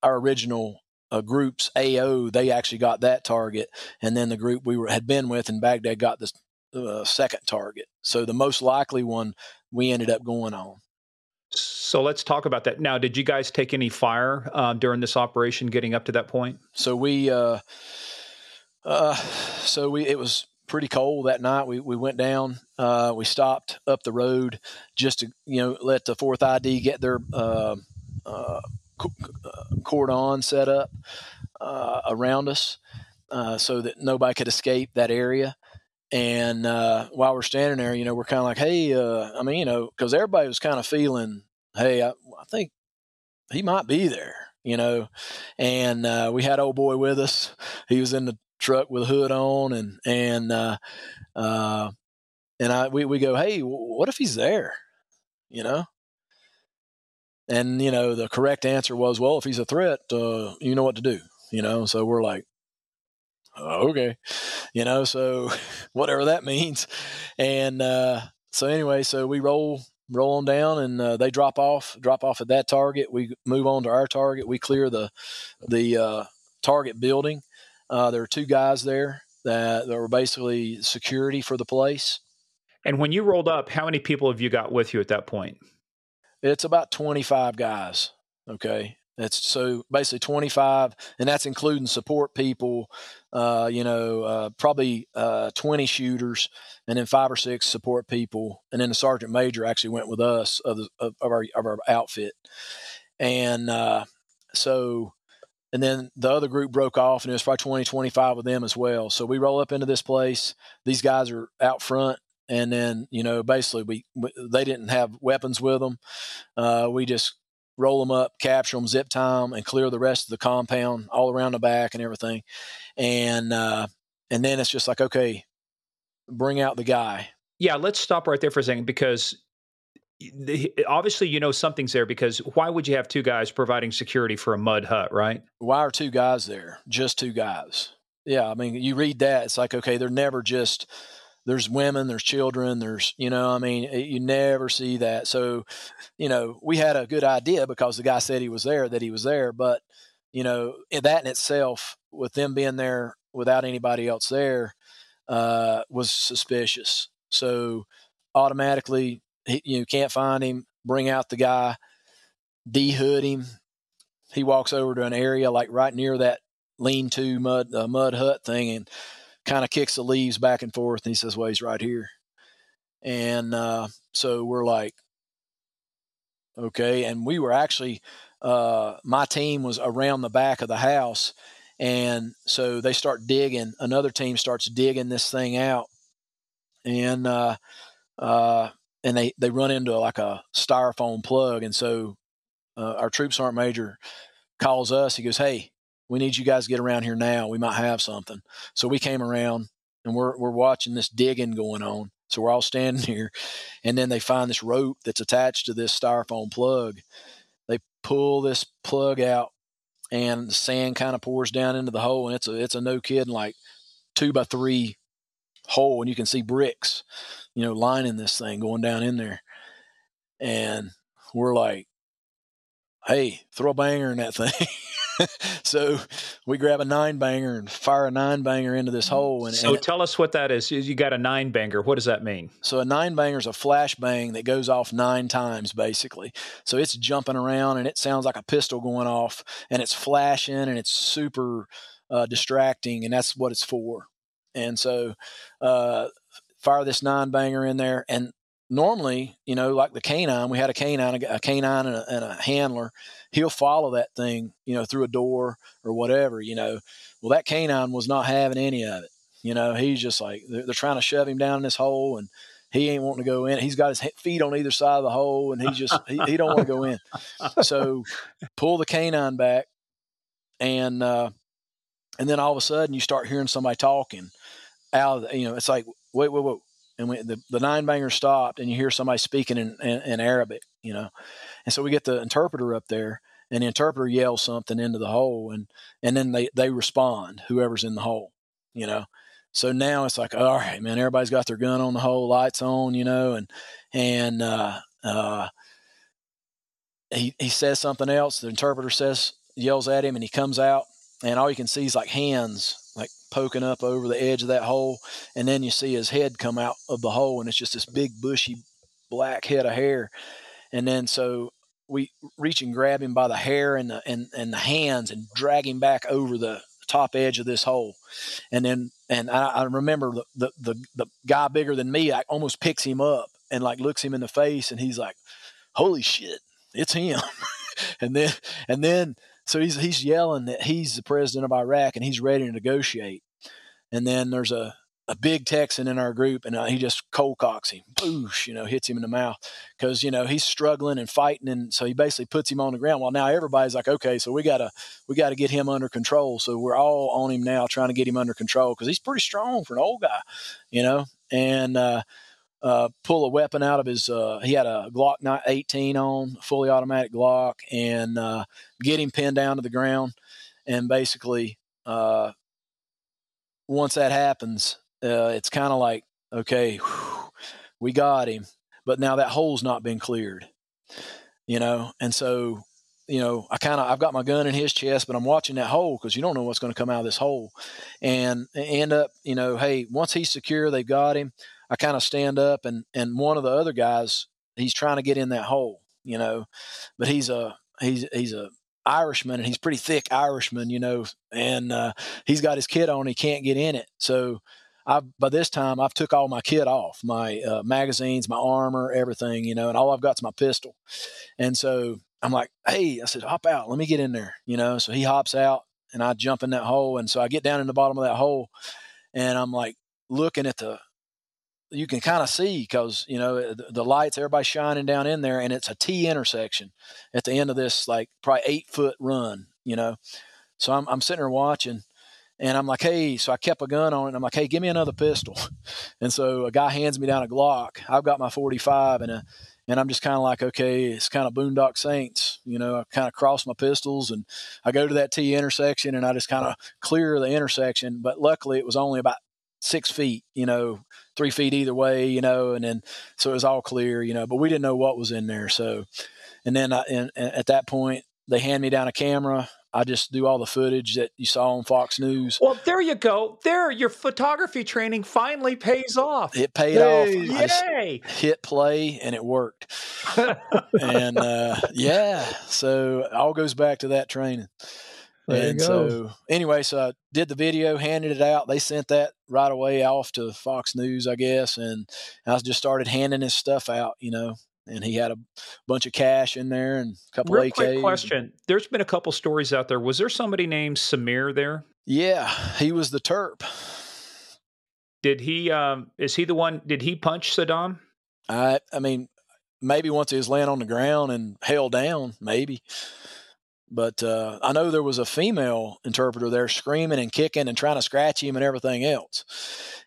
our original uh, group's AO, they actually got that target, and then the group we were, had been with in Baghdad got the uh, second target. So the most likely one we ended up going on. So let's talk about that now. Did you guys take any fire uh, during this operation, getting up to that point? So we, uh, uh, so we it was pretty cold that night. We we went down. Uh, we stopped up the road just to you know let the fourth ID get their uh, uh, cordon set up around us so that nobody could escape that area. And uh, while we're standing there, you know, we're kind of like, hey, uh, I mean, you know, because everybody was kind of feeling, hey, I, I, think he might be there, you know. And uh, we had old boy with us. He was in the truck with a hood on, and and uh, uh, and I we we go, hey, what if he's there, you know? And you know, the correct answer was, well, if he's a threat, uh, you know what to do, you know. So we're like, okay, you know, so whatever that means. And uh, so anyway, so we roll roll them down and uh, they drop off drop off at that target. We move on to our target. We clear the the uh, target building. Uh, there are two guys there that, that were basically security for the place. And when you rolled up how many people have you got with you at that point? It's about 25 guys okay? That's so basically 25, and that's including support people, uh, you know, uh, probably uh, 20 shooters, and then five or six support people, and then the sergeant major actually went with us of, the, of, of our of our outfit, and uh, so, and then the other group broke off, and it was probably 20, 25 of them as well. So we roll up into this place. These guys are out front and then you know basically we, we, they didn't have weapons with them uh, we just roll them up, capture them, zip tie them, and clear the rest of the compound all around the back and everything. And uh, and then it's just like, okay, bring out the guy. Yeah, let's stop right there for a second because the, obviously you know something's there because why would you have two guys providing security for a mud hut, right? Why are two guys there? Just two guys. Yeah, I mean, you read that, it's like, okay, they're never just there's women, there's children, there's, you know, I mean, you never see that. So, you know, we had a good idea because the guy said he was there, that he was there. But, you know, that in itself, with them being there without anybody else there, uh, was suspicious. So automatically, you can't find him, bring out the guy, dehood him. He walks over to an area like right near that lean to mud, uh, mud hut thing and kind of kicks the leaves back and forth and he says, Well, he's right here. And uh, so we're like, okay. And we were actually, uh, my team was around the back of the house. And so they start digging. Another team starts digging this thing out. And, uh, uh, and they, they run into like a styrofoam plug. And so uh, our troop sergeant major calls us. He goes, Hey, we need you guys to get around here now. We might have something. So we came around and we're, we're watching this digging going on. So we're all standing here. And then they find this rope that's attached to this styrofoam plug. They pull this plug out and the sand kind of pours down into the hole. And it's a, it's a no kidding like two by three hole. And you can see bricks, you know, lining this thing going down in there. And we're like, hey, throw a banger in that thing. so we grab a nine banger and fire a nine banger into this hole. And, so and tell us what that is. You got a nine banger. What does that mean? So a nine banger is a flash bang that goes off nine times, basically. So it's jumping around and it sounds like a pistol going off, and it's flashing and it's super uh, distracting, and that's what it's for. And so, uh, fire this nine banger in there, and normally, you know, like the canine, we had a canine, a canine and a, and a, handler. He'll follow that thing, you know, through a door or whatever, you know. Well, that canine was not having any of it. You know, he's just like, they're, they're trying to shove him down in this hole and he ain't wanting to go in. He's got his feet on either side of the hole and he just, he, he don't want to go in. So pull the canine back and, uh, and then all of a sudden you start hearing somebody talking out of the, you know, it's like, wait, wait, wait, and we, the, the nine banger stopped and you hear somebody speaking in, in, in, Arabic, you know. And so we get the interpreter up there and the interpreter yells something into the hole and, and then they, they respond, whoever's in the hole, you know. So now it's like, all right, man, everybody's got their gun on the hole, lights on, you know, and, and, uh, uh, he, he says something else. The interpreter says, yells at him and he comes out and all you can see is like hands like poking up over the edge of that hole, and then you see his head come out of the hole, and it's just this big bushy black head of hair, and then so we reach and grab him by the hair and the and, and the hands and drag him back over the top edge of this hole, and then and I, I remember the, the the the guy bigger than me, I almost picks him up and like looks him in the face, and he's like, "Holy shit, it's him!" and then and then so he's he's yelling that he's the president of Iraq and he's ready to negotiate. And then there's a a big Texan in our group, and uh, he just cold cocks him, boosh, you know, hits him in the mouth because you know he's struggling and fighting, and so he basically puts him on the ground. Well, now everybody's like, okay, so we gotta we gotta get him under control. So we're all on him now, trying to get him under control because he's pretty strong for an old guy, you know. And uh, uh, pull a weapon out of his. Uh, he had a Glock 18 on, fully automatic Glock, and uh, get him pinned down to the ground. And basically, uh, once that happens, uh, it's kind of like, okay, whew, we got him, but now that hole's not been cleared, you know. And so, you know, I kind of I've got my gun in his chest, but I'm watching that hole because you don't know what's going to come out of this hole, and end up, you know, hey, once he's secure, they've got him I kind of stand up and and one of the other guys he's trying to get in that hole, you know, but he's a he's he's a Irishman, and he's pretty thick Irishman, you know, and uh, he's got his kit on. He can't get in it, so. I, by this time, I've took all my kit off, my uh, magazines, my armor, everything, you know, and all I've got's my pistol. And so I'm like, hey, I said, hop out, let me get in there, you know. So he hops out, and I jump in that hole, and so I get down in the bottom of that hole, and I'm like looking at the you can kind of see because you know eh, the, lights everybody's shining down in there and it's a t intersection at the end of this like probably eight foot run you know so i'm, I'm sitting there watching and i'm like hey so i kept a gun on it i'm like hey give me another pistol and so a guy hands me down a glock i've got my 45 and a and I'm just kind of like, okay, it's kind of Boondock Saints, you know. I kind of cross my pistols and I go to that T intersection and I just kind of clear the intersection. But luckily, it was only about six feet, you know, three feet either way, you know, and then so it was all clear, you know, but we didn't know what was in there. So, and then I, and, and at that point, they hand me down a camera. I just do all the footage that you saw on Fox News. Well, there you go. There, your photography training finally pays off. It paid Yay. off. Yay! hit play and it worked. and uh, yeah, so all goes back to that training. There and so anyway, so I did the video, handed it out. They sent that right away off to Fox News, I guess, and I just started handing his stuff out, you know. And he had a bunch of cash in there and a couple Real AKs. quick question: There's been a couple stories out there. Was there somebody named Samir there? Yeah, he was the Terp. Did he? Um, is he the one? Did he punch Saddam? I, I mean, maybe once he was laying on the ground and held down, maybe. But uh, I know there was a female interpreter there screaming and kicking and trying to scratch him and everything else.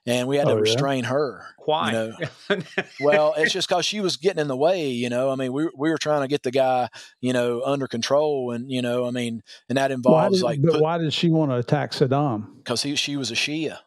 And we had to oh, restrain her. Why? You know? well, it's just because she was getting in the way, you know. I mean, we, we were trying to get the guy, you know, under control. And, you know, I mean, and that involves did, like. But put, why did she want to attack Saddam? Because she was a Shia.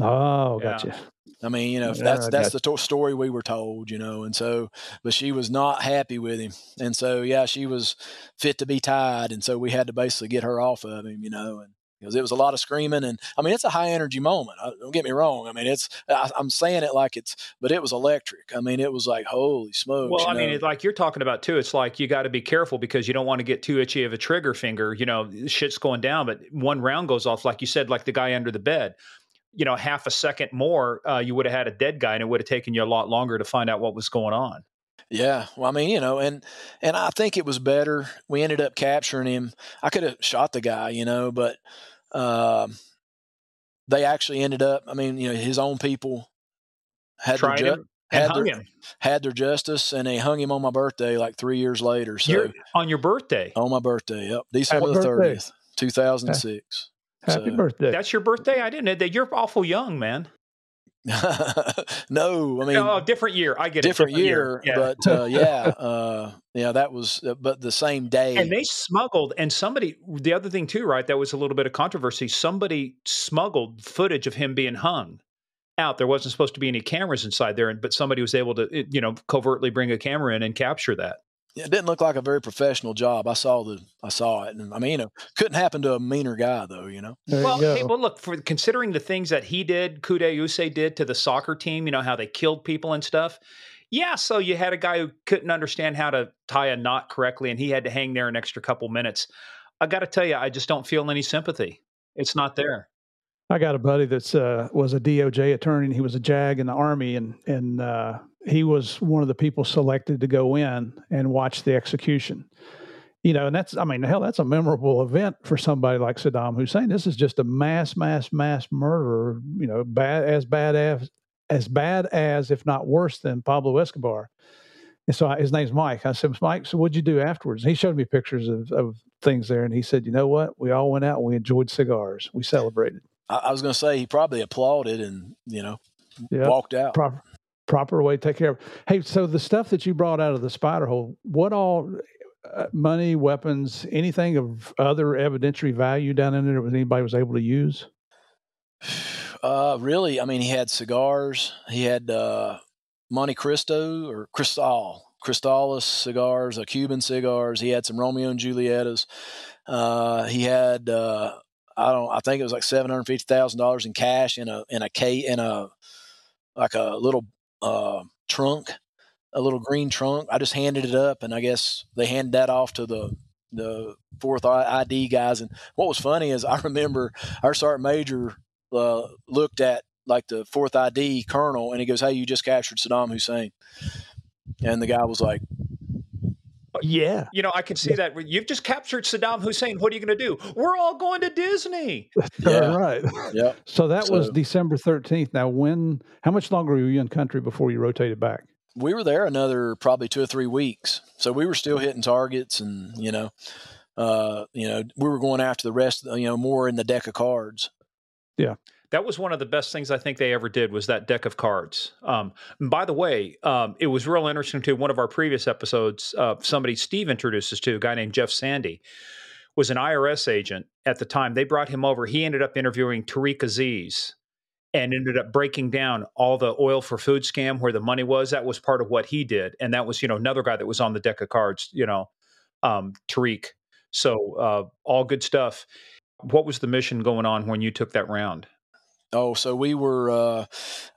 Oh, gotcha. Yeah. I mean, you know, yeah, that's that's the to- story we were told, you know, and so, but she was not happy with him, and so yeah, she was fit to be tied, and so we had to basically get her off of him, you know, and because it was a lot of screaming, and I mean, it's a high energy moment. Uh, don't get me wrong. I mean, it's I, am saying it like it's, but it was electric. I mean, it was like holy smokes. Well, I know? mean, it's like you're talking about too. It's like you got to be careful because you don't want to get too itchy of a trigger finger. You know, shit's going down, but one round goes off, like you said, like the guy under the bed you know half a second more uh, you would have had a dead guy and it would have taken you a lot longer to find out what was going on. Yeah well i mean you know and and i think it was better we ended up capturing him. I could have shot the guy you know but uh, they actually ended up i mean you know his own people had Tried their ju- had their, had their justice and they hung him on my birthday like three years later so You're, on your birthday? On my birthday yep december the 30th 2006 Happy so, birthday. That's your birthday? I didn't know that. You're awful young, man. no, I mean, oh, different year. I get different, it. Different year, yeah. but uh, yeah, uh, yeah, that was, uh, but the same day. And they smuggled, and somebody, the other thing too, right? That was a little bit of controversy. Somebody smuggled footage of him being hung out. There wasn't supposed to be any cameras inside there, but somebody was able to, you know, covertly bring a camera in and capture that it didn't look like a very professional job. I saw the I saw it, and I mean, you know, couldn't happen to a meaner guy though. You know. There well, you hey, well, look for considering the things that he did, Kude Use did to the soccer team. You know how they killed people and stuff. Yeah, so you had a guy who couldn't understand how to tie a knot correctly, and he had to hang there an extra couple minutes. I got to tell you, I just don't feel any sympathy. It's not there. I got a buddy that's uh, was a DOJ attorney, and he was a JAG in the army, and and uh, he was one of the people selected to go in and watch the execution. You know, and that's I mean, hell, that's a memorable event for somebody like Saddam Hussein. This is just a mass, mass, mass murderer. You know, bad as bad as as bad as, if not worse than Pablo Escobar. And so I, his name's Mike. I said, Mike, so what'd you do afterwards? And he showed me pictures of, of things there, and he said, you know what? We all went out and we enjoyed cigars. We celebrated. I, I was going to say he probably applauded and you know yep. walked out. Proper, proper way to take care of. Hey, so the stuff that you brought out of the spider hole, what all? Uh, money, weapons, anything of other evidentiary value down in there that anybody was able to use? Uh, really, I mean, he had cigars. He had uh, Monte Cristo or Cristal, Cristalis cigars, uh, Cuban cigars. He had some Romeo and Julietas. Uh, he had uh, I don't. I think it was like seven hundred fifty thousand dollars in cash in a in a K in a like a little uh, trunk, a little green trunk. I just handed it up, and I guess they handed that off to the the fourth ID guys. And what was funny is I remember our sergeant major uh, looked at like the fourth ID colonel and he goes, "Hey, you just captured Saddam Hussein," and the guy was like, yeah. You know, I can see that. You've just captured Saddam Hussein. What are you going to do? We're all going to Disney. yeah. right. Yeah. So that so, was December 13th. Now, when, how much longer were you in country before you rotated back? We were there another probably two or three weeks. So we were still hitting targets and, you know, uh, you know, we were going after the rest, you know, more in the deck of cards. Yeah that was one of the best things I think they ever did was that deck of cards. Um, by the way, um, it was real interesting too. One of our previous episodes, uh, somebody Steve introduced us to a guy named Jeff Sandy, was an IRS agent at the time. They brought him over. He ended up interviewing Tariq Aziz and ended up breaking down all the oil for food scam where the money was. That was part of what he did, and that was you know another guy that was on the deck of cards. You know, um, Tariq. So uh, all good stuff. What was the mission going on when you took that round? Oh, so we were. Uh,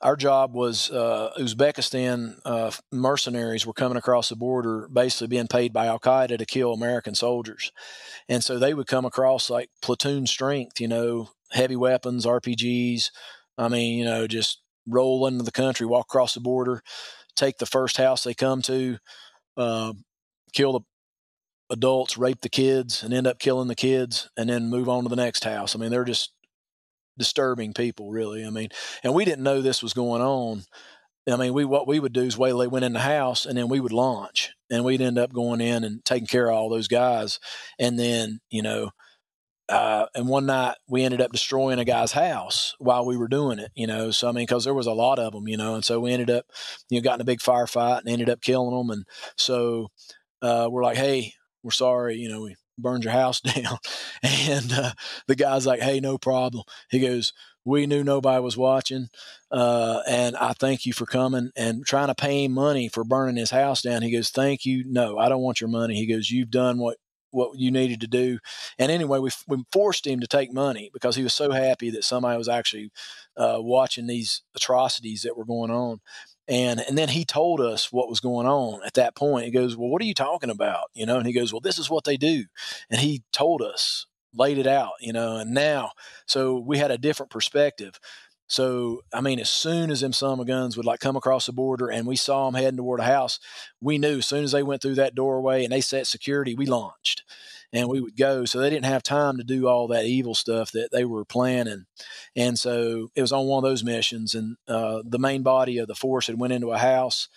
our job was uh, Uzbekistan uh, mercenaries were coming across the border, basically being paid by Al Qaeda to kill American soldiers, and so they would come across like platoon strength, you know, heavy weapons, RPGs. I mean, you know, just roll into the country, walk across the border, take the first house they come to, uh, kill the adults, rape the kids, and end up killing the kids, and then move on to the next house. I mean, they're just disturbing people, really. I mean, and we didn't know this was going on. I mean, we what we would do is wait they went in the house, and then we would launch, and we'd end up going in and taking care of all those guys, and then you know. Uh, and one night we ended up destroying a guy's house while we were doing it, you know. So I mean, because there was a lot of them, you know, and so we ended up, you know, got in a big firefight and ended up killing them. And so uh, we're like, hey, we're sorry, you know, we burned your house down. And uh, the guy's like, hey, no problem. He goes, we knew nobody was watching. Uh, and I thank you for coming and trying to pay him money for burning his house down. He goes, thank you. No, I don't want your money. He goes, you've done what, what you needed to do. And anyway, we, we forced him to take money because he was so happy that somebody was actually uh, watching these atrocities that were going on. And and then he told us what was going on at that point. He goes, Well, what are you talking about? You know, and he goes, Well, this is what they do. And he told us, laid it out, you know, and now so we had a different perspective. So I mean, as soon as them summer guns would like come across the border and we saw them heading toward a house, we knew as soon as they went through that doorway and they set security, we launched and we would go. So they didn't have time to do all that evil stuff that they were planning. And so it was on one of those missions, and uh, the main body of the force had went into a house.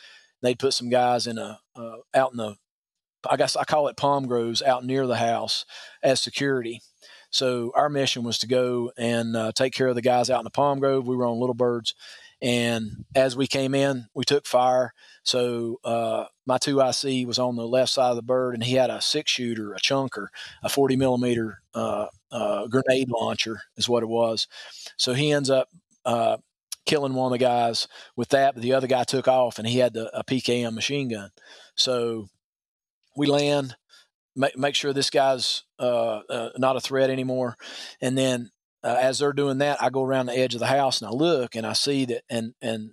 They'd put some guys in a uh, out in the, I guess I call it palm groves out near the house as security. So our mission was to go and uh, take care of the guys out in the palm grove. We were on Little Birds, and as we came in, we took fire. So uh, my 2IC was on the left side of the bird, and he had a six shooter, a chunker, a 40 millimeter uh, uh, grenade launcher, is what it was. So he ends up uh, killing one of the guys with that, but the other guy took off, and he had the, a PKM machine gun. So we land, make, make sure this guy's uh, uh, not a threat anymore, and then uh, as they're doing that, I go around the edge of the house and I look and I see that, and and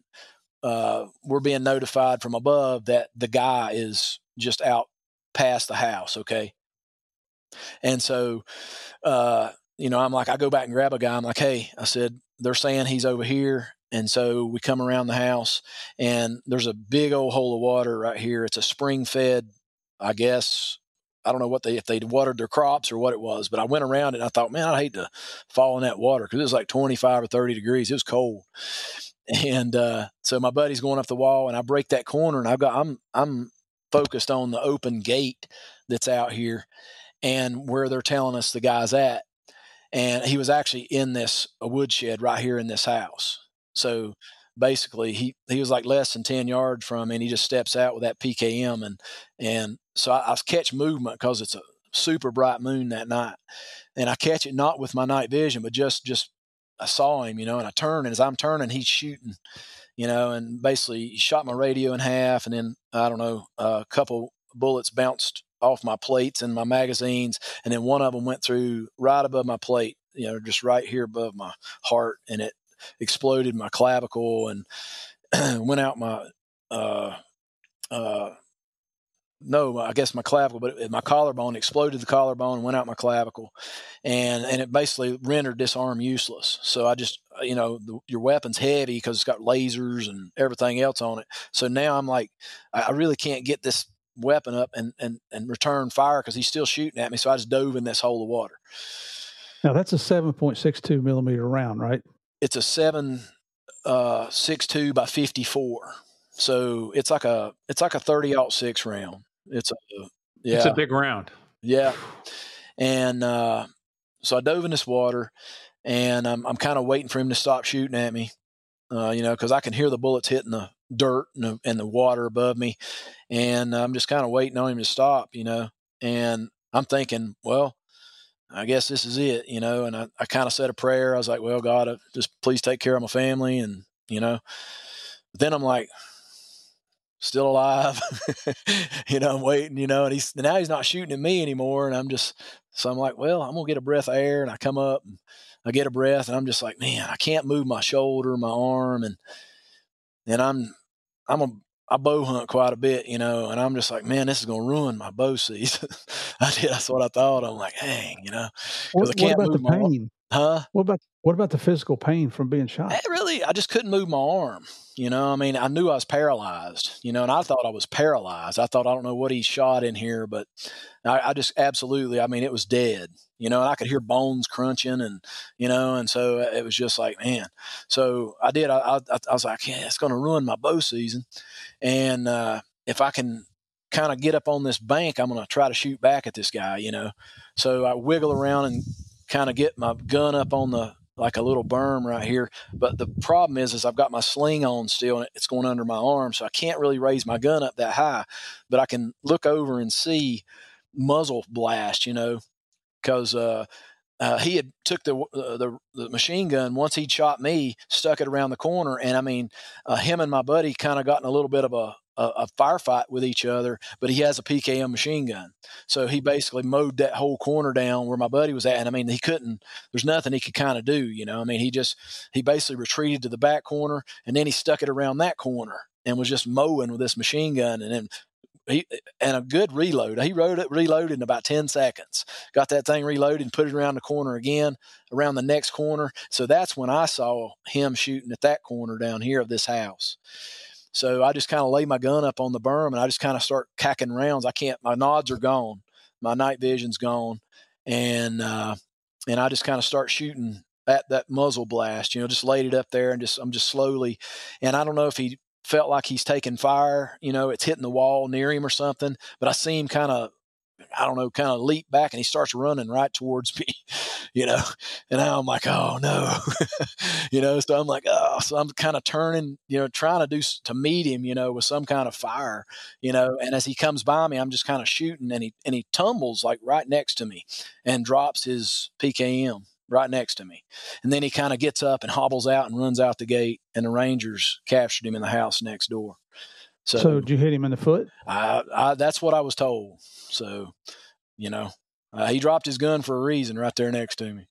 uh, we're being notified from above that the guy is just out past the house. Okay, and so, uh, you know, I'm like, I go back and grab a guy. I'm like, hey, I said they're saying he's over here. And so we come around the house, and there's a big old hole of water right here. It's a spring fed, I guess, I don't know what they if they watered their crops or what it was, but I went around it and I thought, man, I hate to fall in that water because it was like 25 or 30 degrees. It was cold, and uh, so my buddy's going up the wall, and I break that corner, and I've got I'm I'm focused on the open gate that's out here, and where they're telling us the guy's at, and he was actually in this a woodshed right here in this house. So basically he he was like less than 10 yards from me and he just steps out with that pkm and and so i, I catch movement because it's a super bright moon that night and i catch it not with my night vision but just just i saw him you know and i turn and as i'm turning he's shooting you know and basically he shot my radio in half and then i don't know a couple bullets bounced off my plates and my magazines and then one of them went through right above my plate you know just right here above my heart and it exploded my clavicle and went out my uh, uh, no, I guess my clavicle, but my collarbone exploded the collarbone went ought my clavicle, and and it basically rendered this arm useless. So I just uh, you know the, your weapon's heavy because it's got lasers and everything else on it. So now I'm like, I really can't get this weapon up and and and return fire because he's still shooting at me. So I just dove in this hole of water. Now that's a seven point six two millimeter round, right? It's a seven uh, six two by fifty four. So it's like a it's like a thirty out six round. It's a yeah. It's a big round. Yeah. And uh, so I dove in this water, and I'm I'm kind of waiting for him to stop shooting at me, uh, you know, because I can hear the bullets hitting the dirt and the, and the water above me, and I'm just kind of waiting on him to stop, you know. And I'm thinking, well, I guess this is it, you know. And I, I kind of said a prayer. I was like, well, God, just please take care of my family, and you know. But then I'm like, still alive. you know, I'm waiting, you know, and he's now he's not shooting at me anymore. And I'm just, so I'm like, well, I'm going to get a breath of air. And I come up and I get a breath and I'm just like, man, I can't move my shoulder, my arm. And, and I'm, I'm a, I bow hunt quite a bit, you know, and I'm just like, man, this is going to ruin my bow season. I did. That's what I thought. I'm like, hang, you know, because I can't move my pain? Huh? What about what about the physical pain from being shot? It really, I just couldn't move my arm. You know, I mean, I knew I was paralyzed. You know, and I thought I was paralyzed. I thought I don't know what he shot in here, but I, I just absolutely. I mean, it was dead. You know, and I could hear bones crunching, and you know, and so it was just like, man. So I did. I, I, I was like, yeah, it's going to ruin my bow season, and uh, if I can kind of get up on this bank, I'm going to try to shoot back at this guy. You know, so I wiggle around and kind of get my gun up on the like a little berm right here. But the problem is, is I've got my sling on still, and it's going under my arm, so I can't really raise my gun up that high. But I can look over and see muzzle blast, you know, because uh, uh, he had took the, uh, the, the machine gun once he shot me, stuck it around the corner, and I mean, uh, him and my buddy kind of got in a little bit of a a, a, firefight with each other, but he has a PKM machine gun. So he mm-hmm. basically mowed that whole corner down where my buddy was at. And I mean, he couldn't, there's nothing he could kind of do, you know. I mean, he just, he basically retreated to the back corner and then he stuck it around that corner and was just mowing with this machine gun. And then he, and a good reload. He wrote it, reloaded in about 10 seconds. Got that thing reloaded and put it around the corner again, around the next corner. So that's when I saw him shooting at that corner down here of this house. So I just kind of lay my gun up on the berm and I just kind of start cacking rounds. I can't, my nods are gone, my night vision's gone, and uh, and I just kind of start shooting at that muzzle blast. You know, just laid it up there and just I'm just slowly, and I don't know if he felt like he's taking fire. You know, it's hitting the wall near him or something, but I see him kind of I don't know, kind of leap back and he starts running right towards me, you know. And I'm like, oh no, you know. So I'm like, oh, so I'm kind of turning, you know, trying to do to meet him, you know, with some kind of fire, you know. And as he comes by me, I'm just kind of shooting, and he and he tumbles like right next to me and drops his PKM right next to me. And then he kind of gets up and hobbles out and runs out the gate, and the Rangers captured him in the house next door. So, so did you hit him in the foot? I, I, that's what I was told. So, you know, uh, he dropped his gun for a reason right there next to me.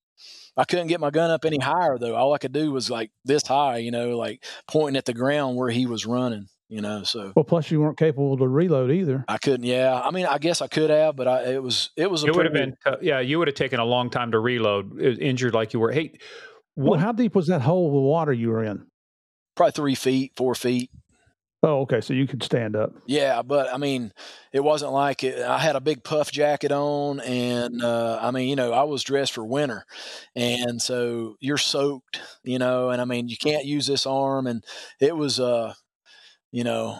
I couldn't get my gun up any higher though. All I could do was like this high, you know, like pointing at the ground where he was running, you know. So well, plus you weren't capable to reload either. I couldn't. Yeah, I mean, I guess I could have, but I, it was it was. it would have been yeah. You would have taken a long time to reload, injured like you were. Hey, what, well, how deep was that hole of water you were in? Probably three feet, four feet. Oh, okay. So you could stand up. Yeah, but I mean, it wasn't like it, I had a big puff jacket on, and uh, I mean, you know, I was dressed for winter, and so you're soaked, you know, and I mean, you can't use this arm, and it was, uh, you know,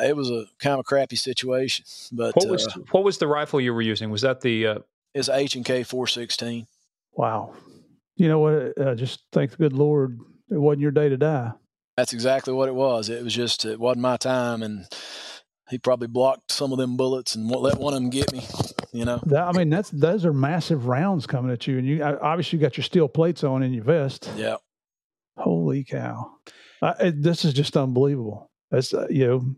it was a kind of a crappy situation. But what was uh, what was the rifle you were using? Was that the? Uh... It's H and K four sixteen. Wow. You know what? Uh, just thank the good Lord, it wasn't your day to die. That's exactly what it was. It was just it wasn't my time, and he probably blocked some of them bullets and let one of them get me. You know, that, I mean that's those are massive rounds coming at you, and you obviously you got your steel plates on in your vest. Yeah. Holy cow! it, this is just unbelievable. That's uh, you know,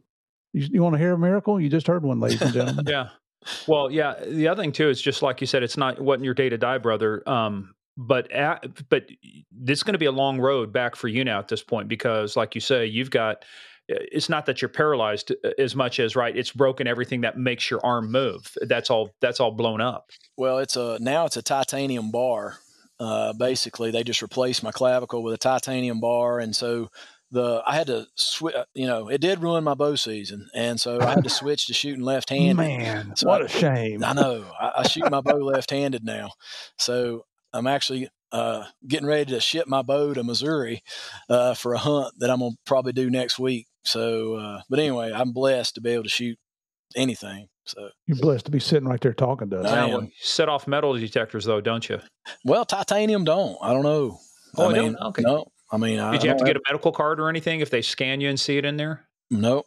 you, you want to hear a miracle? You just heard one, ladies and gentlemen. yeah. Well, yeah. The other thing too is just like you said, it's not wasn't your day to die, brother. Um, but at, but this is going to be a long road back for you now at this point because, like you say, you've got. It's not that you're paralyzed uh, as much as right. It's broken everything that makes your arm move. That's all. That's all blown up. Well, it's a now it's a titanium bar. Uh, basically, they just replaced my clavicle with a titanium bar, and so the I had to switch. Uh, you know, it did ruin my bow season, and so I had to switch to shooting left handed. Man, so what I, a shame! I know. I, I shoot my bow left handed now, so I'm actually uh, getting ready to ship my bow to Missouri uh, for a hunt that I'm gonna probably do next week. So, uh, but anyway, I'm blessed to be able to shoot anything. So you're blessed to be sitting right there talking to us. Now, set off metal detectors though, don't you? Well, titanium don't. I don't know. Oh, I mean, okay. No, I mean, did I, you have to get a medical card or anything if they scan you and see it in there? Nope.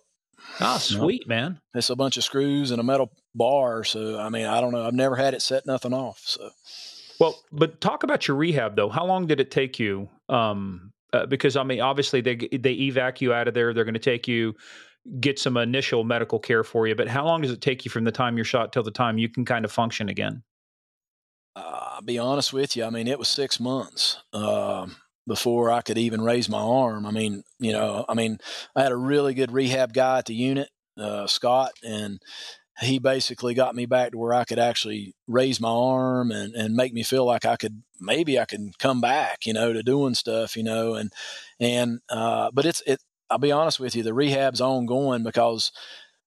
Oh, sweet nope. man! It's a bunch of screws and a metal bar. So I mean, I don't know. I've never had it set nothing off. So. Well, but talk about your rehab though. How long did it take you? Um, uh, because I mean, obviously they they evac you out of there. They're going to take you, get some initial medical care for you. But how long does it take you from the time you're shot till the time you can kind of function again? Uh, I'll be honest with you. I mean, it was six months. Um, before I could even raise my arm. I mean, you know, I mean, I had a really good rehab guy at the unit, uh, Scott, and he basically got me back to where I could actually raise my arm and, and make me feel like I could maybe I could come back, you know, to doing stuff, you know, and and uh, but it's it. I'll be honest with you, the rehab's ongoing because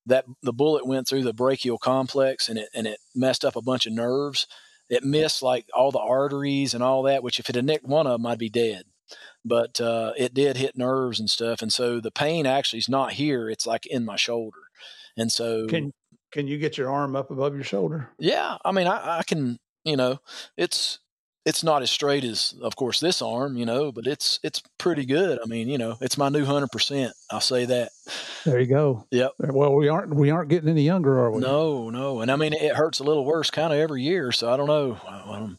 that the bullet went through the brachial complex and it and it messed up a bunch of nerves. It missed like all the arteries and all that, which if it had nicked one of them, I'd be dead but uh, it did hit nerves and stuff. And so the pain actually is not here; it's like in my shoulder. And so, can can you get your arm up above your shoulder? Yeah, I mean, I, I can. You know, it's it's not as straight as, of course, this arm, you know, but it's it's pretty good. I mean, you know, it's my new hundred percent. I'll say that. There you go. Yep. Well, we aren't we aren't getting any younger, are we? No, no. And I mean, it hurts a little worse kind of every year. So I don't know. Um,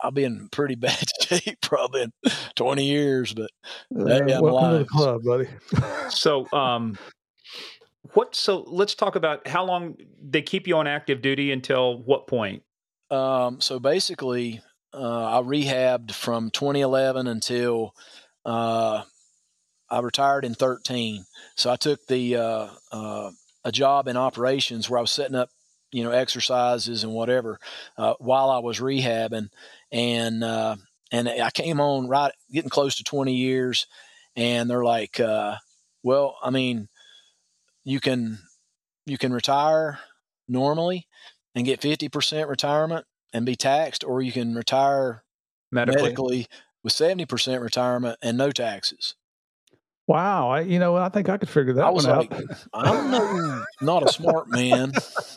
I'll be in pretty bad shape probably in 20 years, but hey, uh, welcome alive. to the club, buddy. so, um, what? So let's talk about how long they keep you on active duty until what point? Um, so basically, uh, I rehabbed from 2011 until uh, I retired in 13. So I took the uh, uh, a job in operations where I was setting up you know exercises and whatever uh, while I was rehabbing, and uh, and I came on right getting close to 20 years, and they're like, well, I mean, you can you can retire normally and get 50% retirement and be taxed, or you can retire medically, medically with 70% retirement and no taxes. Wow, I, you know, I think I could figure that I was one like, out. I'm no, not a smart man,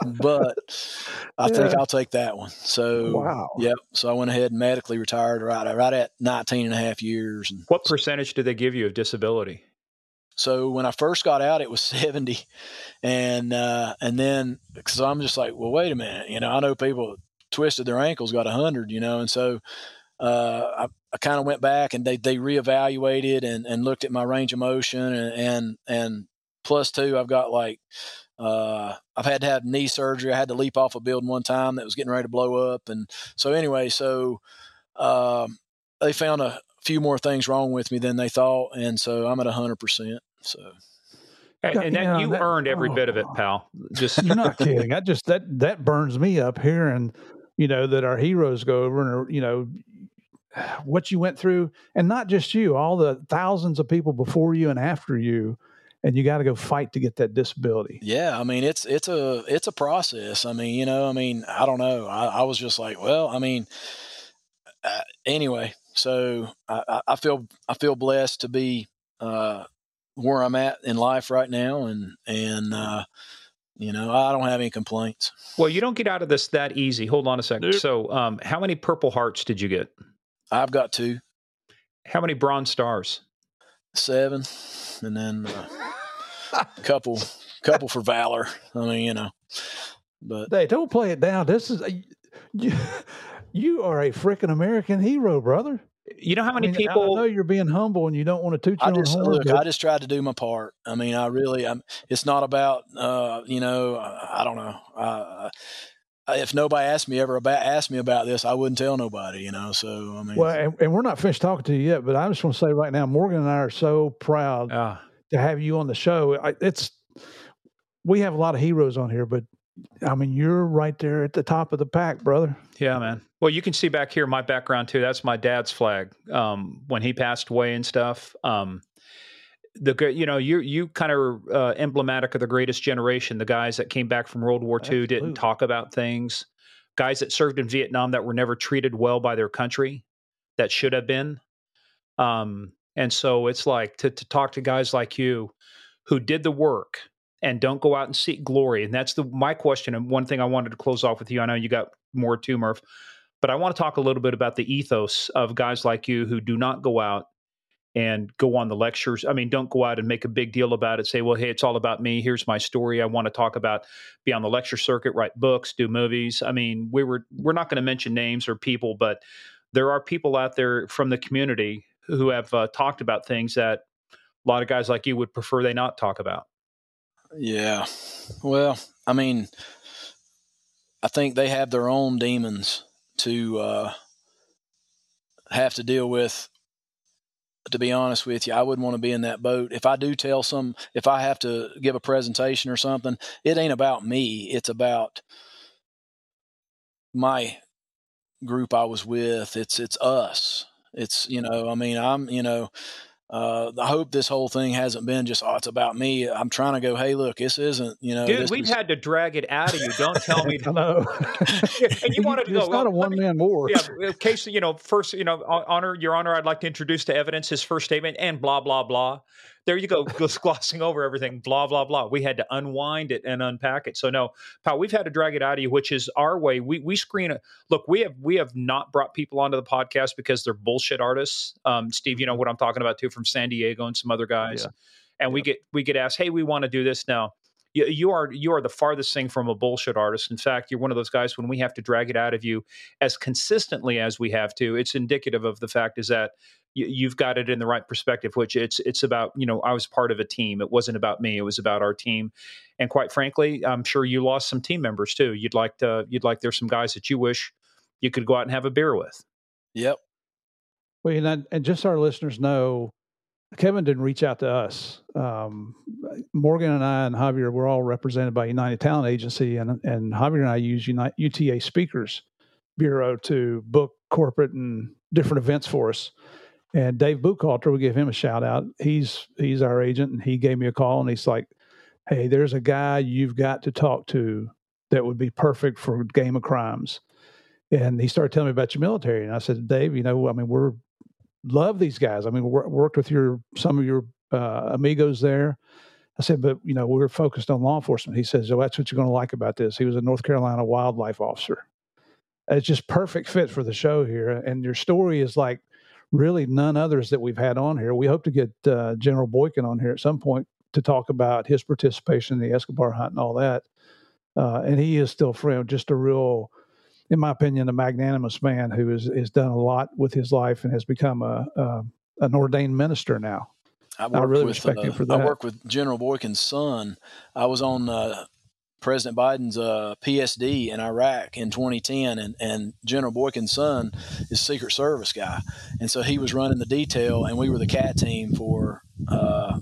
but I yeah. think I'll take that one. So, wow. Yep. So I went ahead and medically retired right, right at 19 and a half years. And what percentage did they give you of disability? So when I first got out, it was 70. And, uh, and then, cause I'm just like, well, wait a minute, you know, I know people twisted their ankles, got a hundred, you know, and so, uh, I, I kind of went back and they, they reevaluated and, and looked at my range of motion and, and, and plus two, I've got like, uh, I've had to have knee surgery. I had to leap off a building one time that was getting ready to blow up. And so anyway, so, uh, they found a few more things wrong with me than they thought. And so I'm at hundred percent. So. And, and that, you, know, you that, earned every oh, bit of it, pal. Just you're not kidding. I just that that burns me up here, and you know that our heroes go over and are, you know what you went through, and not just you, all the thousands of people before you and after you, and you got to go fight to get that disability. Yeah, I mean it's it's a it's a process. I mean, you know, I mean, I don't know. I, I was just like, well, I mean, uh, anyway. So I, I, feel I feel blessed to be uh, where I'm at in life right now, and and uh, you know I don't have any complaints. Well, you don't get out of this that easy. Hold on a second. Nope. So, um, how many Purple Hearts did you get? I've got two. How many Bronze Stars? Seven, and then uh, a couple, couple for valor. I mean, you know, but they don't play it down. This is a, you, you are a freaking American hero, brother. You know how many I mean, people? I know you're being humble and you don't want to toot your I just, own horn. Look, but... I just tried to do my part. I mean, I really, I'm, it's not about, uh, you know, I, I don't know. Uh, if nobody asked me ever about asked me about this, I wouldn't tell nobody, you know. So I mean, well, and, and we're not finished talking to you yet, but I just want to say right now, Morgan and I are so proud uh, to have you on the show. I, it's we have a lot of heroes on here, but I mean, you're right there at the top of the pack, brother. Yeah, man. Well, you can see back here my background too. That's my dad's flag. Um, when he passed away and stuff. Um, the you know you you kind of uh, emblematic of the greatest generation. The guys that came back from World War II Absolutely. didn't talk about things. Guys that served in Vietnam that were never treated well by their country, that should have been. Um, and so it's like to to talk to guys like you, who did the work and don't go out and seek glory. And that's the my question. And one thing I wanted to close off with you. I know you got more too, Murph, but I want to talk a little bit about the ethos of guys like you who do not go out and go on the lectures. I mean, don't go out and make a big deal about it. Say, well, hey, it's all about me. Here's my story. I want to talk about, be on the lecture circuit, write books, do movies. I mean, we were we're not going to mention names or people, but there are people out there from the community who have uh, talked about things that a lot of guys like you would prefer they not talk about. Yeah. Well, I mean, I think they have their own demons to uh, have to deal with to be honest with you, I wouldn't want to be in that boat. If I do tell some, if I have to give a presentation or something, it ain't about me. It's about my group I was with. It's it's us. It's you know, I mean, I'm you know, uh, I hope this whole thing hasn't been just oh, it's about me. I'm trying to go, hey, look, this isn't, you know, dude. We've had to drag it out of you. Don't tell me. I know. and you wanted to go. It's not well, a one man war. Yeah. In case you know, first, you know, honor your honor. I'd like to introduce to evidence his first statement and blah blah blah there you go, just glossing over everything, blah, blah, blah. We had to unwind it and unpack it. So no, pal, we've had to drag it out of you, which is our way. We we screen it. Look, we have we have not brought people onto the podcast because they're bullshit artists. Um, Steve, you know what I'm talking about too from San Diego and some other guys. Yeah. And yeah. we get we get asked, hey, we want to do this now you are you are the farthest thing from a bullshit artist. In fact, you're one of those guys when we have to drag it out of you as consistently as we have to. It's indicative of the fact is that you've got it in the right perspective which it's it's about you know i was part of a team. It wasn't about me. It was about our team. And quite frankly i'm sure you lost some team members too. You'd like to you'd like there's some guys that you wish you could go out and have a beer with. Yep. Well and, and just so our listeners know kevin didn't reach out to us um, morgan and i and javier were all represented by united talent agency and, and javier and i use United, uta speakers bureau to book corporate and different events for us and Dave Buchalter, we give him a shout out. He's he's our agent, and he gave me a call, and he's like, "Hey, there's a guy you've got to talk to that would be perfect for Game of Crimes." And he started telling me about your military, and I said, "Dave, you know, I mean, we're love these guys. I mean, we worked with your some of your uh, amigos there." I said, "But you know, we're focused on law enforcement." He says, "Oh, that's what you're going to like about this." He was a North Carolina wildlife officer. It's just perfect fit for the show here, and your story is like really none others that we've had on here. We hope to get uh, General Boykin on here at some point to talk about his participation in the Escobar hunt and all that. Uh, and he is still friend, just a real, in my opinion, a magnanimous man who has, has done a lot with his life and has become a, a an ordained minister now. I, I really with, respect uh, him for that. I work with General Boykin's son. I was on uh, President Biden's uh, PSD in Iraq in 2010, and, and General Boykin's son is Secret Service guy, and so he was running the detail, and we were the cat team for, uh,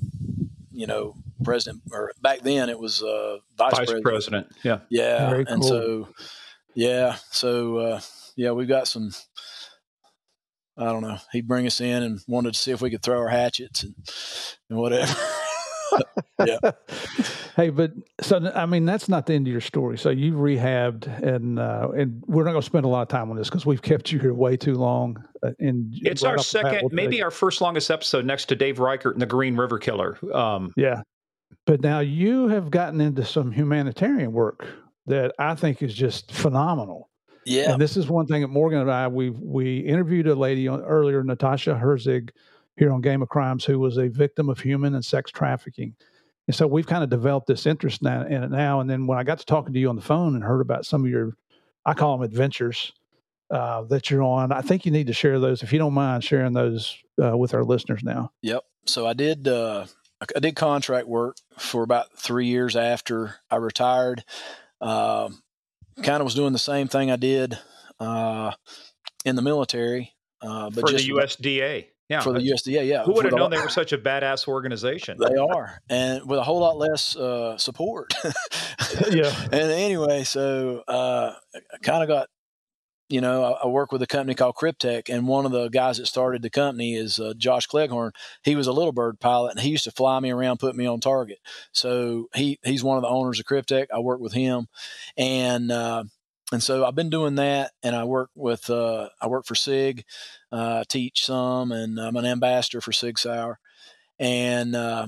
you know, President or back then it was uh, Vice, Vice President. President. Yeah, yeah, cool. and so yeah, so uh, yeah, we've got some. I don't know. He'd bring us in and wanted to see if we could throw our hatchets and, and whatever. yeah. Hey, but so I mean that's not the end of your story. So you've rehabbed, and uh, and we're not going to spend a lot of time on this because we've kept you here way too long. Uh, and it's right our second, maybe our first longest episode, next to Dave Reichert and the Green River Killer. Um, yeah, but now you have gotten into some humanitarian work that I think is just phenomenal. Yeah, and this is one thing that Morgan and I we we interviewed a lady on, earlier, Natasha Herzig, here on Game of Crimes, who was a victim of human and sex trafficking and so we've kind of developed this interest now, in it now. And then when I got to talking to you on the phone and heard about some of your, I call them adventures uh, that you're on, I think you need to share those if you don't mind sharing those uh, with our listeners now. Yep. So I did. Uh, I did contract work for about three years after I retired. Um, kind of was doing the same thing I did uh, in the military, uh, but for just the USDA. Yeah, for the USDA. Yeah, who would have the- known they were such a badass organization? They are, and with a whole lot less uh, support. Yeah. And anyway, so uh, I kind of got, you know, I, I work with a company called Cryptech, and one of the guys that started the company is uh, Josh Cleghorn. He was a little bird pilot, and he used to fly me around, put me on target. So he he's one of the owners of Cryptech. I work with him, and uh, and so I've been doing that, and I work with uh, I work for Sig, uh, teach some, and I'm an ambassador for Sig Sauer, and uh,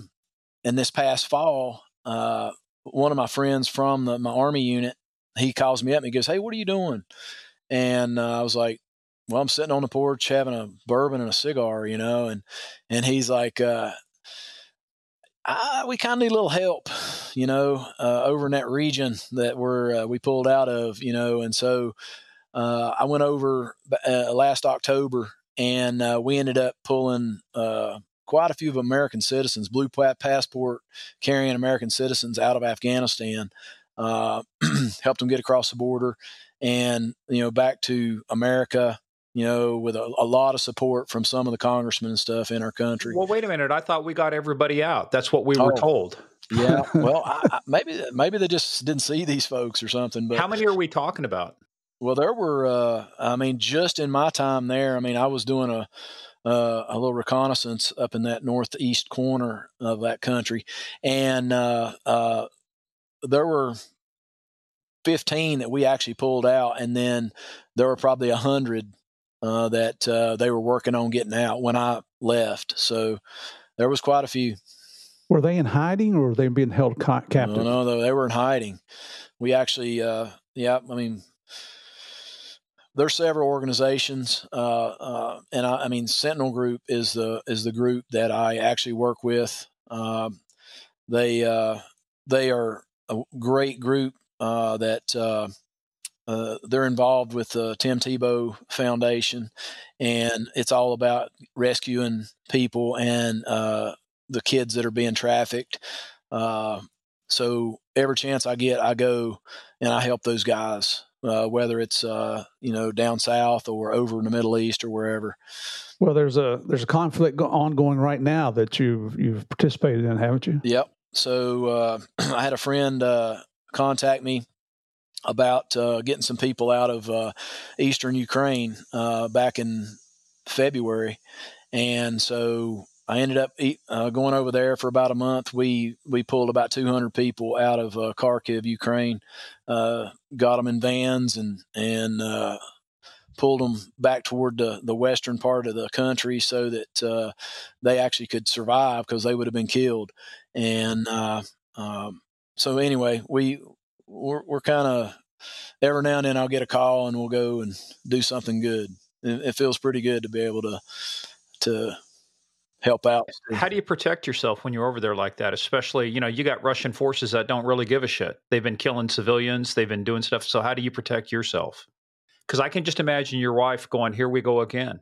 and this past fall, uh, one of my friends from the, my army unit, he calls me up and he goes, "Hey, what are you doing?" And uh, I was like, "Well, I'm sitting on the porch having a bourbon and a cigar, you know." And and he's like, uh, I, "We kind of need a little help, you know, uh, over in that region that we're uh, we pulled out of, you know." And so uh, I went over uh, last October, and uh, we ended up pulling quite a few of American citizens, blue passport carrying American citizens out of Afghanistan, helped them get across the border and, you know, back to America, you know, with a, a lot of support from some of the congressmen and stuff in our country. Well, wait a minute. I thought we got everybody out. That's what we were Oh. told. yeah. Well, I, I, maybe, maybe they just didn't see these folks or something, but How many are we talking about? Well, there were. Uh, I mean, just in my time there, I mean, I was doing a uh, a little reconnaissance up in that northeast corner of that country, and uh, uh, there were fifteen that we actually pulled out, and then there were probably a hundred uh, that uh, they were working on getting out when I left. So there was quite a few. Were they in hiding or were they being held ca- captive? No, no, they were in hiding. We actually, uh, yeah, I mean, there's several organizations, uh, uh, and I, I mean, Sentinel Group is the is the group that I actually work with. Um, they uh, they are a great group uh, that uh, uh, they're involved with the Tim Tebow Foundation, and it's all about rescuing people and uh, the kids that are being trafficked. Uh, so every chance I get, I go and I help those guys, uh, whether it's uh, you know down south or over in the Middle East or wherever. Well, there's a there's a conflict ongoing right now that you've you've participated in, haven't you? Yep. So uh, I had a friend uh, contact me about uh, getting some people out of uh, eastern Ukraine uh, back in February, and so I ended up uh, going over there for about a month. We we pulled about 200 people out of uh, Kharkiv, Ukraine, uh, got them in vans and and pulled them back toward the, the western part of the country so that they actually could survive because they would have been killed. And um, so anyway, we we're, we're kind of every now and then I'll get a call and we'll go and do something good. It, it feels pretty good to be able to to help out. How do you protect yourself when you're over there like that? Especially, you know, you got Russian forces that don't really give a shit. They've been killing civilians, they've been doing stuff. So, how do you protect yourself? Because I can just imagine your wife going, Here we go again.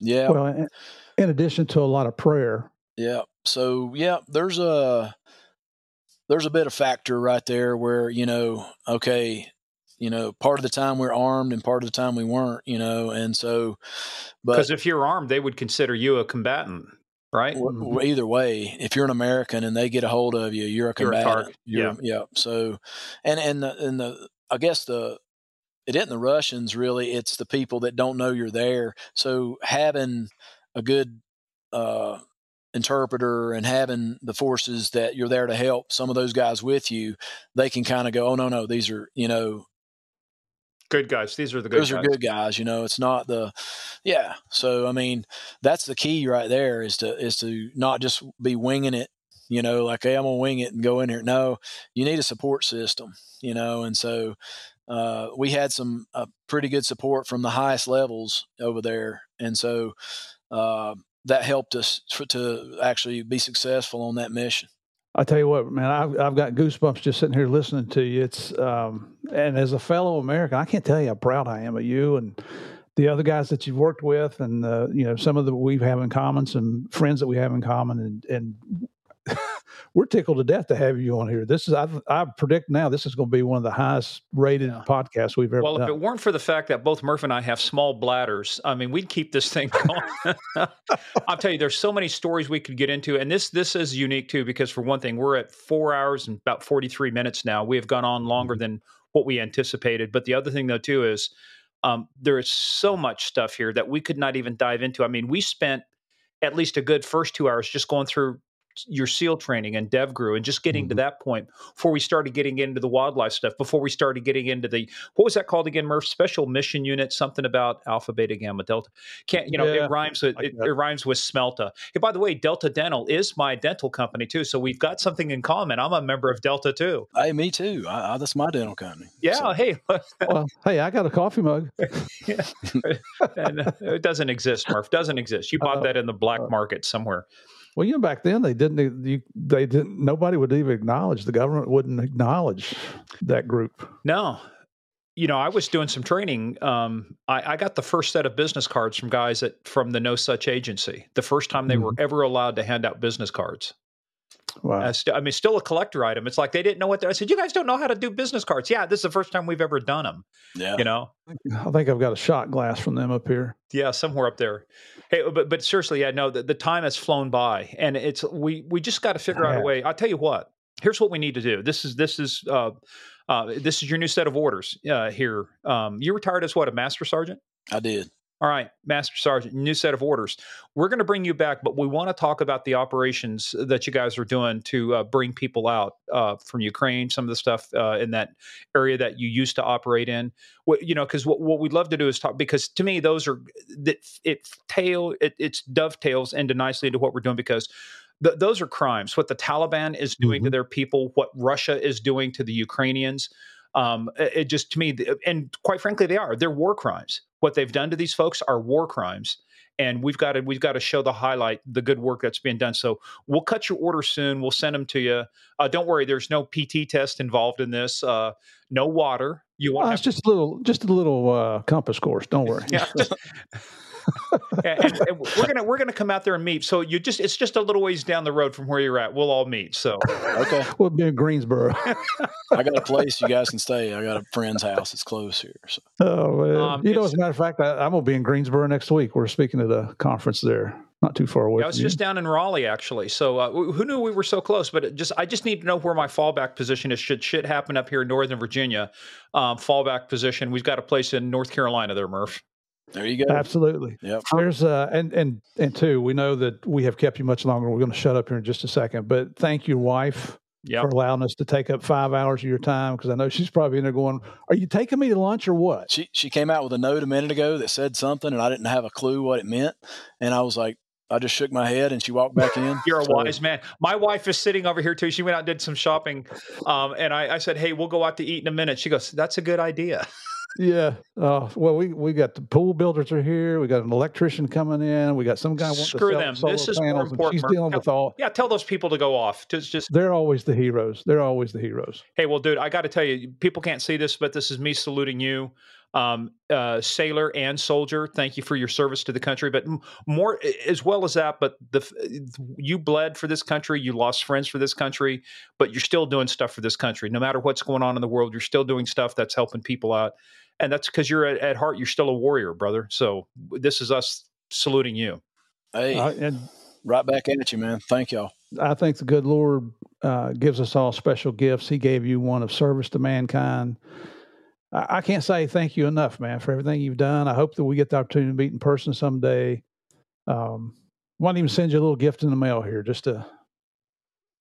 Yeah. Well, in- in addition to a lot of prayer, Yeah. So yeah, there's a there's a bit of factor right there where you know, okay, you know, part of the time we're armed and part of the time we weren't, you know, and so, but Because if you're armed, they would consider you a combatant, right? w- w- either way, if you're an American and they get a hold of you, you're a You're a combatant. You're- yeah. So, and and the, and the I guess the it isn't the Russians really; it's the people that don't know you're there. So having a good uh, interpreter and having the forces that you're there to help some of those guys with you, they can kind of go, "Oh no, no, these are you know Good guys. These are the good those guys. are good guys you know it's not the yeah so i mean that's the key right there is to is to not just be winging it you know like hey i'm gonna wing it and go in here no you need a support system you know and so uh, we had some uh, pretty good support from the highest levels over there and so uh, that helped us for, to actually be successful on that mission I tell you what, man, I've, I've got goosebumps just sitting here listening to you. It's um, and as a fellow American, I can't tell you how proud I am of you and the other guys that you've worked with, and uh, you know some of the we have in common, some friends that we have in common, and and we're tickled to death to have you on here. This is I, I predict now this is going to be one of the highest rated yeah. podcasts we've ever well, done. if it weren't for the fact that both Murph and I have small bladders, I mean, we'd keep this thing going. I'll tell you, there's so many stories we could get into, and this this is unique too because for one thing, we're at four hours and about 43 minutes now. We have gone on longer mm-hmm. than what we anticipated. But the other thing though too is um, there is so much stuff here that we could not even dive into. I mean, we spent at least a good first two hours just going through your SEAL training and DevGru and just getting mm-hmm. to that point before we started getting into the wildlife stuff, before we started getting into the what was that called again, Murph? Special Mission Unit, something about Alpha, Beta, Gamma, Delta. Can't you know? Yeah, it rhymes with like it, it, rhymes with Smelta. Hey, by the way, Delta Dental is my dental company too, so we've got something in common. I'm a member of Delta too. Hey, me too. I, I, that's my dental company. Yeah. So. Hey. well, hey, I got a coffee mug. yeah. and, uh, it doesn't exist, Murph. Doesn't exist. You bought uh, that in the black uh, market somewhere. Well, you know, back then they didn't. You, they didn't. Nobody would even acknowledge. The government wouldn't acknowledge that group. No, you know, I was doing some training. Um, I, I, got the first set of business cards from guys that from the No Such Agency. The first time they mm-hmm. were ever allowed to hand out business cards. Wow. St- I mean, still a collector item. It's like they didn't know what. I said, "You guys don't know how to do business cards." Yeah, this is the first time we've ever done them. Yeah, you know. I think I've got a shot glass from them up here. Yeah, somewhere up there. Hey, but but seriously, yeah, no, the, the time has flown by, and it's we we just got to figure out a way. I'll tell you what. Here's what we need to do. This is this is uh, uh, this is your new set of orders uh, here. Um, you retired as what a master sergeant? I did. All right, Master Sergeant, new set of orders. We're going to bring you back, but we want to talk about the operations that you guys are doing to uh, bring people out uh, from Ukraine, some of the stuff uh, in that area that you used to operate in. What, you know, because what, what we'd love to do is talk, because to me, those are, that it tail, it it's dovetails into nicely into what we're doing because th- those are crimes. What the Taliban is doing mm-hmm. to their people, what Russia is doing to the Ukrainians. Um, it just to me, and quite frankly, they are. They're war crimes. What they've done to these folks are war crimes and we've got to we've got to show the highlight the good work that's being done. So we'll cut your order soon we'll send them to you uh, don't worry there's no pt test involved in this uh, no water. You want it's just a little just a little uh, compass course don't worry. Yeah, and, and, we're gonna we're gonna come out there and meet. So you just it's just a little ways down the road from where you're at. We'll all meet. So okay, we'll be in Greensboro. I got a place you guys can stay. I got a friend's house. It's close here. So. Oh man, um, you know, as a matter of fact, I, am gonna be in Greensboro next week. We're speaking at a conference there not too far away. Yeah, I was just you. down in Raleigh actually. So uh, who knew we were so close? But just I just need to know where my fallback position is. Should shit happen up here in Northern Virginia, um, fallback position. We've got a place in North Carolina there, Murph. There you go. Absolutely. Yep. There's uh and and and two, we know that we have kept you much longer. We're going to shut up here in just a second, but thank your wife yep. for allowing us to take up five hours of your time because I know she's probably in there going, "Are you taking me to lunch or what?" She she came out with a note a minute ago that said something, and I didn't have a clue what it meant, and I was like. I just shook my head and she walked back in. You're a so. wise man. My wife is sitting over here too. She went out and did some shopping. Um, and I, I said, Hey, we'll go out to eat in a minute. She goes, That's a good idea. yeah. Uh, well, we we got the pool builders are here. We got an electrician coming in. We got some guy Screw to them. This is more important. She's dealing tell, with all. Yeah, tell those people to go off. Just, just they're always the heroes. They're always the heroes. Hey, well, dude, I got to tell you, people can't see this, but this is me saluting you. Um, uh, sailor and soldier, thank you for your service to the country. But more, as well as that, but the you bled for this country, you lost friends for this country, but you're still doing stuff for this country. No matter what's going on in the world, you're still doing stuff that's helping people out and that's because you're at, at, heart you're still a warrior, brother. So this is us saluting you. Hey, uh, and right back at you, man. Thank y'all. I think the good Lord uh, gives us all special gifts. He gave you one of service to mankind. I, I can't say thank you enough, man, for everything you've done. I hope that we get the opportunity to meet in person someday. Um, why don't even send you a little gift in the mail here just to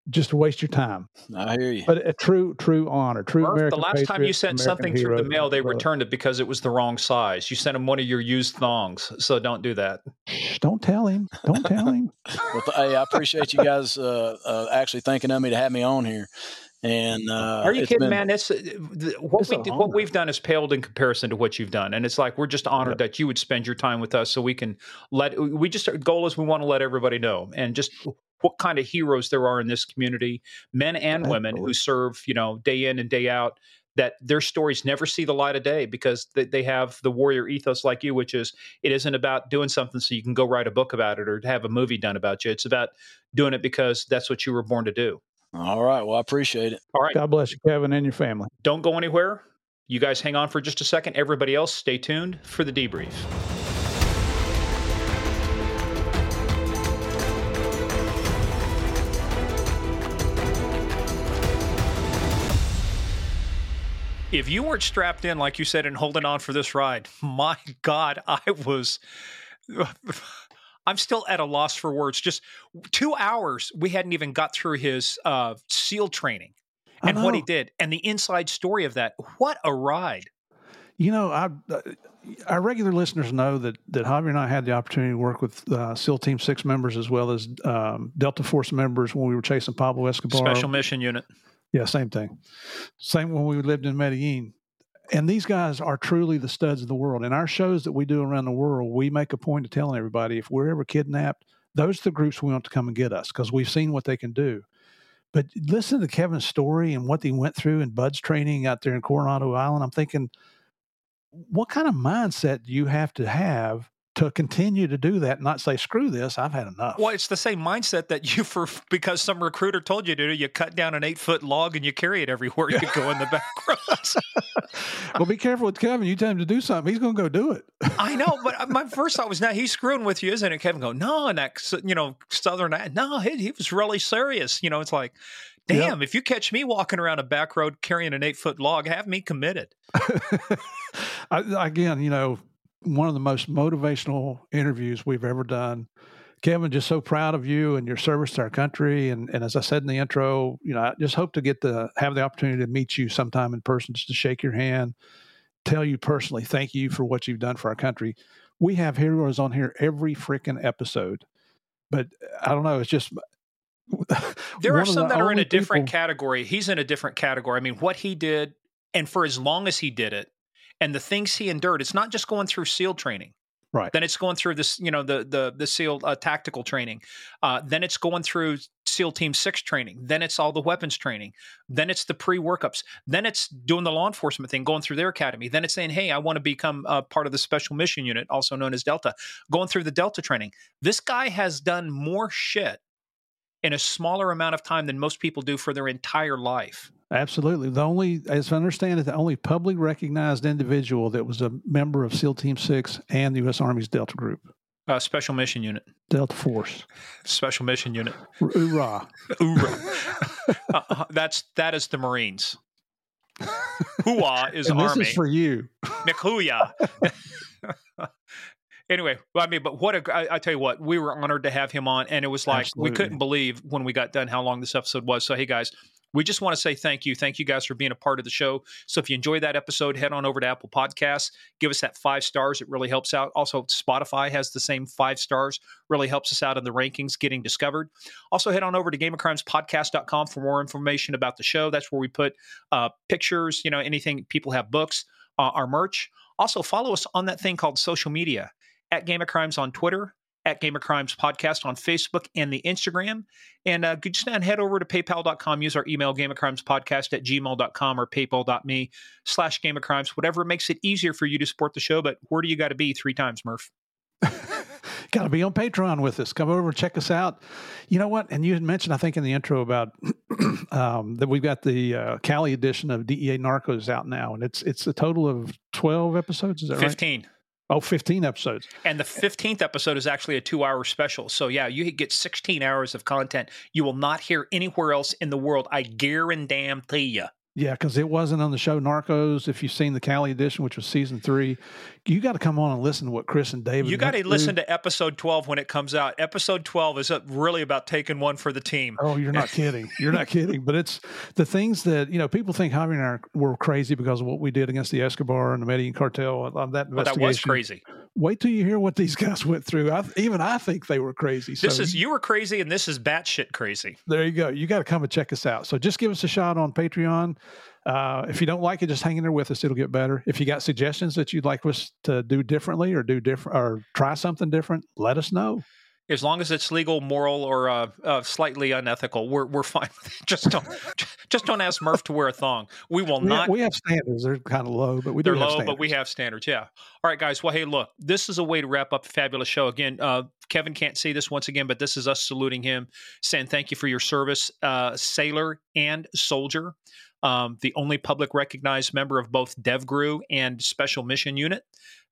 just to waste your time. I hear you. But a true, true honor, true Murph, American. The last time you sent American something through the mail, they returned it because it was the wrong size. You sent them one of your used thongs, so don't do that. Don't tell him. Don't tell him. well, hey, I appreciate you guys uh, uh, actually thinking of me to have me on here. And uh, are you kidding, been, man? It's uh, what we what we've done is paled in comparison to what you've done, and it's like we're just honored that you would spend your time with us, so we can let. We just our goal is we want to let everybody know, and just what kind of heroes there are in this community, men and women who serve, you know, day in and day out. That their stories never see the light of day because they, they have the warrior ethos like you, which is it isn't about doing something so you can go write a book about it or have a movie done about you. It's about doing it because that's what you were born to do. All right. Well, I appreciate it. All right. God bless you, Kevin, and your family. Don't go anywhere. You guys hang on for just a second. Everybody else, stay tuned for the debrief. If you weren't strapped in, like you said, and holding on for this ride, my God, I was. I'm still at a loss for words. Just two hours, we hadn't even got through his uh, SEAL training and what he did and the inside story of that. What a ride! You know, I, uh, our regular listeners know that that Javier and I had the opportunity to work with uh, SEAL Team Six members as well as um, Delta Force members when we were chasing Pablo Escobar. Special Mission Unit. Yeah, same thing. Same when we lived in Medellin. And these guys are truly the studs of the world. In our shows that we do around the world, we make a point of telling everybody if we're ever kidnapped, those are the groups we want to come and get us because we've seen what they can do. But listen to Kevin's story and what he went through in BUD/S training out there in Coronado Island. I'm thinking, what kind of mindset do you have to have to continue to do that and not say screw this i've had enough. Well it's the same mindset that you for because some recruiter told you to do, you cut down an eight foot log and you carry it everywhere. You go in the back roads. Well be careful with kevin. You tell him to do something he's going to go do it. I know but uh, my first thought was now he's screwing with you isn't it? Kevin go no and that you know southern no he, he was really serious. You know it's like damn yep. if you catch me walking around a back road carrying an eight foot log have me committed. I, again you know one of the most motivational interviews we've ever done. Kevin, just so proud of you and your service to our country. And, and as I said in the intro, you know, I just hope to get to have the opportunity to meet you sometime in person, just to shake your hand, tell you personally, thank you for what you've done for our country. We have heroes on here every freaking episode, but I don't know. It's just there are some that are in a different people... category. He's in a different category. I mean, what he did, and for as long as he did it, and the things he endured. It's not just going through SEAL training. Right. Then it's going through this, you know, the the the SEAL uh, tactical training. Uh, then it's going through SEAL Team Six training. Then it's all the weapons training. Then it's the pre workups. Then it's doing the law enforcement thing, going through their academy. Then it's saying, "Hey, I want to become a part of the Special Mission Unit, also known as Delta." Going through the Delta training. This guy has done more shit in a smaller amount of time than most people do for their entire life. Absolutely. The only, as I understand it, the only publicly recognized individual that was a member of SEAL Team Six and the U.S. Army's Delta Group. Uh, Special Mission Unit. Delta Force. Special Mission Unit. Hoorah. Hoorah. uh, uh, that's, that is the Marines. Hooah is and Army. This is for you. McHooyah. anyway, well, I mean, but what a, I, I tell you what, we were honored to have him on, and it was like Absolutely. we couldn't believe when we got done how long this episode was. So, hey guys, we just want to say thank you. Thank you guys for being a part of the show. So if you enjoyed that episode, head on over to Apple Podcasts, give us that five stars. It really helps out. Also, Spotify has the same five stars, really helps us out in the rankings getting discovered. Also, head on over to gameofcrimespodcast.com for more information about the show. That's where we put uh, pictures, you know, anything people have books, uh, our merch. Also, follow us on that thing called social media at Game of Crimes on Twitter, at Game of Crimes Podcast on Facebook and the Instagram. And uh, just now head over to paypal.com, use our email, Game of Crimes Podcast at gmail.com or paypal.me slash Game of Crimes, whatever makes it easier for you to support the show. But where do you got to be three times, Murph? got to be on Patreon with us. Come over and check us out. You know what? And you had mentioned, I think, in the intro about um, that we've got the uh, Cali edition of DEA Narcos out now, and it's it's a total of twelve episodes. Is that 15. right? Fifteen. Oh, 15 episodes. And the 15th episode is actually a two hour special. So, yeah, you get 16 hours of content you will not hear anywhere else in the world. I guarantee you. Yeah, because it wasn't on the show Narcos. If you've seen the Cali edition, which was season three, you got to come on and listen to what Chris and David. You got to listen to episode twelve when it comes out. Episode twelve is uh, really about taking one for the team. Oh, you're not kidding. You're not kidding. But it's the things that you know. People think Javier and I were crazy because of what we did against the Escobar and the Medellin cartel on that investigation. Well, that was crazy. Wait till you hear what these guys went through. I, even I think they were crazy. This so, is you were crazy, and this is batshit crazy. There you go. You got to come and check us out. So just give us a shot on Patreon. Uh, if you don't like it, just hang in there with us. It'll get better. If you got suggestions that you'd like us to do differently or do different or try something different, let us know. As long as it's legal, moral, or uh, uh, slightly unethical, we're we're fine. just don't just don't ask Murph to wear a thong. We will we not. Have, we have standards. They're kind of low, but we they're low, but we have standards. Yeah. All right, guys. Well, hey, look, this is a way to wrap up a fabulous show. Again, uh, Kevin can't see this once again, but this is us saluting him, saying thank you for your service, uh, sailor and soldier. Um, the only public recognized member of both DevGru and Special Mission Unit,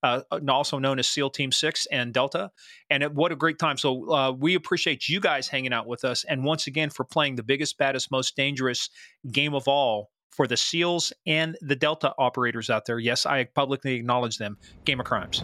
uh, also known as SEAL Team 6 and Delta. And it, what a great time. So uh, we appreciate you guys hanging out with us. And once again, for playing the biggest, baddest, most dangerous game of all for the SEALs and the Delta operators out there. Yes, I publicly acknowledge them. Game of Crimes.